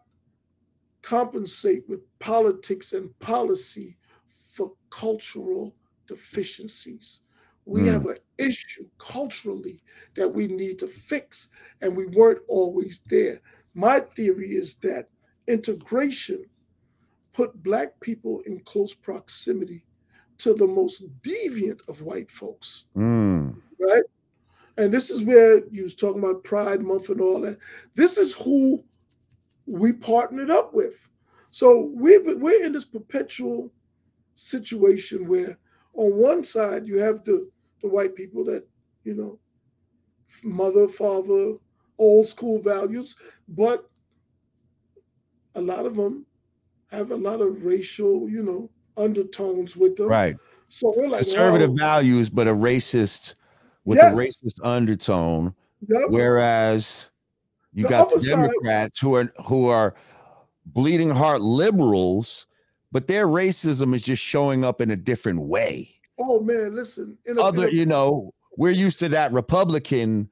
compensate with politics and policy for cultural deficiencies. We mm. have an issue culturally that we need to fix, and we weren't always there. My theory is that integration put Black people in close proximity to the most deviant of white folks. Mm. Right? And this is where you was talking about Pride Month and all that. This is who we partnered up with. So we we're in this perpetual situation where on one side you have the the white people that you know mother father old school values but a lot of them have a lot of racial you know undertones with them right so we're like conservative wow. values but a racist with yes. a racist undertone yep. whereas you the got democrats side, who are who are bleeding heart liberals but their racism is just showing up in a different way Oh man, listen. A, Other, a, you know, we're used to that Republican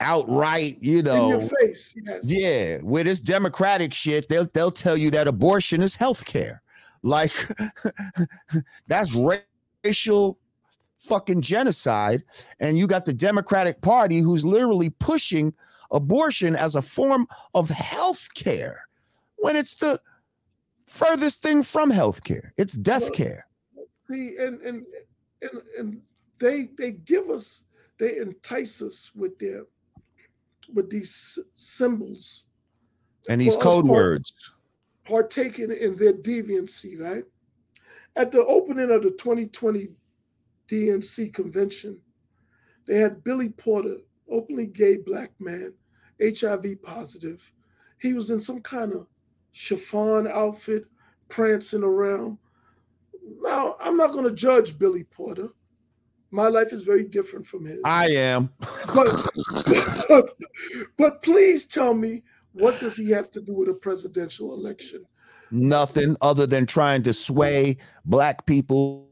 outright, you know, in your face. Yes. Yeah, with this Democratic shit, they'll they'll tell you that abortion is health care. Like that's racial fucking genocide. And you got the Democratic Party who's literally pushing abortion as a form of health care when it's the furthest thing from health care. It's death care. See, and and and and they they give us they entice us with their with these symbols and these code part, words partaking in their deviancy right at the opening of the 2020 dnc convention they had billy porter openly gay black man hiv positive he was in some kind of chiffon outfit prancing around now, I'm not going to judge Billy Porter. My life is very different from his. I am. but, but, but please tell me, what does he have to do with a presidential election? Nothing other than trying to sway black people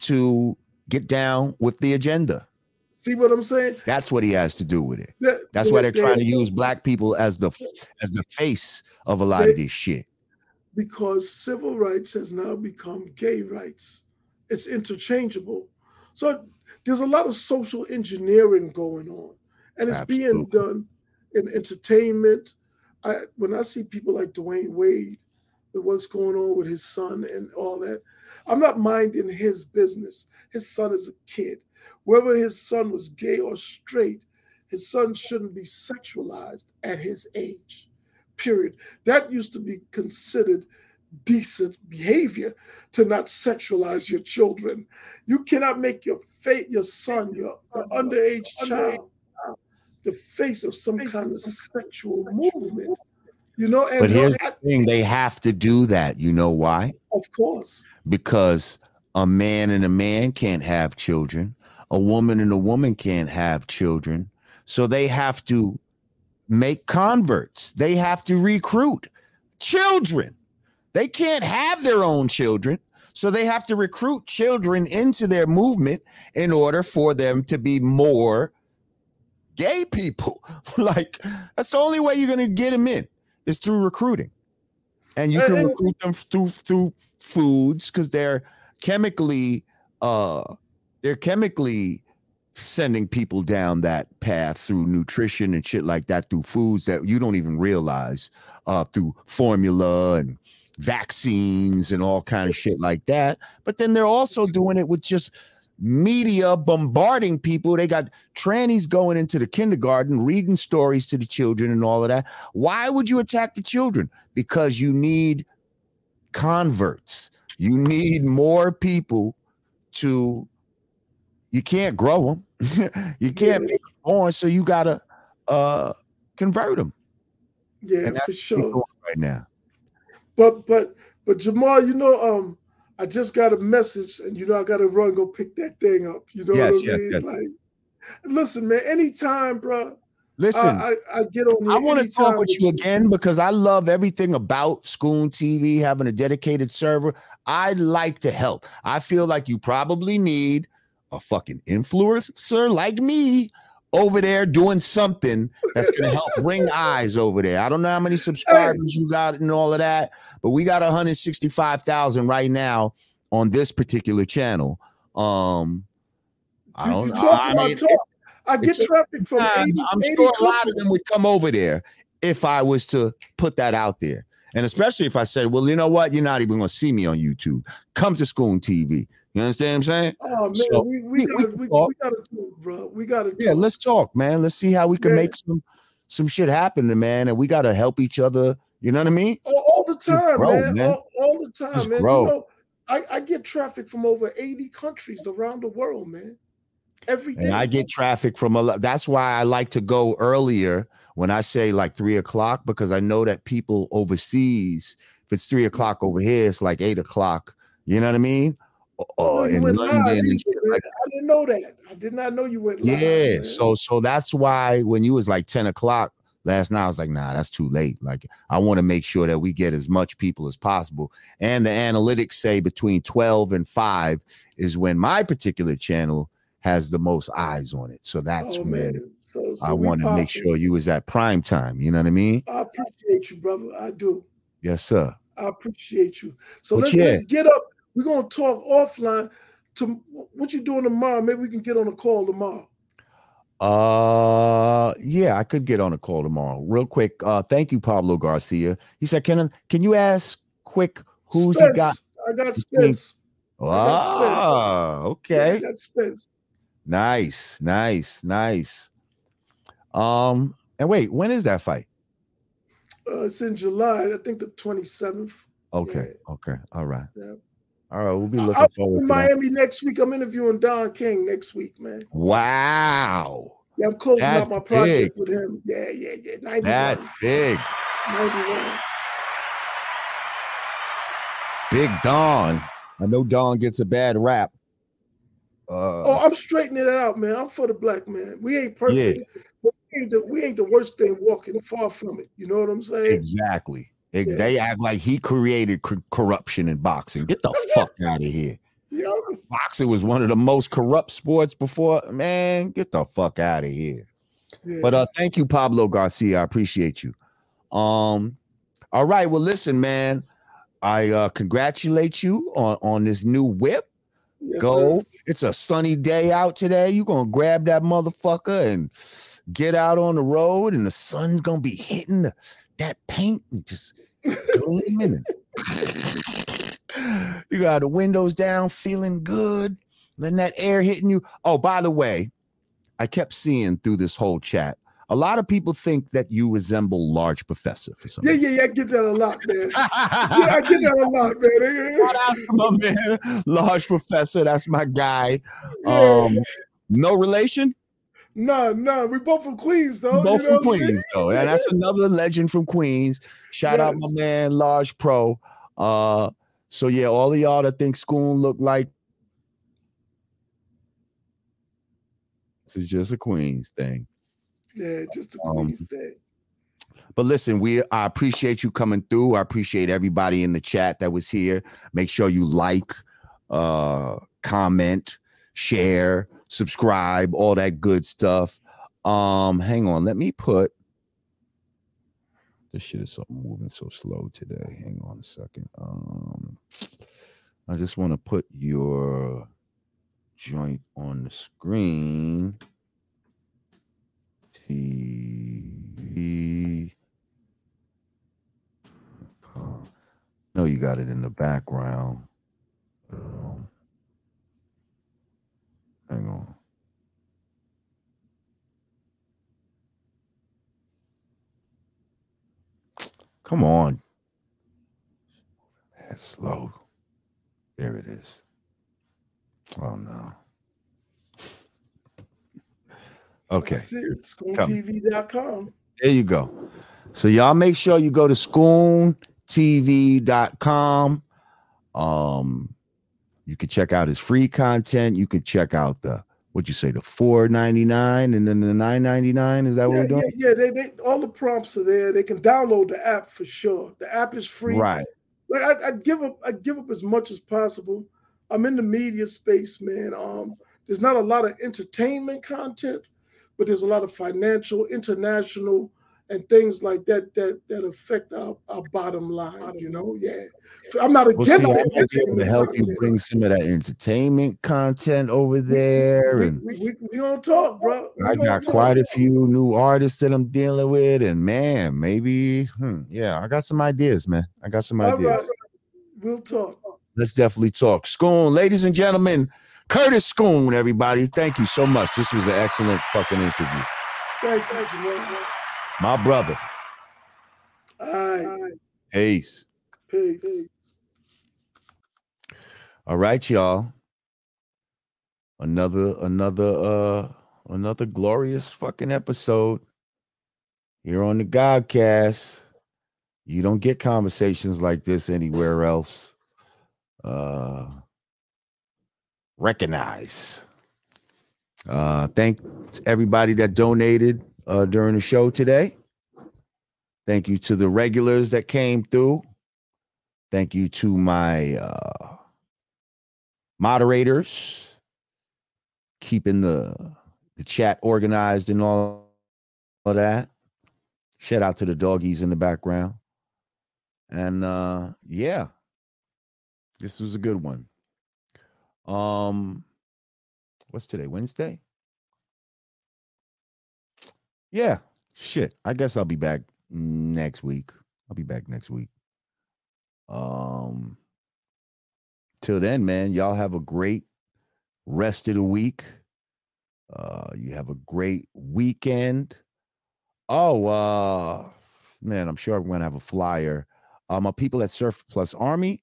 to get down with the agenda. See what I'm saying? That's what he has to do with it. That's why they're trying to use black people as the as the face of a lot they, of this shit because civil rights has now become gay rights. It's interchangeable. So there's a lot of social engineering going on, and it's Absolutely. being done in entertainment. I, when I see people like Dwyane Wade, with what's going on with his son and all that, I'm not minding his business. His son is a kid. Whether his son was gay or straight, his son shouldn't be sexualized at his age period. That used to be considered decent behavior to not sexualize your children. You cannot make your fate, your son, your, your underage child, the face of some kind of sexual movement. You know, but here's the thing: they have to do that. You know why? Of course, because a man and a man can't have children. A woman and a woman can't have children. So they have to make converts. They have to recruit children. They can't have their own children. So they have to recruit children into their movement in order for them to be more gay people. like that's the only way you're going to get them in is through recruiting. And you can recruit them through through foods cuz they're chemically uh they're chemically sending people down that path through nutrition and shit like that through foods that you don't even realize uh, through formula and vaccines and all kind of shit like that. But then they're also doing it with just media bombarding people. They got trannies going into the kindergarten reading stories to the children and all of that. Why would you attack the children? Because you need converts. You need more people to you can't grow them. you can't yeah. make them born, so you gotta uh convert them. Yeah, for sure. Right now. But but but Jamar, you know, um, I just got a message, and you know, I gotta run go pick that thing up. You know yes, what I yes, mean? Yes. Like, listen, man, anytime, bro. Listen, I, I, I get on. I want to talk with you again because I love everything about Scoon TV having a dedicated server. I like to help. I feel like you probably need a fucking influencer sir like me over there doing something that's going to help bring eyes over there. I don't know how many subscribers you got and all of that, but we got 165,000 right now on this particular channel. Um I don't. You I, talk I about mean. I get traffic from I'm, 80, I'm 80 sure a lot of them would come over there if I was to put that out there. And especially if I said, well, you know what? You're not even going to see me on YouTube. Come to Scoon TV. You understand what I'm saying? Oh man, So, we, we- we, we gotta can we, we gotta do it, bro. We gotta Yeah, let's talk, man. Let's see how we can Yeah. make some some shit happen, man. And we got to help each other. You know what I mean? all, all the time, grow, man. man. All, all the time, Just man. grow. You know, I, I get traffic from over 80 countries around the world, man. Every day. And I get traffic from a lot. That's why I like to go earlier when I say like three o'clock, because I know that people overseas, if it's three o'clock over here, it's like eight o'clock. You know what I mean? Oh, in London live, and shit like I didn't know that. I did not know you went live. Yeah, man. so so that's why when you was like 10 o'clock last night, I was like, nah, that's too late. Like, I want to make sure that we get as much people as possible. And the analytics say between 12 and 5 is when my particular channel has the most eyes on it. So that's oh, when. So, so I want to make sure you was at prime time. You know what I mean? I appreciate you, brother. I do. Yes, sir. I appreciate you. So But let's, yeah. let's get up. We're gonna talk offline. To what you doing tomorrow? Maybe we can get on a call tomorrow. Uh yeah, I could get on a call tomorrow. Real quick. Uh thank you, Pablo Garcia. He said, Can can you ask quick who's Spence. he got? I got Spence. got Spence. Yeah, okay. I got Spence. Nice, nice, nice. Um, and wait, when is that fight? Uh, it's in July. I think the 27th. Okay, okay, all right. Yeah. All right, we'll be looking I'll forward In to that. Miami next week. I'm interviewing Don King next week, man. Wow, Yeah, I'm closing That's out my project with him. Yeah, yeah, yeah. 91. that's big. 91. Big Don. I know Don gets a bad rap. Uh, Oh, I'm straightening it out, man. I'm for the black man. We ain't perfect. But we ain't, the, we ain't the worst thing walking. Far from it. You know what I'm saying? exactly. Yeah. They act like he created cor- corruption in boxing. Get the fuck out of here. Boxing was one of the most corrupt sports before. Man, get the fuck out of here. yeah. But uh thank you, Pablo Garcia. I appreciate you. Um, all right. Well, listen, man. I uh congratulate you on on this new whip. Yes, Go. sir. It's a sunny day out today. You're gonna grab that motherfucker and get out on the road, and the sun's gonna be hitting the, that paint and just gleaming. you got the windows down, feeling good, letting that air hitting you. Oh, by the way, I kept seeing through this whole chat. A lot of people think that you resemble Large Professor for some Yeah, yeah, yeah. I get that a lot, man. Yeah, I get that a lot, man. Shout out to my man, Large Professor. That's my guy. Yeah. Um, no relation, no, no, we both from Queens, though. both you know from what I'm saying? Queens, though. And that's another legend from Queens. Shout out my man, Large Pro. Uh, so yeah, all of y'all that think Scoon look like this is just a Queens thing. Yeah, just a Um, Queens thing. But listen, we I appreciate you coming through. I appreciate everybody in the chat that was here. Make sure you like, uh, comment, share, subscribe, all that good stuff. Um, hang on, let me put this shit is something moving so slow today. Hang on a second. Um, I just want to put your joint on the screen. TV. No, you got it in the background. Um, hang on. Come on. That's slow. There it is. Oh no. Okay. ScoonTV.com. There you go. So y'all make sure you go to scoontv.com. Um, you can check out his free content. You can check out the what you say, the 499 and then the 999. Is that what Yeah, we're doing? yeah, yeah. They, they, all the prompts are there. They can download the app for sure. The app is free. Right. Like I, I give up, I give up as much as possible. I'm in the media space, man. Um, there's not a lot of entertainment content, but there's a lot of financial, international, and things like that that that affect our, our bottom line. You know, yeah. So I'm not against well, see, it. I might be able to help you bring some of that entertainment content over there, We, and we, we, we don't talk, bro. We I got talk. quite a few new artists that I'm dealing with, and man, maybe, hmm, yeah, I got some ideas, man. I got some All ideas. right, we'll talk. Let's definitely talk. Scoon, ladies and gentlemen, Curtis Scoon, everybody. Thank you so much. This was an excellent fucking interview. Thank you, Jamar. My brother. All right, Peace. peace. All right, y'all. Another, another, uh, another glorious fucking episode here on the Godcast. You don't get conversations like this anywhere else. Uh, recognize. Uh, thank everybody that donated uh, during the show today. Thank you to the regulars that came through. Thank you to my uh, moderators, keeping the the chat organized and all of that. Shout out to the doggies in the background. And uh yeah. This was a good one. Um what's today? Wednesday? Yeah. Shit. I guess I'll be back next week. I'll be back next week. Um till then, man, y'all have a great rest of the week. Uh you have a great weekend. Oh, uh man, I'm sure I'm gonna have a flyer. Uh, my people at Surplus Army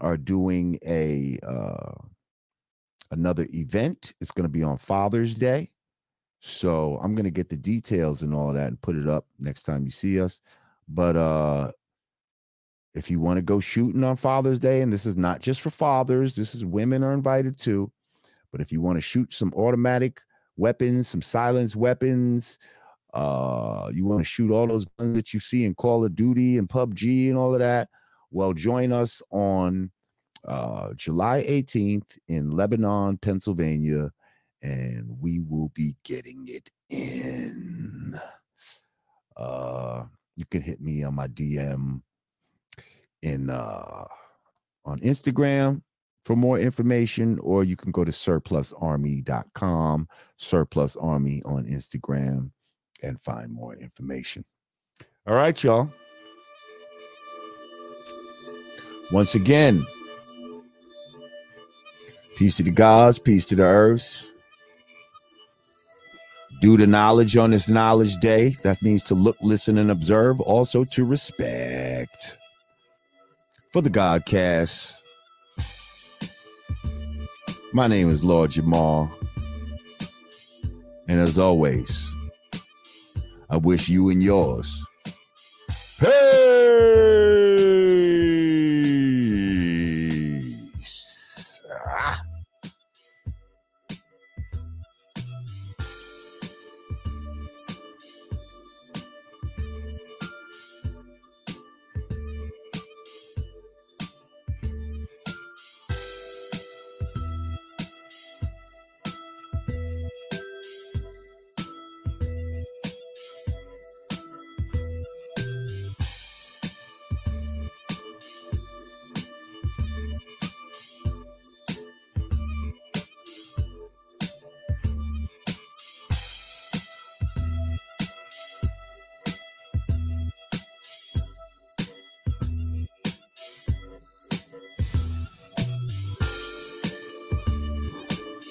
are doing a uh another event. It's gonna be on Father's Day. So I'm gonna get the details and all that and put it up next time you see us. But uh if you want to go shooting on Father's Day, and this is not just for fathers, this is women are invited too. But if you want to shoot some automatic weapons, some silenced weapons, uh, you want to shoot all those guns that you see in Call of Duty and PUBG and all of that, well, join us on uh, July 18th in Lebanon, Pennsylvania, and we will be getting it in. Uh, you can hit me on my DM in uh on Instagram for more information, or you can go to surplusarmy.com, surplus army on Instagram, and find more information. All right, y'all. Once again, peace to the gods, peace to the earths. Do the knowledge on this knowledge day. That means to look, listen, and observe, also to respect. For the Godcast, my name is Lord Jamar. And as always, I wish you and yours. Hey!